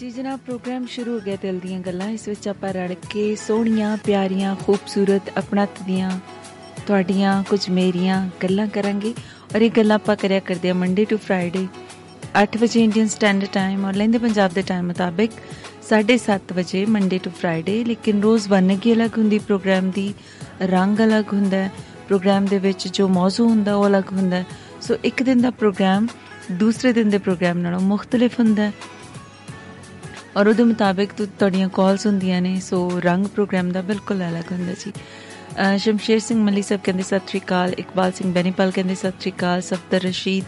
ਜੀ, ਜਨਾਬ, ਪ੍ਰੋਗਰਾਮ ਸ਼ੁਰੂ ਹੋ ਗਿਆ ਦਿਲ ਦੀਆਂ ਗੱਲਾਂ। ਇਸ ਵਿੱਚ ਆਪਾਂ ਰੜ ਕੇ ਸੋਹਣੀਆਂ, ਪਿਆਰੀਆਂ, ਖੂਬਸੂਰਤ ਆਪਣਤ ਦੀਆਂ, ਤੁਹਾਡੀਆਂ, ਕੁਝ ਮੇਰੀਆਂ ਗੱਲਾਂ ਕਰਾਂਗੇ। ਔਰ ਇਹ ਗੱਲਾਂ ਆਪਾਂ ਕਰਿਆ ਕਰਦੇ ਆ ਮੰਡੇ ਟੂ ਫਰਾਈਡੇ 8 ਵਜੇ ਇੰਡੀਅਨ ਸਟੈਂਡਰਡ ਟਾਈਮ ਔਰ ਲੈਂਦੇ ਪੰਜਾਬ ਦੇ ਟਾਈਮ ਮੁਤਾਬਿਕ 7:30 ਵਜੇ ਮੰਡੇ ਟੂ ਫਰਾਈਡੇ ਲੇਕਿਨ ਰੋਜ਼ ਵੰਨਗੀ ਅਲੱਗ ਹੁੰਦੀ ਪ੍ਰੋਗਰਾਮ ਦੀ, ਰੰਗ ਅਲੱਗ ਹੁੰਦਾ ਪ੍ਰੋਗਰਾਮ ਦੇ ਵਿੱਚ ਜੋ ਮੌਜੂ ਹੁੰਦਾ, ਉਹ ਅਲੱਗ ਹੁੰਦਾ ਸੋ ਇੱਕ ਦਿਨ ਦਾ ਪ੍ਰੋਗਰਾਮ ਦੂਸਰੇ ਦਿਨ ਦੇ ਪ੍ਰੋਗਰਾਮ ਨਾਲੋਂ ਮੁxtਲਿਫ ਹੁੰਦਾ ਔਰ ਉਹਦੇ ਮੁਤਾਬਿਕ ਤੁਹਾਡੀਆਂ ਕਾਲਸ ਹੁੰਦੀਆਂ ਨੇ ਸੋ ਰੰਗ ਪ੍ਰੋਗਰਾਮ ਦਾ ਬਿਲਕੁਲ ਅਲੱਗ ਹੁੰਦਾ ਜੀ। ਸ਼ਮਸ਼ੇਰ ਸਿੰਘ ਮਲੀ ਸਾਹਿਬ ਕਹਿੰਦੇ ਸਤਿ ਸ੍ਰੀ ਅਕਾਲ, ਇਕਬਾਲ ਸਿੰਘ ਬੈਨੀਪਾਲ ਕਹਿੰਦੇ ਸਤਿ ਸ੍ਰੀ ਅਕਾਲ ਸਫਦਰ ਰਸ਼ੀਦ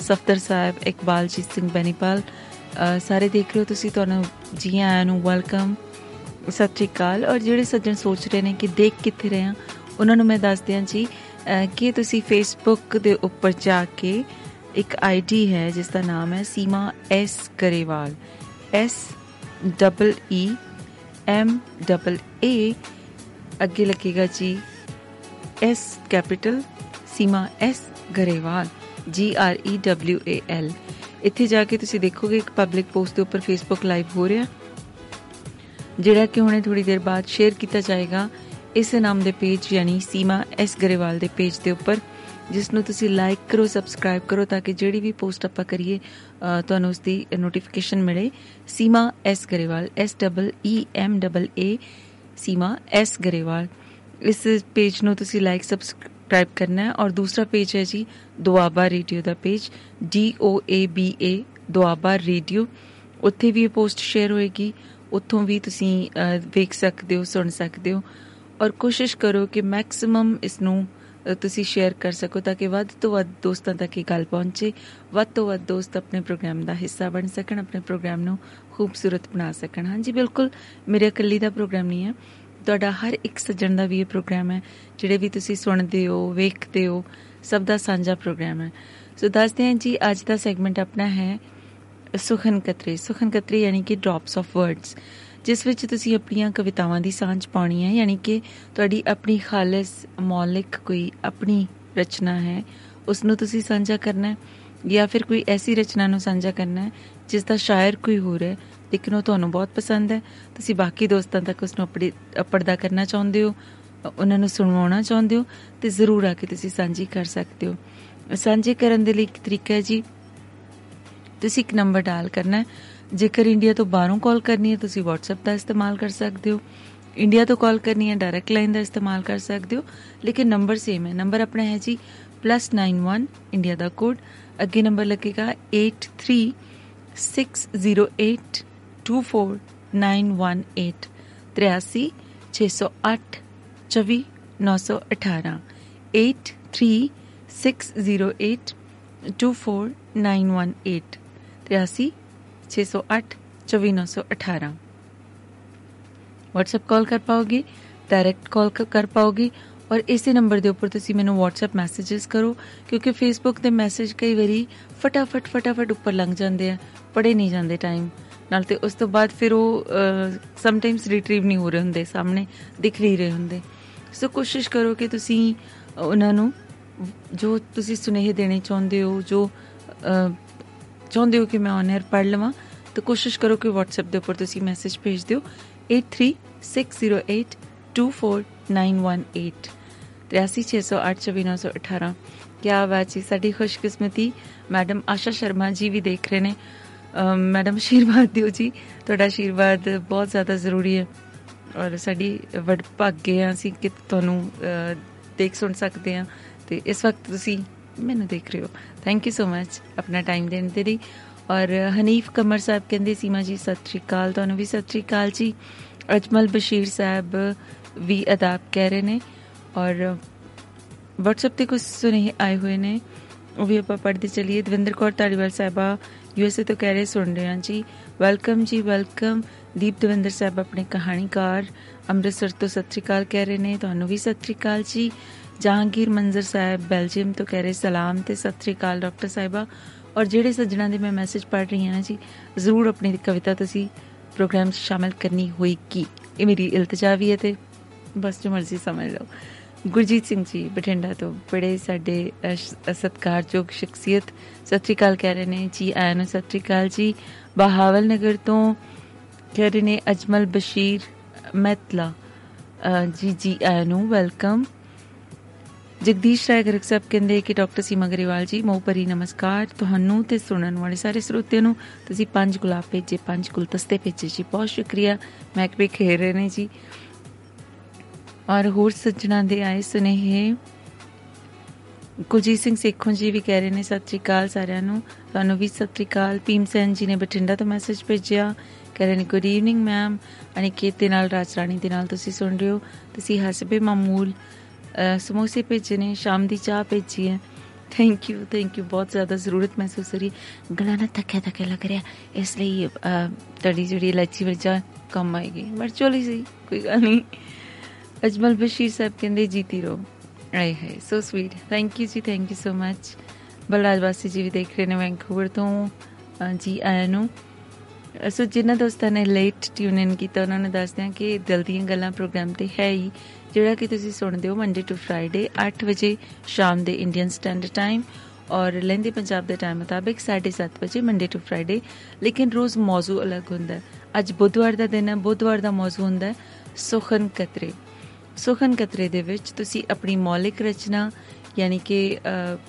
ਸਫਦਰ ਸਾਹਿਬ, ਇਕਬਾਲਜੀਤ ਸਿੰਘ ਬੈਨੀਪਾਲ। ਸਾਰੇ ਦੇਖ ਰਹੇ ਹੋ ਤੁਸੀਂ ਤੁਹਾਨੂੰ, ਜੀ ਆਇਆਂ ਨੂੰ ਵੈਲਕਮ ਸਤਿ ਸ੍ਰੀ ਅਕਾਲ। ਔਰ ਜਿਹੜੇ ਸੱਜਣ ਸੋਚ ਰਹੇ ਨੇ ਕਿ ਦੇਖ ਕਿੱਥੇ ਰਹੇ ਆ ਉਹਨਾਂ ਨੂੰ ਮੈਂ ਦੱਸ ਦਿਆਂ ਜੀ ਕਿ ਤੁਸੀਂ ਫੇਸਬੁੱਕ ਦੇ ਉੱਪਰ ਜਾ ਕੇ ਇੱਕ ਆਈਡੀ ਹੈ ਜਿਸ ਦਾ ਨਾਮ ਹੈ Seema S Grewal S double E M double A ਅੱਗੇ ਲੱਗੇਗਾ G S capital Seema S Grewal G R E W A L ਇੱਥੇ ਜਾ ਕੇ ਤੁਸੀਂ ਦੇਖੋਗੇ ਇੱਕ ਪਬਲਿਕ ਪੋਸਟ ਦੇ ਉੱਪਰ ਫੇਸਬੁੱਕ ਲਾਈਵ ਹੋ ਰਿਹਾ। ਜਿਹੜਾ ਕਿ ਹੁਣੇ ਥੋੜੀ ਦੇਰ ਬਾਅਦ ਸ਼ੇਅਰ ਕੀਤਾ ਜਾਏਗਾ। ਇਸ ਨਾਮ ਦੇ ਪੇਜ ਯਾਨੀ ਸੀਮਾ ਐਸ ਗਰੇਵਾਲ ਦੇ ਪੇਜ ਦੇ ਉੱਪਰ। ਜਿਸ ਨੂੰ ਤੁਸੀਂ ਲਾਈਕ ਕਰੋ ਸਬਸਕ੍ਰਾਈਬ ਕਰੋ ਤਾਂ ਕਿ ਜਿਹੜੀ ਵੀ ਪੋਸਟ ਆਪਾਂ ਕਰੀਏ ਤੁਹਾਨੂੰ ਉਸ ਦੀ ਨੋਟੀਫਿਕੇਸ਼ਨ ਮਿਲੇ। Seema S Grewal S double E M double A Seema S Grewal. ਇਸ ਪੇਜ ਨੂੰ ਤੁਸੀਂ ਲਾਈਕ ਸਬਸਕ੍ਰਾਈਬ ਕਰਨਾ ਹੈ। ਔਰ ਦੂਸਰਾ ਪੇਜ ਹੈ ਜੀ, Doaba radio the page D O A B A Doaba radio. ਉੱਥੇ ਵੀ ਇਹ ਪੋਸਟ ਸ਼ੇਅਰ ਹੋਏਗੀ। ਉੱਥੋਂ ਵੀ ਤੁਸੀਂ ਵੇਖ ਸਕਦੇ ਹੋ, ਸੁਣ ਸਕਦੇ ਹੋ। ਔਰ ਕੋਸ਼ਿਸ਼ ਕਰੋ ਕਿ ਮੈਕਸਿਮਮ ਇਸ ਨੂੰ ਤੁਸੀਂ ਸ਼ੇਅਰ ਕਰ ਸਕੋ ਤਾਂ ਕਿ ਵੱਧ ਤੋਂ ਵੱਧ ਦੋਸਤਾਂ ਤੱਕ ਇਹ ਗੱਲ ਪਹੁੰਚੇ, ਵੱਧ ਤੋਂ ਵੱਧ ਦੋਸਤ ਆਪਣੇ ਪ੍ਰੋਗਰਾਮ ਦਾ ਹਿੱਸਾ ਬਣ ਸਕਣ, ਆਪਣੇ ਪ੍ਰੋਗਰਾਮ ਨੂੰ ਖੂਬਸੂਰਤ ਬਣਾ ਸਕਣ। ਹਾਂਜੀ, ਬਿਲਕੁਲ, ਮੇਰੇ ਇਕੱਲੀ ਦਾ ਪ੍ਰੋਗਰਾਮ ਨਹੀਂ ਹੈ। ਤੁਹਾਡਾ ਹਰ ਇੱਕ ਸੱਜਣ ਦਾ ਵੀ ਇਹ ਪ੍ਰੋਗਰਾਮ ਹੈ, ਜਿਹੜੇ ਵੀ ਤੁਸੀਂ ਸੁਣਦੇ ਹੋ, ਵੇਖਦੇ ਹੋ, ਸਭ ਦਾ ਸਾਂਝਾ ਪ੍ਰੋਗਰਾਮ ਹੈ। ਸੋ ਦੱਸਦੇ ਹਾਂ ਜੀ, ਅੱਜ ਦਾ ਸੈਗਮੈਂਟ ਆਪਣਾ ਹੈ ਸੁਖਨ ਕਤਰੇ। ਸੁਖਨ ਕਤਰੇ ਯਾਨੀ ਕਿ ਡ੍ਰੌਪਸ ਆਫ ਵਰਡਸ ਜਿਸ ਵਿੱਚ ਤੁਸੀਂ ਆਪਣੀਆਂ ਕਵਿਤਾਵਾਂ ਦੀ ਸਾਂਝ ਪਾਉਣੀ ਹੈ, ਯਾਨੀ ਕਿ ਤੁਹਾਡੀ ਆਪਣੀ ਖਾਲਸ ਮੌਲਿਕ ਕੋਈ ਆਪਣੀ ਰਚਨਾ ਹੈ ਉਸ ਨੂੰ ਤੁਸੀਂ ਸਾਂਝਾ ਕਰਨਾ ਹੈ, ਜਾਂ ਫਿਰ ਕੋਈ ਐਸੀ ਰਚਨਾ ਨੂੰ ਸਾਂਝਾ ਕਰਨਾ ਹੈ, ਜਿਸ ਦਾ ਸ਼ਾਇਰ ਕੋਈ ਹੋਰ ਹੈ, ਲੇਕਿਨ ਉਹ ਤੁਹਾਨੂੰ ਬਹੁਤ ਪਸੰਦ ਹੈ। ਤੁਸੀਂ ਬਾਕੀ ਦੋਸਤਾਂ ਤੱਕ ਉਸ ਨੂੰ ਆਪਣੀ ਪੜਦਾ ਕਰਨਾ ਚਾਹੁੰਦੇ ਹੋ, ਉਹਨਾਂ ਨੂੰ ਸੁਣਵਾਉਣਾ ਚਾਹੁੰਦੇ ਹੋ, ਤੇ ਜ਼ਰੂਰ ਆ ਕੇ ਤੁਸੀਂ ਸਾਂਝੀ ਕਰ ਸਕਦੇ ਹੋ। ਸਾਂਝੇ ਕਰਨ ਦੇ ਲਈ ਇੱਕ ਤਰੀਕਾ ਹੈ ਜੀ, ਤੁਸੀਂ ਇੱਕ ਨੰਬਰ ਡਾਲ ਕਰਨਾ ਹੈ ਜੇਕਰ ਇੰਡੀਆ ਤੋਂ ਬਾਹਰੋਂ ਕਾਲ ਕਰਨੀ ਹੈ, ਤੁਸੀਂ WhatsApp ਦਾ ਇਸਤੇਮਾਲ ਕਰ ਸਕਦੇ ਹੋ। ਇੰਡੀਆ ਤੋਂ ਕਾਲ ਕਰਨੀ ਹੈ, ਡਾਇਰੈਕਟ ਲਾਈਨ ਦਾ ਇਸਤੇਮਾਲ ਕਰ ਸਕਦੇ ਹੋ। ਲੇਕਿਨ ਨੰਬਰ ਸੇਮ ਹੈ। ਨੰਬਰ ਆਪਣਾ ਹੈ ਜੀ +91 ਇੰਡੀਆ ਦਾ ਕੋਡ। ਅੱਗੇ ਨੰਬਰ ਲੱਗੇਗਾ 8360824918 83 608 24918 83 24918 83 608 2418 WhatsApp ਕਾਲ ਕਰ ਪਾਓਗੇ ਡਾਇਰੈਕਟ ਕਾਲ ਕਰ ਪਾਓਗੇ ਔਰ ਇਸੇ ਨੰਬਰ ਦੇ ਉੱਪਰ ਤੁਸੀਂ ਮੈਨੂੰ WhatsApp ਮੈਸੇजेस ਕਰੋ ਕਿਉਂਕਿ Facebook ਤੇ ਮੈਸੇਜ ਕਈ ਵਾਰੀ ਫਟਾਫਟ ਫਟਾਫਟ ਉੱਪਰ ਲੰਘ ਜਾਂਦੇ ਆ ਪੜੇ ਨਹੀਂ ਜਾਂਦੇ ਟਾਈਮ ਨਾਲ ਤੇ ਉਸ ਤੋਂ ਬਾਅਦ ਫਿਰ ਉਹ ਸਮ ਟਾਈਮਸ ਰਿਟਰੀਵ ਨਹੀਂ ਹੋ ਰਹੇ ਹੁੰਦੇ ਸਾਹਮਣੇ ਦਿਖ ਨਹੀਂ ਰਹੇ ਹੁੰਦੇ ਸੋ ਕੋਸ਼ਿਸ਼ ਕਰੋ ਕਿ ਤੁਸੀਂ ਉਹਨਾਂ ਨੂੰ ਜੋ ਤੁਸੀਂ ਸੁਨੇਹੇ ਦੇਣੇ ਚਾਹੁੰਦੇ ਹੋ ਜੋ ਚਾਹੁੰਦੇ ਹੋ ਕਿ ਮੈਂ ਔਨਰ ਪੜ ਲਵਾਂ ਤਾਂ ਕੋਸ਼ਿਸ਼ ਕਰੋ ਕਿ WhatsApp ਦੇ ਉੱਪਰ ਤੁਸੀਂ ਮੈਸੇਜ ਭੇਜ ਦਿਓ। 8360824918 8360824918 ਕੀ ਬਾਤ ਜੀ, ਸਾਡੀ ਖੁਸ਼ਕਿਸਮਤੀ। ਮੈਡਮ ਆਸ਼ਾ ਸ਼ਰਮਾ ਜੀ ਵੀ ਦੇਖ ਰਹੇ ਨੇ। ਮੈਡਮ ਆਸ਼ੀਰਵਾਦ ਦਿਓ ਜੀ। ਤੁਹਾਡਾ ਆਸ਼ੀਰਵਾਦ ਬਹੁਤ ਜ਼ਿਆਦਾ ਜ਼ਰੂਰੀ ਹੈ। ਔਰ ਸਾਡੀ ਵਡ ਭਾਗੇ ਆ ਅਸੀਂ ਕਿ ਤੁਹਾਨੂੰ ਦੇਖ ਸੁਣ ਸਕਦੇ ਆ ਤੇ ਇਸ ਵਕਤ ਤੁਸੀਂ ਮੈਨੂੰ ਦੇਖ ਰਹੇ ਹੋ। ਥੈਂਕ ਯੂ ਸੋ ਮੱਚ ਆਪਣਾ ਟਾਈਮ ਦੇਣ ਦੇ ਲਈ। ਔਰ ਹਨੀਫ ਕਮਰ ਸਾਹਿਬ ਕਹਿੰਦੇ, ਸੀਮਾ ਜੀ, ਸਤਿ ਸ਼੍ਰੀ ਅਕਾਲ। ਤੁਹਾਨੂੰ ਵੀ ਸਤਿ ਸ਼੍ਰੀ ਅਕਾਲ ਜੀ। ਅਜਮਲ ਬਸ਼ੀਰ ਸਾਹਿਬ ਵੀ ਅਦਾਬ ਕਹਿ ਰਹੇ ਨੇ ਔਰ WhatsApp ਤੇ ਕੁਝ ਸੁਨੇਹੇ ਆਏ ਹੋਏ ਨੇ। ਉਹ ਵੀ ਆਪਾਂ ਪੜ੍ਹਦੇ ਚਲੀਏ। ਦਵਿੰਦਰ ਕੌਰ ਤਾਲੀਵਾਲ ਸਾਹਿਬਾ ਯੂਐਸਏ ਤੋਂ ਕਹਿ ਰਹੇ, ਸੁਣ ਰਹੇ ਹਾਂ ਜੀ। ਵੈਲਕਮ ਜੀ, ਵੈਲਕਮ। ਦੀਪ ਦਵਿੰਦਰ ਸਾਹਿਬ ਆਪਣੇ ਕਹਾਣੀਕਾਰ। ਅੰਮ੍ਰਿਤਸਰ ਤੋਂ ਸਤਿ ਸ਼੍ਰੀ ਅਕਾਲ ਕਹਿ ਰਹੇ ਨੇ। ਤੁਹਾਨੂੰ ਵੀ ਸਤਿ ਸ਼੍ਰੀ ਅਕਾਲ ਜੀ। ਜਹਾਂਗੀਰ ਮੰਜ਼ਰ ਸਾਹਿਬ ਬੈਲਜੀਅਮ ਤੋਂ ਕਹਿ ਰਹੇ, ਸਲਾਮ ਤੇ ਸਤਿ ਸ਼੍ਰੀ ਅਕਾਲ ਡਾਕਟਰ ਸਾਹਿਬਾ। ਔਰ ਜਿਹੜੇ ਸੱਜਣਾ ਦੇ ਮੈਂ ਮੈਸੇਜ ਪੜ੍ਹ ਰਹੀ ਹਾਂ ਜੀ, ਜ਼ਰੂਰ ਆਪਣੀ ਕਵਿਤਾ ਤੁਸੀਂ ਪ੍ਰੋਗਰਾਮ 'ਚ ਸ਼ਾਮਲ ਕਰਨੀ ਹੋਏਗੀ। ਇਹ ਮੇਰੀ ਇਲਤਜਾ ਵੀ ਹੈ ਤੇ ਬਸ ਜੋ ਮਰਜ਼ੀ ਸਮਝ ਲਓ। ਗੁਰਜੀਤ ਸਿੰਘ ਜੀ, ਬਠਿੰਡਾ ਤੋਂ ਬੜੇ ਸਾਡੇ ਸਤਿਕਾਰਯੋਗ ਸ਼ਖਸੀਅਤ, ਸਤਿ ਸ੍ਰੀ ਅਕਾਲ ਕਹਿ ਰਹੇ ਨੇ ਜੀ, ਆਇਆਂ ਨੂੰ ਸਤਿ ਸ੍ਰੀ ਅਕਾਲ ਜੀ। ਬਹਾਵਲ ਨਗਰ ਤੋਂ ਕਹਿ ਰਹੇ ਨੇ ਅਜਮਲ ਬਸ਼ੀਰ ਮੈਤਲਾ। ਜੀ ਜੀ ਆਇਆਂ ਨੂੰ ਵੈਲਕਮ ਜਗਦੀਸ਼ ਰਾਏ, ਗਰਗ ਸਾਹਿਬ ਕਹਿੰਦੇ ਕਿ ਡਾਕਟਰ ਸੀਮਾ ਗਰੇਵਾਲ ਜੀ ਮੋ ਪਰੀ ਨਮਸਕਾਰ, ਤੁਹਾਨੂੰ ਤੇ ਸੁਣਨ ਵਾਲੇ ਸਾਰੇ ਸਰੋਤਿਆਂ ਨੂੰ ਤੁਸੀਂ ਪੰਜ ਗੁਲਾਬ ਭੇਜੇ, ਪੰਜ ਗੁਲਦਸਤੇ ਭੇਜੇ ਜੀ। ਬਹੁਤ ਸ਼ੁਕਰੀਆ। ਮੈਂ ਵੀ ਖੇਰ ਰਹੇ ਨੇ ਜੀ। ਔਰ ਹੋਰ ਸੱਜਣਾ ਦੇ ਆਏ ਸੁਨੇਹੇ। ਕੁਲਜੀਤ ਸਿੰਘ ਸੇਖੋਂ ਜੀ ਵੀ ਕਹਿ ਰਹੇ ਨੇ, ਸਤਿ ਸ੍ਰੀ ਅਕਾਲ ਸਾਰਿਆਂ ਨੂੰ। ਤੁਹਾਨੂੰ ਵੀ ਸਤਿ ਸ੍ਰੀ ਅਕਾਲ। ਭੀਮ ਸੈਨ ਜੀ ਨੇ ਬਠਿੰਡਾ ਤੋਂ ਮੈਸੇਜ ਭੇਜਿਆ। ਕਹਿ ਰਹੇ ਨੇ ਗੁੱਡ ਈਵਨਿੰਗ ਮੈਮ ਅਨਿਕੇਤ ਦੇ ਨਾਲ ਰਾਜ ਰਾਣੀ ਦੇ ਨਾਲ ਤੁਸੀਂ ਸੁਣ ਰਹੇ ਹੋ। ਤੁਸੀਂ ਹਸਬੇ ਮਾਮੂਲ ਸਮੋਸੇ ਭੇਜੇ ਨੇ, ਸ਼ਾਮ ਦੀ ਚਾਹ ਭੇਜੀ ਹੈ। ਥੈਂਕ ਯੂ ਥੈਂਕ ਯੂ ਬਹੁਤ ਜ਼ਿਆਦਾ ਜ਼ਰੂਰਤ ਮਹਿਸੂਸ ਹੋ ਰਹੀ ਗਲਾ ਨਾ ਥੱਕਿਆ ਥੱਕਿਆ ਲੱਗ ਰਿਹਾ ਇਸ ਲਈ ਤੜੀ ਜਿਹੜੀ ਲੱਚੀ ਵਜਾ ਕੰਮ ਆਏਗੀ। ਪਰ ਚੋਲੀ ਸੀ ਕੋਈ ਗੱਲ ਨਹੀਂ। ਅਜਮਲ ਬਸ਼ੀਰ ਸਾਹਿਬ ਕਹਿੰਦੇ, ਜੀਤੀ ਰੋ ਆਏ ਹੈ ਸੋ ਸਵੀਟ ਥੈਂਕ ਯੂ ਜੀ thank you so much Balraj Wasi ji ਵੀ ਦੇਖ ਰਹੇ ਨੇ ਵੈਂਕੂਵਰ ਤੋਂ ਜੀ ਆਇਆਂ ਨੂੰ। ਸੋ ਜਿਨ੍ਹਾਂ ਦੋਸਤਾਂ ਨੇ ਲੇਟ ਟਿਊਨ ਇਨ ਕੀਤਾ, ਉਹਨਾਂ ਨੂੰ ਦੱਸਦੇ ਹਾਂ ਕਿ ਦਿਲ ਦੀਆਂ ਗੱਲਾਂ ਪ੍ਰੋਗਰਾਮ ਤੇ ਹੈ ਹੀ। ਜਿਹੜਾ ਕਿ ਤੁਸੀਂ ਸੁਣਦੇ ਹੋ ਮੰਡੇ ਟੂ ਫਰਾਈਡੇ 8 ਵਜੇ ਸ਼ਾਮ ਦੇ ਇੰਡੀਅਨ ਸਟੈਂਡਰਡ ਟਾਈਮ ਔਰ ਲੈਂਦੇ ਪੰਜਾਬ ਦੇ ਟਾਈਮ ਮੁਤਾਬਿਕ 7:30 ਵਜੇ ਮੰਡੇ ਟੂ ਫਰਾਈਡੇ ਲੇਕਿਨ ਰੋਜ਼ ਮੌਜੂ ਅਲੱਗ ਹੁੰਦਾ ਅੱਜ ਬੁੱਧਵਾਰ ਦਾ ਦਿਨ ਹੈ, ਬੁੱਧਵਾਰ ਦਾ ਮੌਜੂ ਹੁੰਦਾ ਸੁਖਨ ਕਤਰੇ। ਸੁਖਨ ਕਤਰੇ ਦੇ ਵਿੱਚ ਤੁਸੀਂ ਆਪਣੀ ਮੌਲਿਕ ਰਚਨਾ, ਯਾਨੀ ਕਿ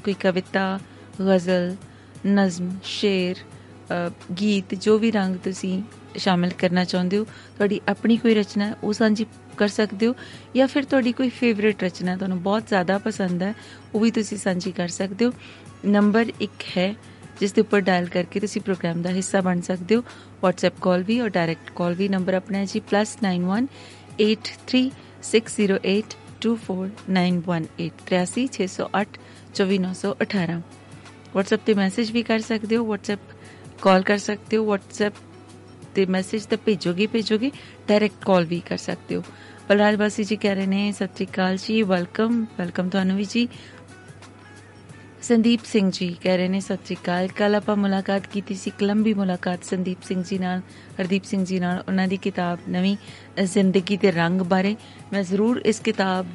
ਕੋਈ ਕਵਿਤਾ, ਗਜ਼ਲ, ਨਜ਼ਮ, ਸ਼ੇਰ ਗੀਤ, ਜੋ ਵੀ ਰੰਗ ਤੁਸੀਂ ਸ਼ਾਮਿਲ ਕਰਨਾ ਚਾਹੁੰਦੇ ਹੋ, ਤੁਹਾਡੀ ਆਪਣੀ ਕੋਈ ਰਚਨਾ ਉਹ ਸਾਂਝੀ ਕਰ ਸਕਦੇ ਹੋ ਜਾਂ ਫਿਰ ਤੁਹਾਡੀ ਕੋਈ ਫੇਵਰਿਟ ਰਚਨਾ ਤੁਹਾਨੂੰ ਬਹੁਤ ਜ਼ਿਆਦਾ ਪਸੰਦ ਹੈ ਉਹ ਵੀ ਤੁਸੀਂ ਸਾਂਝੀ ਕਰ ਸਕਦੇ ਹੋ ਨੰਬਰ 1 ਹੈ ਜਿਸ ਦੇ ਉੱਪਰ ਡਾਇਲ ਕਰਕੇ ਤੁਸੀਂ ਪ੍ਰੋਗਰਾਮ ਦਾ ਹਿੱਸਾ ਬਣ ਸਕਦੇ ਹੋ WhatsApp ਕਾਲ ਵੀ ਔਰ ਡਾਇਰੈਕਟ ਕਾਲ ਵੀ ਨੰਬਰ ਆਪਣਾ ਹੈ ਜੀ +9183 6088249608 WhatsApp ਤੇ ਮੈਸੇਜ ਵੀ ਕਰ ਸਕਦੇ ਹੋ WhatsApp ਕਾਲ ਕਰ ਸਕਦੇ ਹੋ WhatsApp ਤੇ ਮੈਸੇਜ ਤਾਂ ਭੇਜੋਗੇ ਭੇਜੋਗੇ ਡਾਇਰੈਕਟ ਕਾਲ ਵੀ ਕਰ ਸਕਦੇ ਹੋ ਬਲਰਾਜ ਬਾਸੀ ਜੀ ਕਹਿ ਰਹੇ ਨੇ, ਸਤਿ ਸ੍ਰੀ ਅਕਾਲ ਜੀ ਵੈਲਕਮ ਵੈਲਕਮ ਤੁਹਾਨੂੰ ਵੀ ਜੀ। ਸੰਦੀਪ ਸਿੰਘ ਜੀ ਕਹਿ ਰਹੇ ਨੇ, ਸਤਿ ਸ੍ਰੀ ਅਕਾਲ। ਕੱਲ ਆਪਾਂ ਮੁਲਾਕਾਤ ਕੀਤੀ ਸੀ, ਕਲੰਬੀ ਮੁਲਾਕਾਤ ਸੰਦੀਪ ਸਿੰਘ ਜੀ ਨਾਲ, ਹਰਦੀਪ ਸਿੰਘ ਜੀ ਨਾਲ, ਉਹਨਾਂ ਦੀ ਕਿਤਾਬ ਨਵੀਂ ਜ਼ਿੰਦਗੀ ਦੇ ਰੰਗ ਬਾਰੇ। ਮੈਂ ਜ਼ਰੂਰ ਇਸ ਕਿਤਾਬ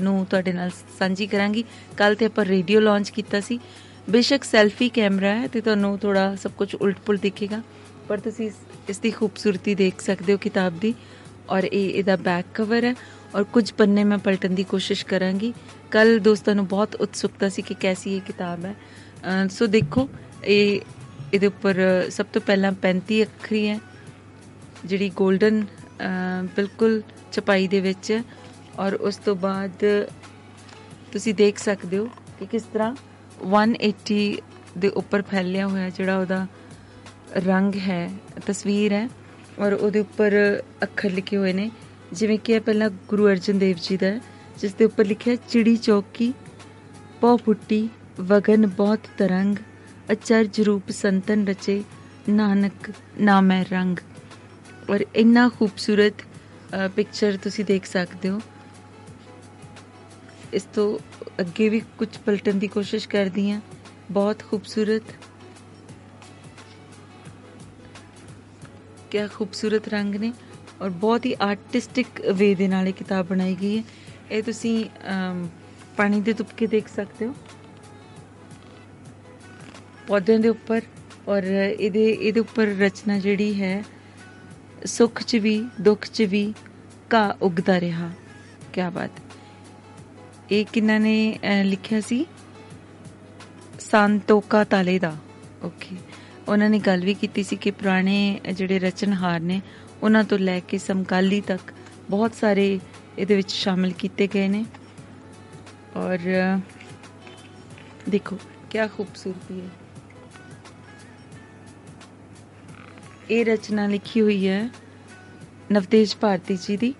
ਨੂੰ ਤੁਹਾਡੇ ਨਾਲ ਸਾਂਝੀ ਕਰਾਂਗੀ। ਕੱਲ ਤੇ ਆਪਾਂ ਰੇਡੀਓ ਲਾਂਚ ਕੀਤਾ ਸੀ। ਬੇਸ਼ੱਕ ਸੈਲਫੀ ਕੈਮਰਾ ਹੈ ਤੇ ਤੁਹਾਨੂੰ ਥੋੜਾ ਸਭ ਕੁਝ ਉਲਟ-ਪੁਲਟ ਦਿਖੇਗਾ, ਪਰ ਤੁਸੀਂ ਇਸ ਦੀ ਖੂਬਸੂਰਤੀ ਦੇਖ ਸਕਦੇ ਹੋ ਕਿਤਾਬ ਦੀ। ਔਰ ਇਹ ਇਹਦਾ ਬੈਕ ਕਵਰ ਹੈ ਔਰ ਕੁਝ ਪੰਨੇ ਮੈਂ ਪਲਟਣ ਦੀ ਕੋਸ਼ਿਸ਼ ਕਰਾਂਗੀ। ਕੱਲ ਦੋਸਤਾਂ ਨੂੰ ਬਹੁਤ ਉਤਸੁਕਤਾ ਸੀ ਕਿ ਕੈਸੀ ਇਹ ਕਿਤਾਬ ਹੈ। ਸੋ ਦੇਖੋ, ਇਹ ਇਹਦੇ ਉੱਪਰ ਸਭ ਤੋਂ ਪਹਿਲਾਂ 35 ਅੱਖਰੀ ਹੈ, ਜਿਹੜੀ 골ਡਨ ਬਿਲਕੁਲ ਚਪਾਈ ਦੇ ਵਿੱਚ ਔਰ ਉਸ ਤੋਂ ਬਾਅਦ ਤੁਸੀਂ ਦੇਖ ਸਕਦੇ ਹੋ ਕਿ ਕਿਸ ਤਰ੍ਹਾਂ 180 ਦੇ ਉੱਪਰ ਫੈਲਿਆ ਹੋਇਆ ਜਿਹੜਾ ਉਹਦਾ ਰੰਗ ਹੈ, ਤਸਵੀਰ ਹੈ। ਔਰ ਉਹਦੇ ਉੱਪਰ ਅੱਖਰ ਲਿਖੇ ਹੋਏ ਨੇ, ਜਿਵੇਂ ਕਿ ਇਹ ਪਹਿਲਾਂ ਗੁਰੂ ਅਰਜਨ ਦੇਵ ਜੀ ਦਾ ਜਿਸ ਦੇ ਉੱਪਰ ਲਿਖਿਆ ਚਿੜੀ ਚੌਕੀ, ਪੋ ਫੁੱਟੀ ਵਗਨ ਬਹੁਤ ਤਰੰਗ, ਅਚਰਜ ਰੂਪ ਸੰਤਨ ਰਚੇ, ਨਾਨਕ ਨਾਮੈ ਰੰਗ। ਔਰ ਇੰਨਾ ਖੂਬਸੂਰਤ ਪਿਕਚਰ ਤੁਸੀਂ ਦੇਖ ਸਕਦੇ ਹੋ। ਇਸ ਤੋਂ ਅੱਗੇ ਵੀ ਕੁਝ ਪਲਟਣ ਦੀ ਕੋਸ਼ਿਸ਼ ਕਰਦੀ ਆ ਬਹੁਤ ਖੂਬਸੂਰਤ। ਕਿਆ ਖੂਬਸੂਰਤ ਰੰਗ ਨੇ ਔਰ ਬਹੁਤ ਹੀ ਆਰਟਿਸਟਿਕ ਵੇ ਦੇ ਨਾਲ ਇਹ ਕਿਤਾਬ ਬਣਾਈ ਗਈ ਹੈ। ਇਹ ਤੁਸੀਂ ਪਾਣੀ ਦੇ ਤੁਪਕੇ ਦੇਖ ਸਕਦੇ ਹੋ। ਪੌਦਿਆਂ ਦੇ ਉੱਪਰ ਔਰ ਇਹਦੇ ਇਹਦੇ ਉੱਪਰ ਰਚਨਾ ਜਿਹੜੀ ਹੈ, ਸੁੱਖ 'ਚ ਵੀ, ਦੁੱਖ 'ਚ ਵੀ ਕਾ ਉਗਦਾ ਰਿਹਾ। ਕੀ ਬਾਤ। ਇਹ ਕਿੰਨਾ ਨੇ ਲਿਖਿਆ ਸੀ? ਸੰਤੋਕਾ ਤਾਲੇ ਦਾ। ਓਕੇ ਉਹਨਾਂ ਨੇ ਗੱਲ ਵੀ ਕੀਤੀ ਸੀ ਕਿ ਪੁਰਾਣੇ ਜਿਹੜੇ ਰਚਨਹਾਰ ਨੇ, ਉਹਨਾਂ ਤੋਂ ਲੈ ਕੇ ਸਮਕਾਲੀ ਤੱਕ ਬਹੁਤ ਸਾਰੇ ਇਹਦੇ ਵਿੱਚ ਸ਼ਾਮਿਲ ਕੀਤੇ ਗਏ ਨੇ। ਔਰ, ਦੇਖੋ ਕੀ ਖੂਬਸੂਰਤੀ ਹੈ। ਇਹ ਰਚਨਾ ਲਿਖੀ ਹੋਈ ਹੈ ਨਵਤੇਜ ਭਾਰਤੀ ਜੀ ਦੀ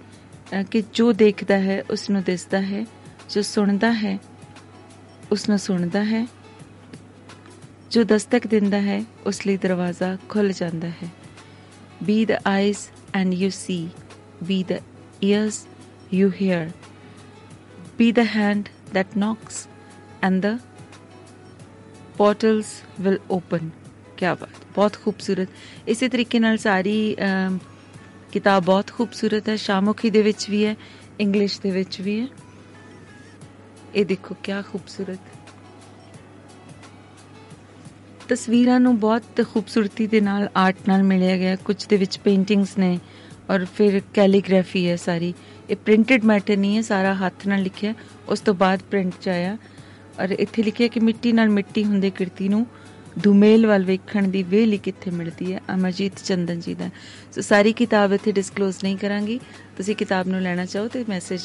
ਕਿ ਜੋ ਦੇਖਦਾ ਹੈ ਉਸ ਨੂੰ ਦਿਸਦਾ ਹੈ, ਜੋ ਸੁਣਦਾ ਹੈ ਉਸ ਨੂੰ ਸੁਣਦਾ ਹੈ। ਜੋ ਦਸਤਕ ਦਿੰਦਾ ਹੈ ਉਸ ਲਈ ਦਰਵਾਜ਼ਾ ਖੁੱਲ ਜਾਂਦਾ ਹੈ be the eyes and you see. Be the ears, you hear. Be the hand that knocks and the portals will open. ਕੀ ਬਾਤ ਬਹੁਤ ਖੂਬਸੂਰਤ ਇਸੇ ਤਰੀਕੇ ਨਾਲ ਸਾਰੀ ਕਿਤਾਬ ਬਹੁਤ ਖੂਬਸੂਰਤ ਹੈ ਸ਼ਾਮੁਖੀ ਦੇ ਵਿੱਚ ਵੀ ਹੈ ਇੰਗਲਿਸ਼ ਦੇ ਵਿੱਚ ਵੀ ਹੈ ਇਹ ਦੇਖੋ ਕਿਆ ਖੂਬਸੂਰਤ ਤਸਵੀਰਾਂ ਨੂੰ ਬਹੁਤ ਖੂਬਸੂਰਤੀ ਦੇ ਨਾਲ ਆਰਟ ਨਾਲ ਮਿਲਿਆ ਗਿਆ। ਕੁਝ ਦੇ ਵਿੱਚ ਪੇਂਟਿੰਗਸ ਨੇ ਔਰ ਫਿਰ ਕੈਲੀਗ੍ਰਾਫੀ ਹੈ ਸਾਰੀ। ਇਹ ਪ੍ਰਿੰਟਡ ਮੈਟਰ ਨਹੀਂ ਹੈ, ਸਾਰਾ ਹੱਥ ਨਾਲ ਲਿਖਿਆ। ਉਸ ਤੋਂ ਬਾਅਦ ਪ੍ਰਿੰਟ ਚ ਆਇਆ। ਔਰ ਇੱਥੇ ਲਿਖਿਆ ਕਿ ਮਿੱਟੀ ਨਾਲ ਮਿੱਟੀ ਹੁੰਦੇ ਕਿਰਤੀ ਨੂੰ ਦੁਮੇਲ ਵੱਲ ਵੇਖਣ ਦੀ ਵੇਲੀ ਕਿੱਥੇ ਮਿਲਦੀ ਹੈ? ਅਮਰਜੀਤ ਚੰਦਨ ਜੀ ਦਾ। ਸੋ ਸਾਰੀ ਕਿਤਾਬ ਇੱਥੇ ਡਿਸਕਲੋਜ਼ ਨਹੀਂ ਕਰਾਂਗੀ। ਤੁਸੀਂ ਕਿਤਾਬ ਨੂੰ ਲੈਣਾ ਚਾਹੋ ਤੇ ਮੈਸੇਜ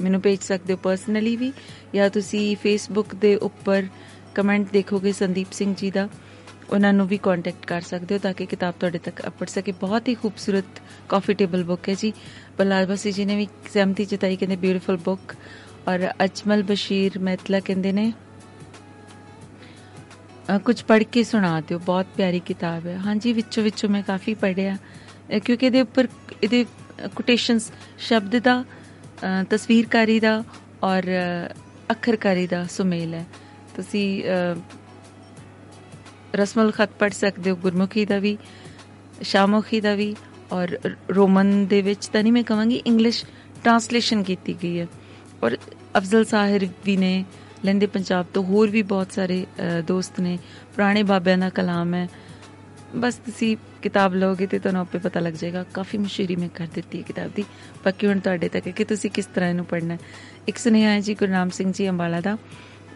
ਮੈਨੂੰ ਭੇਜ ਸਕਦੇ ਹੋ ਪਰਸਨਲੀ ਵੀ। ਜਾਂ ਤੁਸੀਂ ਫੇਸਬੁੱਕ ਦੇ ਉੱਪਰ ਕਮੈਂਟ ਦੇਖੋਗੇ ਸੰਦੀਪ ਸਿੰਘ ਜੀ ਦਾ, ਉਹਨਾਂ ਨੂੰ ਵੀ ਕੰਟੈਕਟ ਕਰ ਸਕਦੇ ਹੋ ਤਾਂ ਕਿ ਕਿਤਾਬ ਤੁਹਾਡੇ ਤੱਕ ਪੜ ਸਕੇ। ਬਹੁਤ ਹੀ ਖੂਬਸੂਰਤ ਕਾਫੀ ਟੇਬਲ ਬੁੱਕ ਹੈ ਜੀ। ਬਲਾਲ ਬਸੀ ਜੀ ਨੇ ਵੀ ਸਹਿਮਤੀ ਜਤਾਈ, ਕਹਿੰਦੇ ਬਿਊਟੀਫੁਲ ਬੁੱਕ ਔਰ ਅਜਮਲ ਬਸ਼ੀਰ ਮਹਿਤਲਾ ਕਹਿੰਦੇ ਨੇ ਕੁਝ ਪੜ੍ਹ ਕੇ ਸੁਣਾ ਦਿਓ, ਬਹੁਤ ਪਿਆਰੀ ਕਿਤਾਬ ਹੈ। ਹਾਂਜੀ, ਵਿੱਚੋਂ ਵਿੱਚੋਂ ਮੈਂ ਕਾਫੀ ਪੜ੍ਹਿਆ। ਕਿਉਂਕਿ ਇਹਦੇ ਉੱਪਰ ਇਹਦੇ ਕੋਟੇਸ਼ਨਸ ਸ਼ਬਦ ਦਾ ਤਸਵੀਰਕਾਰੀ ਦਾ ਔਰ ਅੱਖਰਕਾਰੀ ਦਾ ਸੁਮੇਲ ਹੈ। ਤੁਸੀਂ ਰਸਮਲ ਖਤ ਪੜ ਸਕਦੇ ਹੋ, ਗੁਰਮੁਖੀ ਦਾ ਵੀ, ਸ਼ਾਮੁਖੀ ਦਾ ਵੀ, ਔਰ ਰੋਮਨ ਦੇ ਵਿੱਚ ਤਾਂ ਨਹੀਂ ਮੈਂ ਕਹਾਂਗੀ ਇੰਗਲਿਸ਼ ਟ੍ਰਾਂਸਲੇਸ਼ਨ ਕੀਤੀ ਗਈ ਹੈ। ਔਰ ਅਫਜ਼ਲ ਸਾਹਿਰ ਵੀ ਨੇ ਲੈਂਦੇ ਪੰਜਾਬ ਤੋਂ ਹੋਰ ਵੀ ਬਹੁਤ ਸਾਰੇ ਦੋਸਤ ਨੇ, ਪੁਰਾਣੇ ਬਾਬਿਆਂ ਦਾ ਕਲਾਮ ਹੈ। ਬਸ ਤੁਸੀਂ ਕਿਤਾਬ ਲਓਗੇ ਤੇ ਤੁਹਾਨੂੰ ਆਪੇ ਪਤਾ ਲੱਗ ਜਾਏਗਾ, ਕਾਫੀ ਮਸ਼ਹੂਰੀ ਮੈਂ ਕਰ ਦਿੱਤੀ ਹੈ ਕਿਤਾਬ ਦੀ। ਬਾਕੀ ਹੁਣ ਤੁਹਾਡੇ ਤੱਕ ਹੈ ਕਿ ਤੁਸੀਂ ਕਿਸ ਤਰ੍ਹਾਂ ਇਹਨੂੰ ਪੜ੍ਹਨਾ ਇੱਕ ਸੁਨੇਹਾ ਹੈ ਜੀ ਗੁਰਨਾਮ ਸਿੰਘ ਜੀ ਅੰਬਾਲਾ ਦਾ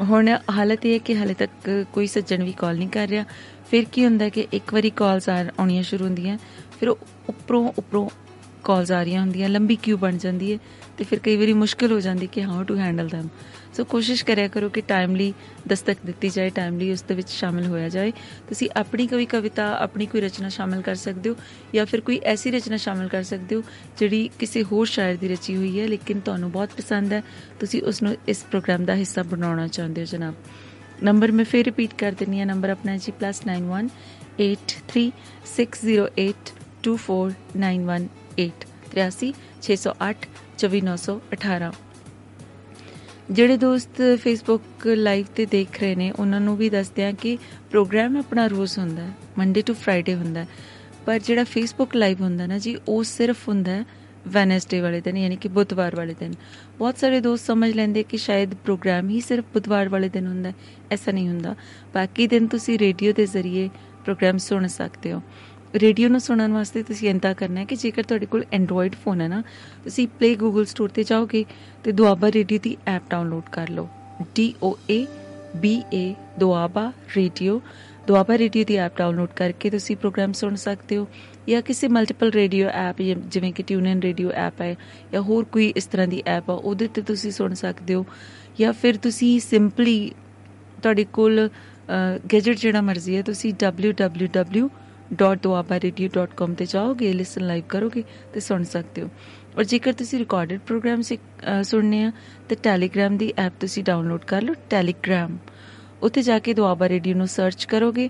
ਹੁਣ ਹਾਲਤ ਇਹ ਹੈ ਕਿ ਹਾਲੇ ਤੱਕ ਕੋਈ ਸੱਜਣ ਵੀ ਕਾਲ ਨਹੀਂ ਕਰ ਰਿਹਾ। ਫਿਰ ਕੀ ਹੁੰਦਾ ਕਿ ਇੱਕ ਵਾਰੀ ਕਾਲਸ ਆਉਣੀਆਂ ਸ਼ੁਰੂ ਹੁੰਦੀਆਂ, ਫਿਰ ਉੱਪਰੋਂ ਉੱਪਰੋਂ ਕਾਲਸ ਆ ਰਹੀਆਂ ਹੁੰਦੀਆਂ, ਲੰਬੀ ਕਿਊ ਬਣ ਜਾਂਦੀ ਹੈ ਤੇ ਫਿਰ ਕਈ ਵਾਰੀ ਮੁਸ਼ਕਲ ਹੋ ਜਾਂਦੀ ਕਿ how to handle them so ਕੋਸ਼ਿਸ਼ ਕਰਿਆ ਕਰੋ ਕਿ ਟਾਈਮਲੀ ਦਸਤਕ ਦਿੱਤੀ ਜਾਏ ਟਾਈਮਲੀ ਉਸ ਦੇ ਵਿੱਚ ਸ਼ਾਮਿਲ ਹੋਇਆ ਜਾਏ। ਤੁਸੀਂ ਆਪਣੀ ਕੋਈ ਕਵਿਤਾ, ਆਪਣੀ ਕੋਈ ਰਚਨਾ ਸ਼ਾਮਿਲ ਕਰ ਸਕਦੇ ਹੋ ਜਾਂ ਫਿਰ ਕੋਈ ਐਸੀ ਰਚਨਾ ਸ਼ਾਮਿਲ ਕਰ ਸਕਦੇ ਹੋ ਜਿਹੜੀ ਕਿਸੇ ਹੋਰ ਸ਼ਾਇਰ ਦੀ ਰਚੀ ਹੋਈ ਹੈ, ਲੇਕਿਨ ਤੁਹਾਨੂੰ ਬਹੁਤ ਪਸੰਦ ਹੈ। ਤੁਸੀਂ ਉਸ ਨੂੰ ਇਸ ਪ੍ਰੋਗਰਾਮ ਦਾ ਹਿੱਸਾ ਬਣਾਉਣਾ ਚਾਹੁੰਦੇ ਹੋ, ਜਨਾਬ। ਨੰਬਰ ਮੈਂ ਫੇਰ ਰਿਪੀਟ ਕਰ ਦਿੰਨੀ ਆ ਨੰਬਰ ਆਪਣਾ ਜੀ +918360824918 83 608 ਜਿਹੜੇ ਦੋਸਤ ਫੇਸਬੁੱਕ ਲਾਈਵ ਤੇ ਦੇਖ ਰਹੇ ਨੇ, ਉਹਨਾਂ ਨੂੰ ਵੀ ਦੱਸਦੇ ਆ ਕਿ ਪ੍ਰੋਗਰਾਮ ਆਪਣਾ ਰੋਜ਼ ਹੁੰਦਾ ਹੈ ਮੰਡੇ ਟੂ ਫਰਾਈਡੇ ਹੁੰਦਾ ਪਰ ਜਿਹੜਾ ਫੇਸਬੁੱਕ ਲਾਈਵ ਹੁੰਦਾ ਨਾ ਜੀ, ਉਹ ਸਿਰਫ ਹੁੰਦਾ ਹੈ ਵੈਨਸਡੇ ਵਾਲੇ ਦਿਨ, ਯਾਨੀ ਕਿ ਬੁੱਧਵਾਰ ਵਾਲੇ ਦਿਨ। ਬਹੁਤ ਸਾਰੇ ਦੋਸਤ ਸਮਝ ਲੈਂਦੇ ਕਿ ਸ਼ਾਇਦ ਪ੍ਰੋਗਰਾਮ ਹੀ ਸਿਰਫ ਬੁੱਧਵਾਰ ਵਾਲੇ ਦਿਨ ਹੁੰਦਾ ਐਸਾ ਨਹੀਂ ਹੁੰਦਾ। ਬਾਕੀ ਦਿਨ ਤੁਸੀਂ ਰੇਡੀਓ ਦੇ ਜ਼ਰੀਏ ਪ੍ਰੋਗਰਾਮ ਸੁਣ ਸਕਦੇ ਹੋ। ਰੇਡੀਓ ਨੂੰ ਸੁਣਨ ਵਾਸਤੇ ਤੁਸੀਂ ਇੰਤਾ ਕਰਨਾ ਹੈ ਕਿ ਜੇਕਰ ਤੁਹਾਡੇ ਕੋਲ ਐਂਡਰੋਇਡ ਫੋਨ ਹੈ ਨਾ, ਤੁਸੀਂ ਪਲੇ ਗੂਗਲ ਸਟੋਰ ਤੇ ਜਾਓਗੇ ਤੇ ਦੁਆਬਾ ਰੇਡੀਓ ਦੀ ਐਪ ਡਾਊਨਲੋਡ ਕਰ ਲਓ। D O A B A Doaba radio. Doaba radio the app download ਕਰਕੇ ਤੁਸੀਂ ਪ੍ਰੋਗਰਾਮ ਸੁਣ ਸਕਦੇ ਹੋ ਜਾਂ ਕਿਸੇ ਮਲਟੀਪਲ ਰੇਡੀਓ ਐਪ ਜਿਵੇਂ ਕਿ ਟਿਊਨ ਇਨ ਰੇਡੀਓ ਐਪ ਹੈ ਜਾਂ ਹੋਰ ਕੋਈ ਇਸ ਤਰ੍ਹਾਂ ਦੀ ਐਪ ਆ, ਉਹਦੇ ਤੇ ਤੁਸੀਂ ਸੁਣ ਸਕਦੇ ਹੋ। ਜਾਂ ਫਿਰ ਤੁਸੀਂ ਸਿੰਪਲੀ ਤੁਹਾਡੇ ਕੋਲ ਗੈਜਟ ਜਿਹੜਾ ਮਰਜ਼ੀ ਹੈ, ਤੁਸੀਂ www www.doabaradio.com ਤੇ ਜਾਓਗੇ ਲਿਸਨ ਲਾਈਵ ਕਰੋਗੇ ਤੇ ਸੁਣ ਸਕਦੇ ਹੋ। ਔਰ ਜੇਕਰ ਤੁਸੀਂ ਰਿਕਾਰਡਡ ਪ੍ਰੋਗਰਾਮ ਸੁਣਨੇ ਆ, ਤੇ ਟੈਲੀਗ੍ਰਾਮ ਦੀ ਐਪ ਤੁਸੀਂ ਡਾਊਨਲੋਡ ਕਰ ਲਓ ਟੈਲੀਗ੍ਰਾਮ ਉੱਥੇ ਜਾ ਕੇ ਦੁਆਬਾ ਰੇਡੀਓ ਨੂੰ ਸਰਚ ਕਰੋਗੇ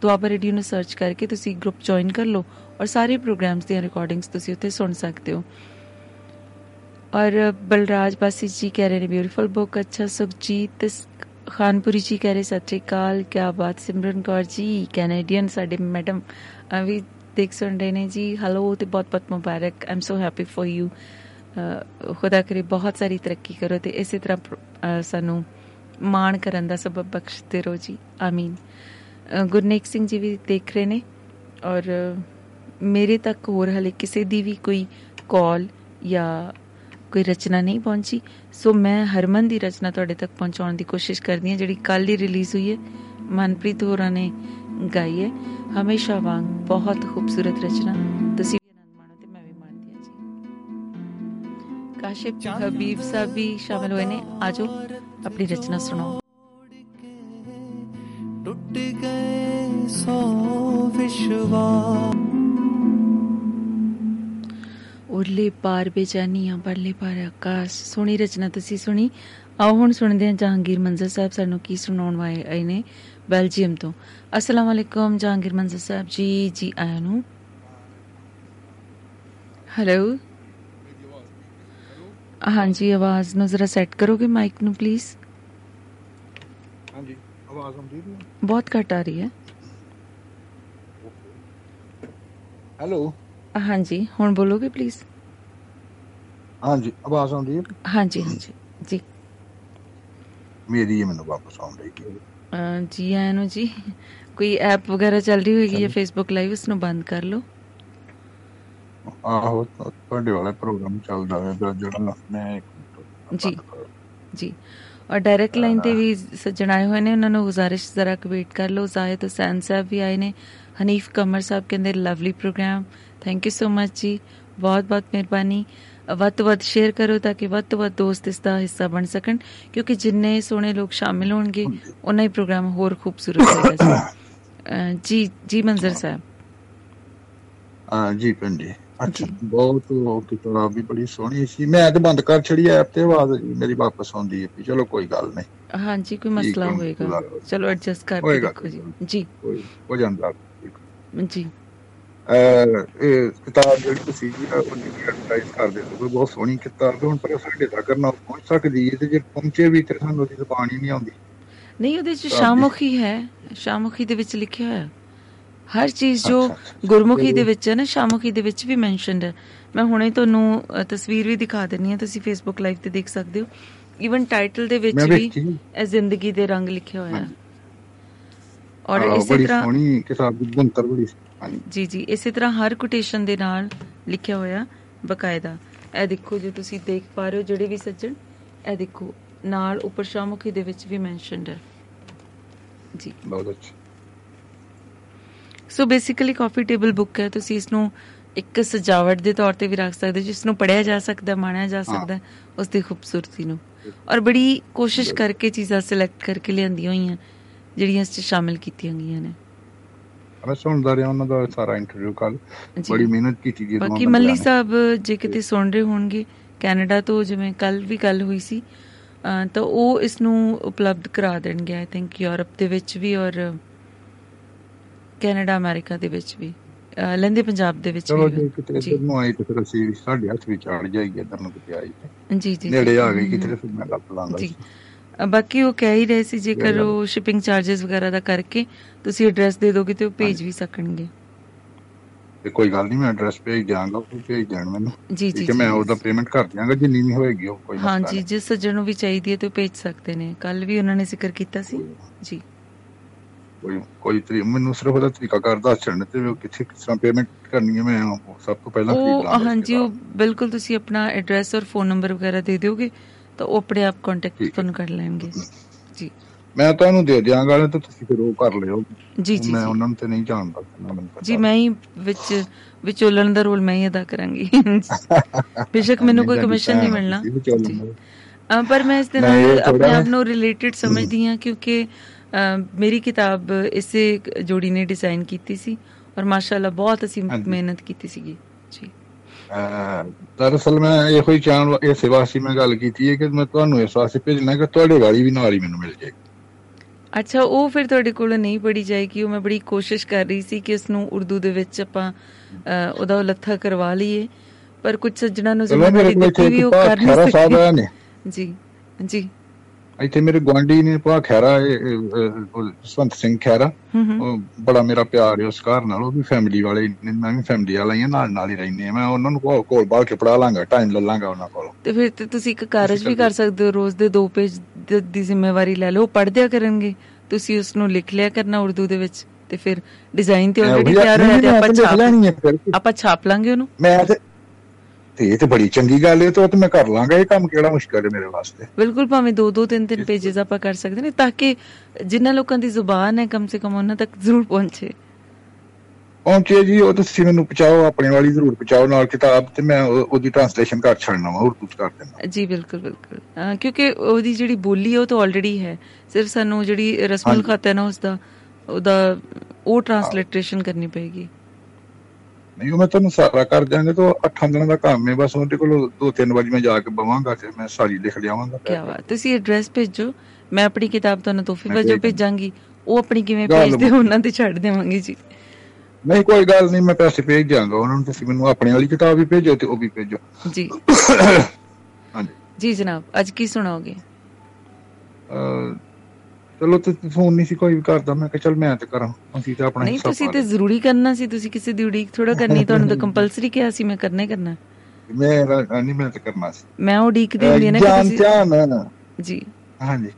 ਦੁਆਬਾ ਰੇਡੀਓ ਨੂੰ ਸਰਚ ਕਰਕੇ ਤੁਸੀਂ ਗਰੁੱਪ ਜੁਆਇਨ ਕਰ ਲਓ ਔਰ ਸਾਰੇ ਪ੍ਰੋਗਰਾਮਸ ਦੀਆਂ ਰਿਕਾਰਡਿੰਗਸ ਤੁਸੀਂ ਉੱਥੇ ਸੁਣ ਸਕਦੇ ਹੋ। ਔਰ ਬਲਰਾਜ ਬਾਸੀ ਜੀ ਕਹਿ ਰਹੇ ਨੇ ਬਿਊਟੀਫੁਲ ਬੁੱਕ ਅੱਛਾ ਸੁਖਜੀਤ ਖਾਨਪੁਰੀ ਜੀ ਕਹਿ ਰਹੇ, ਸਤਿ ਸ਼੍ਰੀ ਅਕਾਲ ਕੀ ਬਾਤ ਸਿਮਰਨ ਕੌਰ ਜੀ, ਕੈਨੇਡੀਅਨ ਸਾਡੇ ਮੈਡਮ ਵੀ ਦੇਖ ਸੁਣ ਰਹੇ ਨੇ ਜੀ ਹਲੋ ਤੇ ਬਹੁਤ ਬਹੁਤ ਮੁਬਾਰਕ am so happy for you ਖੁਦਾ ਕਰੇ ਬਹੁਤ ਸਾਰੀ ਤਰੱਕੀ ਕਰੋ ਤੇ ਇਸੇ ਤਰ੍ਹਾਂ ਸਾਨੂੰ ਮਾਣ ਕਰਨ ਦਾ ਸਬਬ ਬਖਸ਼ਦੇ ਰਹੋ ਜੀ, ਆਮੀਨ। ਗੁਰਨੇਕ ਸਿੰਘ ਜੀ ਵੀ ਦੇਖ ਰਹੇ ਨੇ ਔਰ ਮੇਰੇ ਤੱਕ ਹੋਰ ਹਲੇ ਕਿਸੇ ਦੀ ਵੀ ਕੋਈ ਕਾਲ ਜਾਂ ਕੋਈ ਰਚਨਾ ਨਹੀਂ ਪਹੁੰਚੀ। ਸੋ ਮੈਂ ਹਰਮਨ ਦੀ ਰਚਨਾ ਤੁਹਾਡੇ ਤੱਕ ਪਹੁੰਚਾਉਣ ਦੀ ਕੋਸ਼ਿਸ਼ ਕਰਦੀ ਹਾਂ ਜਿਹੜੀ ਕੱਲ ਹੀ ਰਿਲੀਜ਼ ਹੋਈ ਹੈ। ਮਨਪ੍ਰੀਤ ਹੋਰਾਂ ਨੇ ਗਾਈ ਹੈ। ਹਮੇਸ਼ਾ ਵਾਂਗ ਬਹੁਤ ਖੂਬਸੂਰਤ ਰਚਨਾ। ਤੁਸੀਂ ਵੀ ਆਨੰਦ ਮਾਣੋ ਤੇ ਮੈਂ ਵੀ ਮਾਣਦੀ ਹਾਂ ਜੀ। ਕਾਸ਼ਿਫ ਹਬੀਬ ਸਾਹਿਬ ਵੀ ਸ਼ਾਮਲ ਹੋਏ ਨੇ। ਆਜੋ ਆਪਣੀ ਰਚਨਾ ਸੁਣਾਓ। ਟੁੱਟ ਗਏ ਸੋ ਵਿਸ਼ਵਾਸ। ਉਰਲੇ ਪਾਰ ਬੇਚੈਨੀਆਂ ਪਰਲੇ ਪਾਰ ਆਕਾਸ਼। ਸੋਹਣੀ ਰਚਨਾ ਤੁਸੀਂ ਸੁਣੀ। ਆਓ ਹੁਣ ਸੁਣਦੇ ਹਾਂ ਜਹਾਂਗੀਰ ਮੰਜ਼ਰ ਸਾਹਿਬ ਸਾਨੂੰ ਕੀ ਸੁਣਾਉਣ ਵਾਲੇ ਆਏ ਨੇ ਬੈਲਜੀਅਮ ਤੋਂ। ਅਸਲਾਮ ਅਲੈਕੁਮ ਜਹਾਂਗੀਰ ਮੰਜ਼ਰ ਸਾਹਿਬ ਜੀ ਜੀ ਆਇਆਂ ਨੂੰ। ਹੈਲੋ ਹਾਂਜੀ ਆਵਾਜ਼ ਨੂੰ ਜ਼ਰਾ ਸੈੱਟ ਕਰੋਗੇ ਮਾਈਕ ਨੂੰ ਪਲੀਜ਼ ਹਾਂਜੀ ਆਵਾਜ਼ ਆਉਂਦੀ ਹੈ ਬਹੁਤ ਘੱਟ ਆ ਰਹੀ ਹੈ। ਹੈਲੋ ਹਾਂਜੀ ਹੁਣ ਬੋਲੋਗੇ ਪਲੀਜ਼ ਹਾਂਜੀ ਆਵਾਜ਼ ਆਉਂਦੀ ਹੈ? ਹਾਂਜੀ ਹਾਂਜੀ ਜੀ। ਮੇਰੀ ਹੀ ਮੈਨੂੰ ਵਾਪਸ ਆਉਣ ਲਈ ਅਹ ਜੀ ਆਇਆਂ ਨੂੰ ਜੀ ਕੋਈ ਐਪ ਵਗੈਰਾ ਚੱਲ ਰਹੀ ਹੋਏਗੀ ਜਾਂ ਫੇਸਬੁੱਕ ਲਾਈਵ ਉਸ ਨੂੰ ਬੰਦ ਕਰ ਲਓ। ਆਹੋ ਤੁਹਾਡੇ ਵਾਲਾ ਪ੍ਰੋਗਰਾਮ ਚੱਲਦਾ ਹੈ ਜਿਹੜਾ ਮੈਂ ਜੀ। ਜੀ। ਔਰ ਡਾਇਰੈਕਟ ਲਾਈਨ ਤੇ ਵੀ ਸੱਜਣ ਆਏ ਹੋਏ ਨੇ ਉਹਨਾਂ ਨੂੰ ਗੁਜ਼ਾਰਿਸ਼ ਜ਼ਰਾ ਕੁ ਵੇਟ ਕਰ ਲਓ। ਜ਼ਾਹਿਦ ਹੁਸੈਨ ਸਾਹਿਬ ਵੀ ਆਏ ਨੇ ਹਨੀਫ ਕਮਰ ਸਾਹਿਬ ਕਹਿੰਦੇ lovely programme thank you so much ਜੀ ਬਹੁਤ ਬਹੁਤ ਮਿਹਰਬਾਨੀ ਵੱਧ ਤੋਂ ਵੱਧ ਸ਼ੇਅਰ ਕਰੋ ਤਾਂ ਕਿ ਵੱਧ ਤੋਂ ਵੱਧ ਦੋਸਤ ਇਸ ਦਾ ਹਿੱਸਾ ਬਣ ਸਕਣ ਕਿਉਂਕਿ ਜਿੰਨੇ ਸੋਹਣੇ ਲੋਕ ਸ਼ਾਮਿਲ ਹੋਣਗੇ ਉਨਾ ਹੀ ਪ੍ਰੋਗਰਾਮ ਹੋਰ ਖੂਬਸੂਰਤ ਹੋਏਗਾ ਜੀ ਜੀ ਜੀ ਮੰਜ਼ਰ ਸਾਹਿਬ ਹਾਂ ਜੀ ਪਿੰਡੀ ਅੱਛਾ। ਬਹੁਤ ਉਹ ਕਿਤਾਬ ਵੀ ਬੜੀ ਸੋਹਣੀ ਸੀ ਮੈਂ ਤੇ ਬੰਦ ਕਰ ਛੜੀ ਐਪ ਤੇ ਆਵਾਜ਼ ਮੇਰੀ ਵਾਪਸ ਆਉਂਦੀ ਹੈ ਚਲੋ ਕੋਈ ਗੱਲ ਨਹੀਂ ਹਾਂਜੀ ਕੋਈ ਮਸਲਾ ਹੋਏਗਾ ਚਲੋ ਐਡਜਸਟ ਕਰਕੇ। ਦੇਖੋ ਜੀ ਜੀ ਹੋ ਜਾਂਦਾ ਜੀ ਇਹ ਕਿਤਾਬ ਜਿਹੜੀ ਤੁਸੀਂ ਜੀ ਆਪਣੀ ਐਡਵਰਟਾਈਜ਼ ਕਰਦੇ ਹੋ ਬਹੁਤ ਸੋਹਣੀ ਕਿਤਾਬ ਹੈ ਹੁਣ ਪਰ ਸਾਡੇ ਤੱਕ ਨਾ ਪਹੁੰਚ ਸਕਦੀ ਹੈ ਤੇ ਜੇ ਪਹੁੰਚੇ ਵੀ ਤੇ ਸਾਨੂੰ ਉਹਦੀ ਜ਼ਬਾਨ ਹੀ ਨਹੀਂ ਆਉਂਦੀ। ਨਹੀਂ ਉਹਦੇ ਚ ਤੁਹਾਡੀ- ਸ਼ਾਮੁਖੀ ਹੈ। ਸ਼ਾਮੁਖੀ ਦੇ ਵਿੱਚ ਲਿਖਿਆ ਹੋਇਆ। ਹਰ ਚੀਜ਼ ਜੋ। ਗੁਰਮੁਖੀ ਦੇ ਵਿੱਚ ਹੈ ਨਾ ਸ਼ਾਮੁਖੀ ਦੇ ਵਿੱਚ ਵੀ ਮੈਂਸ਼ਨਡ ਹੈ। ਮੈਂ ਹੁਣੇ ਤੁਹਾਨੂੰ ਤਸਵੀਰ ਵੀ ਦਿਖਾ ਦਿੰਨੀ ਆ ਤੁਸੀਂ ਫੇਸਬੁੱਕ ਲਾਈਵ ਤੇ ਦੇਖ ਸਕਦੇ ਹੋ। ਈਵਨ ਟਾਈਟਲ ਦੇ ਵਿੱਚ ਵੀ ਇਹ ਜ਼ਿੰਦਗੀ ਦੇ ਰੰਗ ਲਿਖਿਆ ਹੋਇਆ ਹੈ। ਔਰ ਇਸੇ ਬੜੀ ਤਰ੍ਹਾਂ ਸੋਹਣੀ ਕਿਤਾਬ ਦੀ ਬੁੰਤਰ ਬੜੀ ਜੀ ਜੀ। ਇਸੇ ਤਰ੍ਹਾਂ ਹਰ ਕੋਟੇਸ਼ਨ ਦੇ ਨਾਲ ਲਿਖਿਆ ਹੋਇਆ ਬਕਾਇਦਾ। ਇਹ ਦੇਖੋ ਜੇ ਤੁਸੀਂ ਦੇਖ ਪਾ ਰਹੇ ਹੋ ਜਿਹੜੇ ਵੀ ਸੱਜਣ ਇਹ ਦੇਖੋ ਨਾਲ ਉੱਪਰ ਸ਼ਾਮੁਖੀ ਦੇ ਵਿੱਚ ਵੀ ਮੈਂਸ਼ਨਡ ਹੈ। ਜੀ। ਬਹੁਤ ਅੱਛਾ। So basically coffee table book ਹੈ। ਤੁਸੀਂ ਇਸ ਨੂੰ ਇੱਕ ਸਜਾਵਟ ਦੇ ਤੌਰ ਤੇ ਵੀ ਰੱਖ ਸਕਦੇ ਜਿਸ ਨੂੰ ਪੜਿਆ ਜਾ ਸਕਦਾ ਮਾਣਿਆ ਜਾ ਸਕਦਾ ਉਸ ਦੀ ਖੂਬਸੂਰਤੀ ਨੂੰ। ਔਰ ਬੜੀ ਕੋਸ਼ਿਸ਼ ਕਰਕੇ ਚੀਜ਼ਾਂ ਸਿਲੈਕਟ ਕਰਕੇ ਲਿਆਂਦੀਆਂ ਹੋਈਆਂ ਜਿਹੜੀਆਂ ਇਸ 'ਚ ਸ਼ਾਮਿਲ ਕੀਤੀਆਂ ਗਈਆਂ ਨੇ। ਮੈਂ ਸੁਣਦਾ ਰਿਹਾ ਉਹਨਾਂ ਦਾ ਸਾਰਾ ਇੰਟਰਵਿਊ ਕੱਲ ਜੀ। ਬੜੀ ਮਿਹਨਤ ਕੀਤੀ ਗਈ ਬਾਕੀ ਮੱਲੀ ਸਾਹਿਬ ਜੇ ਕਿਤੇ ਸੁਣ ਰਹੇ ਹੋਣਗੇ ਕੈਨੇਡਾ ਤੋਂ ਜਿਵੇਂ ਕੱਲ ਵੀ ਗੱਲ ਹੋਈ ਸੀ ਤਾਂ ਉਹ ਇਸ ਨੂੰ ਉਪਲਬਧ ਕਰਾ ਦੇਣਗੇ ਆਈ ਥਿੰਕ ਯੂਰਪ ਦੇ ਵਿੱਚ ਵੀ ਔਰ ਕੈਨੇਡਾ ਅਮਰੀਕਾ ਦੇ ਵਿੱਚ ਵੀ ਲਹਿੰਦੇ ਪੰਜਾਬ ਦੇ ਵਿੱਚ ਚਲੋ ਵੀ ਜੇ ਕਿਤੇ ਜੀ ਇੱਧਰ ਨੂੰ ਆਈ ਤੇ ਫਿਰ ਅਸੀਂ ਸਾਡੇ ਹੱਥ ਵੀ ਚੜ ਜਾਈਏ ਇੱਧਰ ਨੂੰ ਕਿਤੇ ਆਈ। ਜੀ ਜੀ ਨੇੜੇ ਜੀ। ਆ ਗਈ ਕਿਤੇ ਫਿਰ ਮੈਂ ਲੱਭ ਲਾਂਗਾ ਜੀ ਬਾਕੀ ਉਹ ਕਹਿ ਹੀ ਰਹੇ ਸੀ ਜੇਕਰ। ਉਹ ਸ਼ਿਪਿੰਗ ਚਾਰजेस ਵਗੈਰਾ ਦਾ ਕਰਕੇ ਤੁਸੀਂ ਐਡਰੈਸ ਦੇ ਦੋਗੇ ਤੇ ਉਹ ਭੇਜ ਵੀ ਸਕਣਗੇ। ਤੇ ਕੋਈ ਗੱਲ ਨਹੀਂ ਮੈਂ ਐਡਰੈਸ ਭੇਜ ਦਿਆਂਗਾ ਉਹ ਭੇਜ ਦੇਣ ਮੈਨੂੰ। ਜੀ ਜੀ ਹੈ ਮੈਂ ਜੀ। ਉਹਦਾ ਪੇਮੈਂਟ ਕਰ ਦਿਆਂਗਾ ਜਿੰਨੀ ਵੀ ਹੋਏਗੀ ਉਹ ਕੋਈ ਹਾਂਜੀ ਨਹੀਂ ਜਿਸ ਸੱਜਣ ਨੂੰ ਵੀ ਚਾਹੀਦੀ ਹੈ ਤੇ ਉਹ ਭੇਜ ਸਕਦੇ ਨੇ। ਕੱਲ ਵੀ ਉਹਨਾਂ ਨੇ ਜ਼ਿਕਰ ਕੀਤਾ ਸੀ। ਜੀ। ਕੋਈ ਕੋਈ ਤਰੀ ਮੈਨੂੰ ਸਿਰਫ ਉਹਦਾ ਤਰੀਕਾ ਕਰ ਦੱਸ ਛੱਡਣ ਤੇ ਉਹ ਕਿੱਥੇ ਕਿਸ ਤਰ੍ਹਾਂ ਪੇਮੈਂਟ ਕਰਨੀ ਹੈ ਮੈਂ ਉਹ ਸਭ ਤੋਂ ਪਹਿਲਾਂ ਖਰੀਦ ਉਹ ਲਾਂਗਾ ਹਾਂਜੀ ਉਹ ਬਿਲਕੁਲ ਤੁਸੀਂ ਆਪਣਾ ਐਡਰੈਸ ਔਰ ਫੋਨ ਨੰਬਰ ਵਗੈਰਾ ਦੇ ਦਿਓਗੇ। ਤਾਂ ਉਹ ਆਪਣੇ ਆਪ ਕੰਟੈਕਟ। ਤੁਹਾਨੂੰ ਕਰ ਲੈਣਗੇ। ਜੀ। ਮੈਂ ਤੁਹਾਨੂੰ ਦੇ ਦਿਆਂਗਾ ਤੇ ਤੁਸੀਂ ਫਿਰ ਉਹ ਕਰ ਲਿਓ। ਜੀ ਜੀ ਮੈਂ। ਉਹਨਾਂ ਨੂੰ ਤੇ ਨਹੀਂ ਜਾਣਦਾ ਨਾ ਜੀ ਮੈਂ ਹੀ ਵਿੱਚ ਵਿਚੋਲਣ ਦਾ ਰੋਲ ਮੈਂ ਹੀ ਅਦਾ ਕਰਾਂਗੀ। ਬੇਸ਼ੱਕ ਮੈਨੂੰ ਕੋਈ ਕਮਿਸ਼ਨ ਨਹੀਂ ਮਿਲਣਾ। ਪਰ ਮੈਂ ਇਸ ਦੇ ਨਾਲ ਆਪਣੇ ਆਪ ਨਾ- ਨੂੰ ਰਿਲੇਟਡ ਸਮਝਦੀ ਹਾਂ। ਕਿਉਂਕਿ ਮੇਰੀ ਕਿਤਾਬ ਇਸੇ ਜੋੜੀ ਨੇ ਡਿਜ਼ਾਈਨ ਕੀਤੀ ਸੀ ਔਰ ਮਾਸ਼ਾਅੱਲਾ ਬਹੁਤ ਅਸੀਂ। ਮਿਹਨਤ ਕੀਤੀ ਸੀਗੀ। ਦਰਅਸਲ ਮੈਂ ਇਹੋ ਹੀ ਚਾਹਣ ਇਸੇ ਵਾਸਤੇ ਮੈਂ ਗੱਲ ਕੀਤੀ ਹੈ ਕਿ ਮੈਂ ਤੁਹਾਨੂੰ ਇਸ ਵਾਸਤੇ ਭੇਜਣਾ ਕਿ ਤੁਹਾਡੇ ਵਾਲੀ ਵੀ ਨਾਲ ਹੀ ਮੈਨੂੰ ਮਿਲ ਜਾਏ। ਅੱਛਾ ਉਹ ਫਿਰ ਤੁਹਾਡੇ ਕੋਲ ਨਹੀਂ ਪੜੀ ਜਾਏਗੀ ਉਹ ਮੈਂ ਬੜੀ ਕੋਸ਼ਿਸ਼ ਕਰ ਰਹੀ ਸੀ ਕਿ ਉਸ ਨੂੰ ਉਰਦੂ ਦੇ ਵਿੱਚ ਆਪਾਂ ਉਹਦਾ ਲੱਥਾ ਕਰਵਾ ਲਈਏ ਪਰ ਕੁਝ ਸੱਜਣਾ ਨੂੰ ਜ਼ਿੰਮੇਵਾਰੀ ਦਿੱਤੀ ਵੀ ਉਹ ਕਰ ਨਹੀਂ ਸਕਦੇ ਜੀ ਜੀ। ਇੱਥੇ ਮੇਰੇ ਗਵਾਂਢੀ ਨੇ ਭਾ ਖੈਰਾ ਜਸਵੰਤ ਸਿੰਘ ਖੈਰਾ ਬੜਾ ਮੇਰਾ ਪਿਆਰ ਹੈ ਉਸ ਘਰ ਨਾਲ। ਉਹ ਵੀ ਫੈਮਿਲੀ ਵਾਲੇ ਨੇ, ਮੈਂ ਵੀ ਫੈਮਿਲੀ ਵਾਲਾ ਹੀ ਨਾਲ ਨਾਲ ਹੀ ਰਹਿੰਦੇ ਹਾਂ। ਮੈਂ ਉਹਨਾਂ ਨੂੰ ਕੋਲ ਕੋਲ ਬਾਲ ਕੇ ਪੜਾ ਲਾਂਗਾ ਟਾਈਮ ਲੈ ਲਾਂਗਾ ਉਹਨਾਂ ਕੋਲੋਂ। ਤੇ ਫਿਰ ਤੇ ਤੁਸੀਂ ਇੱਕ ਕਾਰਜ ਵੀ ਕਰ ਸਕਦੇ ਹੋ ਰੋਜ਼ ਦੇ ਦੋ ਪੇਜ ਦੀ ਜ਼ਿੰਮੇਵਾਰੀ ਲੈ ਲਓ। ਪੜ੍ਹ ਦਿਆ ਕਰਨਗੇ। ਤੁਸੀਂ ਉਸ ਨੂੰ ਲਿਖ ਲਿਆ ਕਰਨਾ ਉਰਦੂ ਦੇ ਵਿੱਚ। ਤੇ ਫਿਰ ਡਿਜ਼ਾਈਨ ਤੇ ਆਲਰੇਡੀ ਤਿਆਰ ਤੇ ਹੈ ਫਿਰ। ਆਪਾਂ ਛਾਪ ਲਾਂਗੇ ਉਹਨੂੰ? ਮੈਂ ਤੇ ਤੇ ਇਹ ਤੇ ਬੜੀ ਚੰਗੀ ਗੱਲ ਹੈ ਤੇ ਤੇ ਮੈਂ ਕਰ ਲਾਂਗਾ। ਇਹ ਕੰਮ ਕਿਹੜਾ ਮੁਸ਼ਕਲ ਹੈ ਮੇਰੇ ਵਾਸਤੇ। ਬਿਲਕੁਲ ਭਾਵੇਂ ਦੋ ਦੋ ਤਿੰਨ ਤਿੰਨ ਪੇजेस ਆਪਾਂ ਕਰ ਸਕਦੇ ਨੇ ਤਾਂ ਕਿ ਜਿਨ੍ਹਾਂ ਲੋਕਾਂ ਦੀ ਜ਼ੁਬਾਨ ਹੈ ਕਮ ਸੇ ਕਮ ਉਹਨਾਂ ਤੱਕ ਜ਼ਰੂਰ ਪਹੁੰਚੇ। ਪਹੁੰਚੇ ਜੀ ਉਹ ਤੁਸੀਂ ਮੈਨੂੰ ਪਹੁੰਚਾਓ ਆਪਣੇ ਵਾਲੀ ਜ਼ਰੂਰ ਪਹੁੰਚਾਓ ਨਾਲ ਕਿਤਾਬ ਤੇ ਮੈਂ ਉਹ- ਉਹਦੀ ਟ੍ਰਾਂਸਲੇਸ਼ਨ ਕਰ ਛੱਡਣਾ ਵਾ ਉਰਦੂ ਚ ਕਰ ਦੇਣਾ। ਜੀ ਬਿਲਕੁਲ ਬਿਲਕੁਲ। ਕਿਉਂਕਿ ਉਹਦੀ ਜਿਹੜੀ ਬੋਲੀ ਹੈ ਉਹ ਤਾਂ ਆਲਰੇਡੀ ਹੈ। ਸਿਰਫ ਸਾਨੂੰ ਜਿਹੜੀ ਰਸਮੁਲ। ਖਤ ਹੈ ਨਾ ਉਸ ਦਾ ਉਹਦਾ ਉਹ ਟ੍ਰਾਂਸਲੇਟਰੇਸ਼ਨ ਕਰਨੀ ਪਏਗੀ। ਨਹੀਂ ਉਹ ਮੈਂ ਤੁਹਾਨੂੰ ਸਾਰਾ ਕਰ ਦਿਆਂਗਾ ਤੇ ਉਹ ਅੱਠਾਂ ਦਿਨਾਂ ਦਾ ਕੰਮ ਹੈ। ਬਸ ਉਹਦੇ ਕੋਲ ਦੋ ਤਿੰਨ ਵਾਰੀ ਮੈਂ ਜਾ ਕੇ ਬਵਾਂਗਾ ਤੇ ਮੈਂ ਸਾਰੀ ਲਿਖ ਲਿਆਵਾਂਗਾ। ਕੀ ਬਾਤ। ਤੁਸੀਂ ਐਡਰੈਸ ਭੇਜੋ। ਮੈਂ ਆਪਣੀ ਕਿਤਾਬ ਤੁਹਾਨੂੰ ਤੋਹਫੇ ਵਜੋਂ ਭੇਜ ਭੇਜਾਂਗੀ। ਉਹ ਆਪਣੀ ਕਿਵੇਂ ਭੇਜਦੇ ਉਹਨਾਂ ਤੇ ਛੱਡ ਦੇਵਾਂਗੇ ਜੀ। ਨਹੀਂ ਕੋਈ ਗੱਲ ਨਹੀਂ ਮੈਂ ਪੈਸੇ ਭੇਜ ਦਿਆਂਗਾ। ਉਹਨਾਂ ਨੂੰ ਤੁਸੀਂ ਮੈਨੂੰ ਆਪਣੇ ਵਾਲੀ ਕਿਤਾਬ ਵੀ ਭੇਜੋ ਤੇ ਉਹ ਵੀ ਭੇਜੋ। ਜੀ। ਹਾਂਜੀ। ਜੀ ਜਨਾਬ ਅੱਜ ਕੀ ਸੁਣਾਓਗੇ? ਚਲੋ ਤੇ ਫੋਨ ਨਹੀਂ ਸੀ ਕੋਈ ਵੀ ਕਰਦਾ। ਮੈਂ ਕਿਹਾ ਚਲ ਮੈਂ ਤੇ ਕਰਾਂ। ਅਸੀਂ ਤੇ ਆਪਣਾ ਨਹੀਂ ਤੁਸੀਂ ਤੇ। ਜ਼ਰੂਰੀ ਕਰਨਾ ਸੀ। ਤੁਸੀਂ ਕਿਸੇ ਦੀ ਉਡੀਕ ਥੋੜਾ ਕਰਨੀ ਤੁਹਾਨੂੰ ਤਾਂ ਕੰਪਲਸਰੀ ਕਿਹਾ ਸੀ ਮੈਂ ਕਰਨਾ ਹੀ ਕਰਨਾ। ਮੈਂ ਨਹੀਂ ਮੈਂ ਤੇ ਕਰਨਾ ਸੀ। ਮੈਂ ਉਡੀਕਦੀ ਹੁੰਦੀ ਹਾਂ ਨਾ ਜਾਨ ਕਿ ਤੁਸੀਂ ਜੀ। ਹਾਂਜੀ।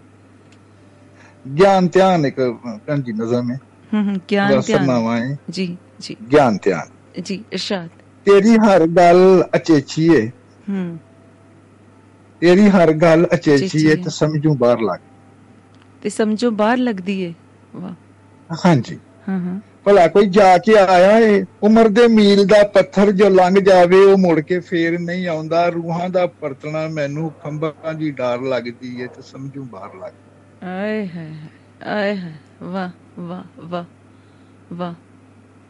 ਗਿਆਨ ਧਿਆਨ ਇੱਕ ਕੰਜੀ ਨਜ਼ਮ ਹੈ। ਹੂੰ ਹੂੰ ਗਿਆਨ ਧਿਆਨ। ਹੈ। ਜੀ ਜੀ। ਗਿਆਨ ਧਿਆਨ। ਜੀ ਇਰਸ਼ਾਦ। ਤੇਰੀ ਹਰ ਗੱਲ ਅਚੇਚੀ ਏ। ਹੂੰ। ਤੇਰੀ ਹਰ ਗੱਲ ਅਚੇਚੀ ਏ। ਤੇ ਸਮਝੂ ਬਾਹਰ ਲੱਗ ਤੇ ਸਮਝੋ ਬਾਹਰ ਲੱਗਦੀ ਏ। ਵਾਹ। ਹਾਂਜੀ। ਹਾਂ ਹਾਂ। ਭਲਾ ਕੋਈ ਜਾ ਕੇ ਆਇਆ ਏ ਉਮਰ ਦੇ ਮੀਲ ਦਾ ਪੱਥਰ ਜੋ ਲੰਘ ਜਾਵੇ ਉਹ ਮੁੜ ਕੇ ਫੇਰ ਨਹੀਂ ਆਉਂਦਾ। ਰੂਹਾਂ ਦਾ ਪਰਤਣਾ ਮੈਨੂੰ ਖੰਭਾਂ ਦੀ ਡਾਰ ਲੱਗਦੀ ਏ ਤੇ ਸਮਝੂ ਬਾਹਰ ਲੱਗ ਆਏ ਹੈ ਆਏ ਹੈ ਵਾਹ ਵਾਹ ਵਾਹ ਵਾਹ।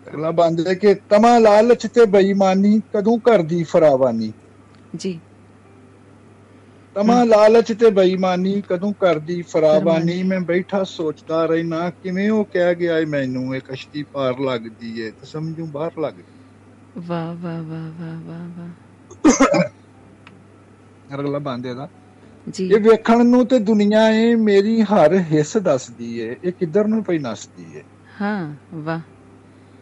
ਅਗਲਾ ਬੰਦ ਹੈ ਕਿ ਤਮਾ ਲਾਲਚ ਤੇ ਬੇਈਮਾਨੀ ਕਦੋਂ ਕਰਦੀ ਫਰਾਵਾਨੀ? ਜੀ। ਤਮਾ ਲਾਲਚ ਤੇ ਬੇਈਮਾਨੀ ਕਦੋਂ ਕਰਦੀ ਫਰਾਵਾਨੀ। ਮੈਂ ਬੈਠਾ ਸੋਚਦਾ ਰਹਿਣਾ ਕਿਵੇਂ ਉਹ ਕਹਿ ਗਿਆ ਏ ਮੈਨੂੰ ਇਹ ਕਸ਼ਤੀ ਪਾਰ ਲੱਗਦੀ ਏ ਤੇ ਸਮਝੂ ਬਾਹਰ ਲੱਗਦੀ ਵਾਹ ਵਾਹ ਵਾਹ ਵਾਹ ਵਾਹ ਵਾਹ। ਅਗਲਾ ਬੰਦ ਦਾ ਜੀ। ਇਹ ਵੇਖਣ ਨੂੰ ਤੇ ਦੁਨੀਆ ਏ ਮੇਰੀ ਹਰ ਹਿੱਸ ਦੱਸਦੀ ਏ ਇਹ ਕਿੱਧਰ ਨੂੰ ਪਈ ਨੱਸਦੀ ਏ। ਹਾਂ ਵਾਹ।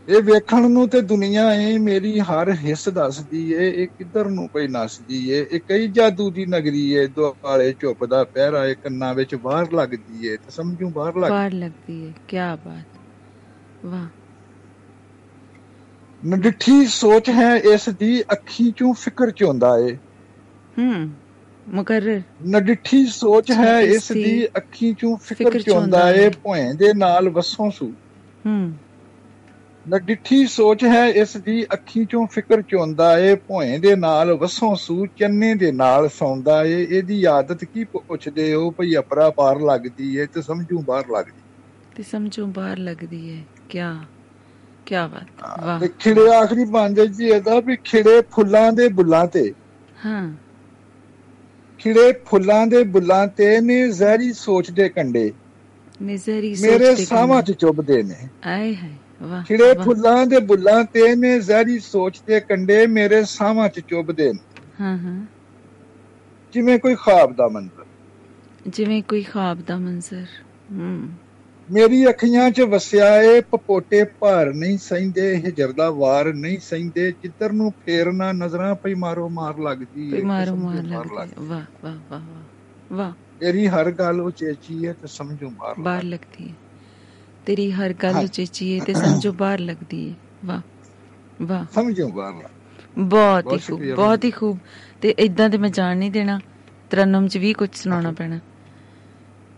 ਇਹ ਵੇਖਣ ਨੂੰ ਤੇ ਦੁਨੀਆ ਏ ਮੇਰੀ ਹਰ ਹਿੱਸ ਦੱਸਦੀ ਏ ਇਹ ਕਿੱਧਰ ਨੂੰ ਪਈ ਨੱਸਦੀ ਏ? ਇਹ ਕਈ ਜਾਦੂ ਦੀ ਨਗਰੀ ਏ ਦੁਆਲੇ ਚੁੱਪ ਦਾ ਪਹਿਰਾ ਏ ਕੰਨਾਂ ਵਿੱਚ ਬਾਹਰ ਲੱਗਦੀ ਏ। ਤੇ ਸਮਝੂ ਬਾਹਰ ਲੱਗ ਬਾਹਰ ਲੱਗਦੀ ਹੈ ਕੀ ਬਾਤ। ਵਾਹ। ਨਡਿੱਠੀ ਸੋਚ ਹੈ ਇਸ ਦੀ ਅੱਖੀ ਚੋਂ ਫਿਕਰ ਚੋਂਦਾ ਏ। ਹੂੰ ਮੁਕਰਰ ਨਡਿੱਠੀ ਸੋਚ ਹੈ ਇਸ ਦੀ ਅੱਖੀ ਚੋਂ ਫਿਕਰ ਚੋਂਦਾ ਏ ਏ। ਭੋਏ ਦੇ ਨਾਲ ਵਸੋਂ ਸੂ। ਹੂੰ। ਨਡਿੱਠੀ ਸੋਚ ਹੈ ਇਸ ਦੀ ਅੱਖੀ ਚੋਂ ਫਿਕਰ ਚੋਂਦਾ ਏ ਭੋਏ ਦੇ ਨਾਲ ਵਸੋਂ ਸੂ ਚੰਨੇ ਦੇ ਨਾਲ ਸੌਂਦਾ ਏ। ਇਹਦੀ ਆਦਤ ਕੀ ਪੁੱਛਦੇ ਹੋ? ਭਈ ਅਪਰਾ ਪਾਰ ਲੱਗਦੀ ਏ ਤੇ ਸਮਝੂ ਬਾਹਰ ਲੱਗਦੀ। ਤੇ ਸਮਝੋ ਬਾਹਰ ਲੱਗਦੀ ਹੈ ਕੀ ਕੀ ਬਾਤ। ਵਾਹ। ਤੇ ਖਿੜੇ ਆਖਰੀ ਬੰਦੇ ਜੀ ਇਹਦਾ ਵੀ ਖਿੜੇ ਫੁੱਲਾਂ ਦੇ ਬੁੱਲਾਂ ਤੇ। ਹਾਂ। ਖਿੜੇ ਫੁੱਲਾਂ ਦੇ ਬੁੱਲਾਂ ਤੇ ਨੇ ਜ਼ਹਿਰੀ ਸੋਚ ਦੇ ਕੰਡੇ। ਨਜ਼ਰੀ ਮੇਰੇ ਸੋਚਦੇ ਸਾਹਾਂ 'ਚ ਚੁੱਭਦੇ ਨੇ। ਆਏ ਹੈ ਵਾਹ। ਫੁੱਲਾਂ ਦੇ ਬੁੱਲਾਂ ਤੇ ਨੇ ਜ਼ਹਿਰੀ ਸੋਚ ਦੇ ਕੰਡੇ ਮੇਰੇ ਸਾਹਾਂ 'ਚ ਚੁੱਭਦੇ ਨੇ। ਹਾਂ ਹਾਂ। ਜਿਵੇਂ ਕੋਈ ਖਾਬ ਦਾ ਮੰਜ਼ਰ। ਜਿਵੇਂ ਕੋਈ ਖਾਬ ਦਾ ਮੰਜ਼ਰ ਹੂੰ। ਮੇਰੀ ਅੱਖੀਆਂ 'ਚ ਵਸਿਆ ਏ ਪਪੋਟੇ ਭਾਰ ਨਹੀਂ ਸਹਿੰਦੇ ਹਿਜਰ ਦਾ ਵਾਰ ਨਹੀਂ ਸਹਿੰਦੇ ਜਿੱਧਰ ਨੂੰ ਫੇਰਨਾ ਨਜ਼ਰਾਂ ਪਈ ਮਾਰੋ ਮਾਰ ਲੱਗਦੀ ਏ ਮਾਰੋ ਮਾਰ ਲੱਗਦੀ ਹੈ। ਵਾਹ ਵਾਹ ਵਾਹ ਵਾਹ ਵਾਹ। ਤੇਰੀ ਹਰ ਗੱਲ ਉਚੇਚੀ ਏ ਤੇ ਸਮਝੋ ਲੱਗ। ਬਾਹਰ ਲੱਗਦੀ ਹੈ ਤੇਰੀ ਹਰ ਗੱਲ। ਉਚੇਚੀ ਹੈ ਤੇ ਸਮਝੋ ਬਾਹਰ ਲੱਗਦੀ ਹੈ ਵਾਹ ਵਾਹ। ਸਮਝੋ ਬਾਹਰ। ਬਹੁਤ ਹੀ ਖੂਬ ਬਹੁਤ ਹੀ ਖੂਬ। ਤੇ ਇਦਾਂ ਤੇ ਮੈਂ ਜਾਣ ਨਹੀਂ ਦੇਣਾ। ਤਰਨਮ ਚ ਵੀ ਕੁਝ ਸੁਣਾਉਣਾ ਪੈਣਾ।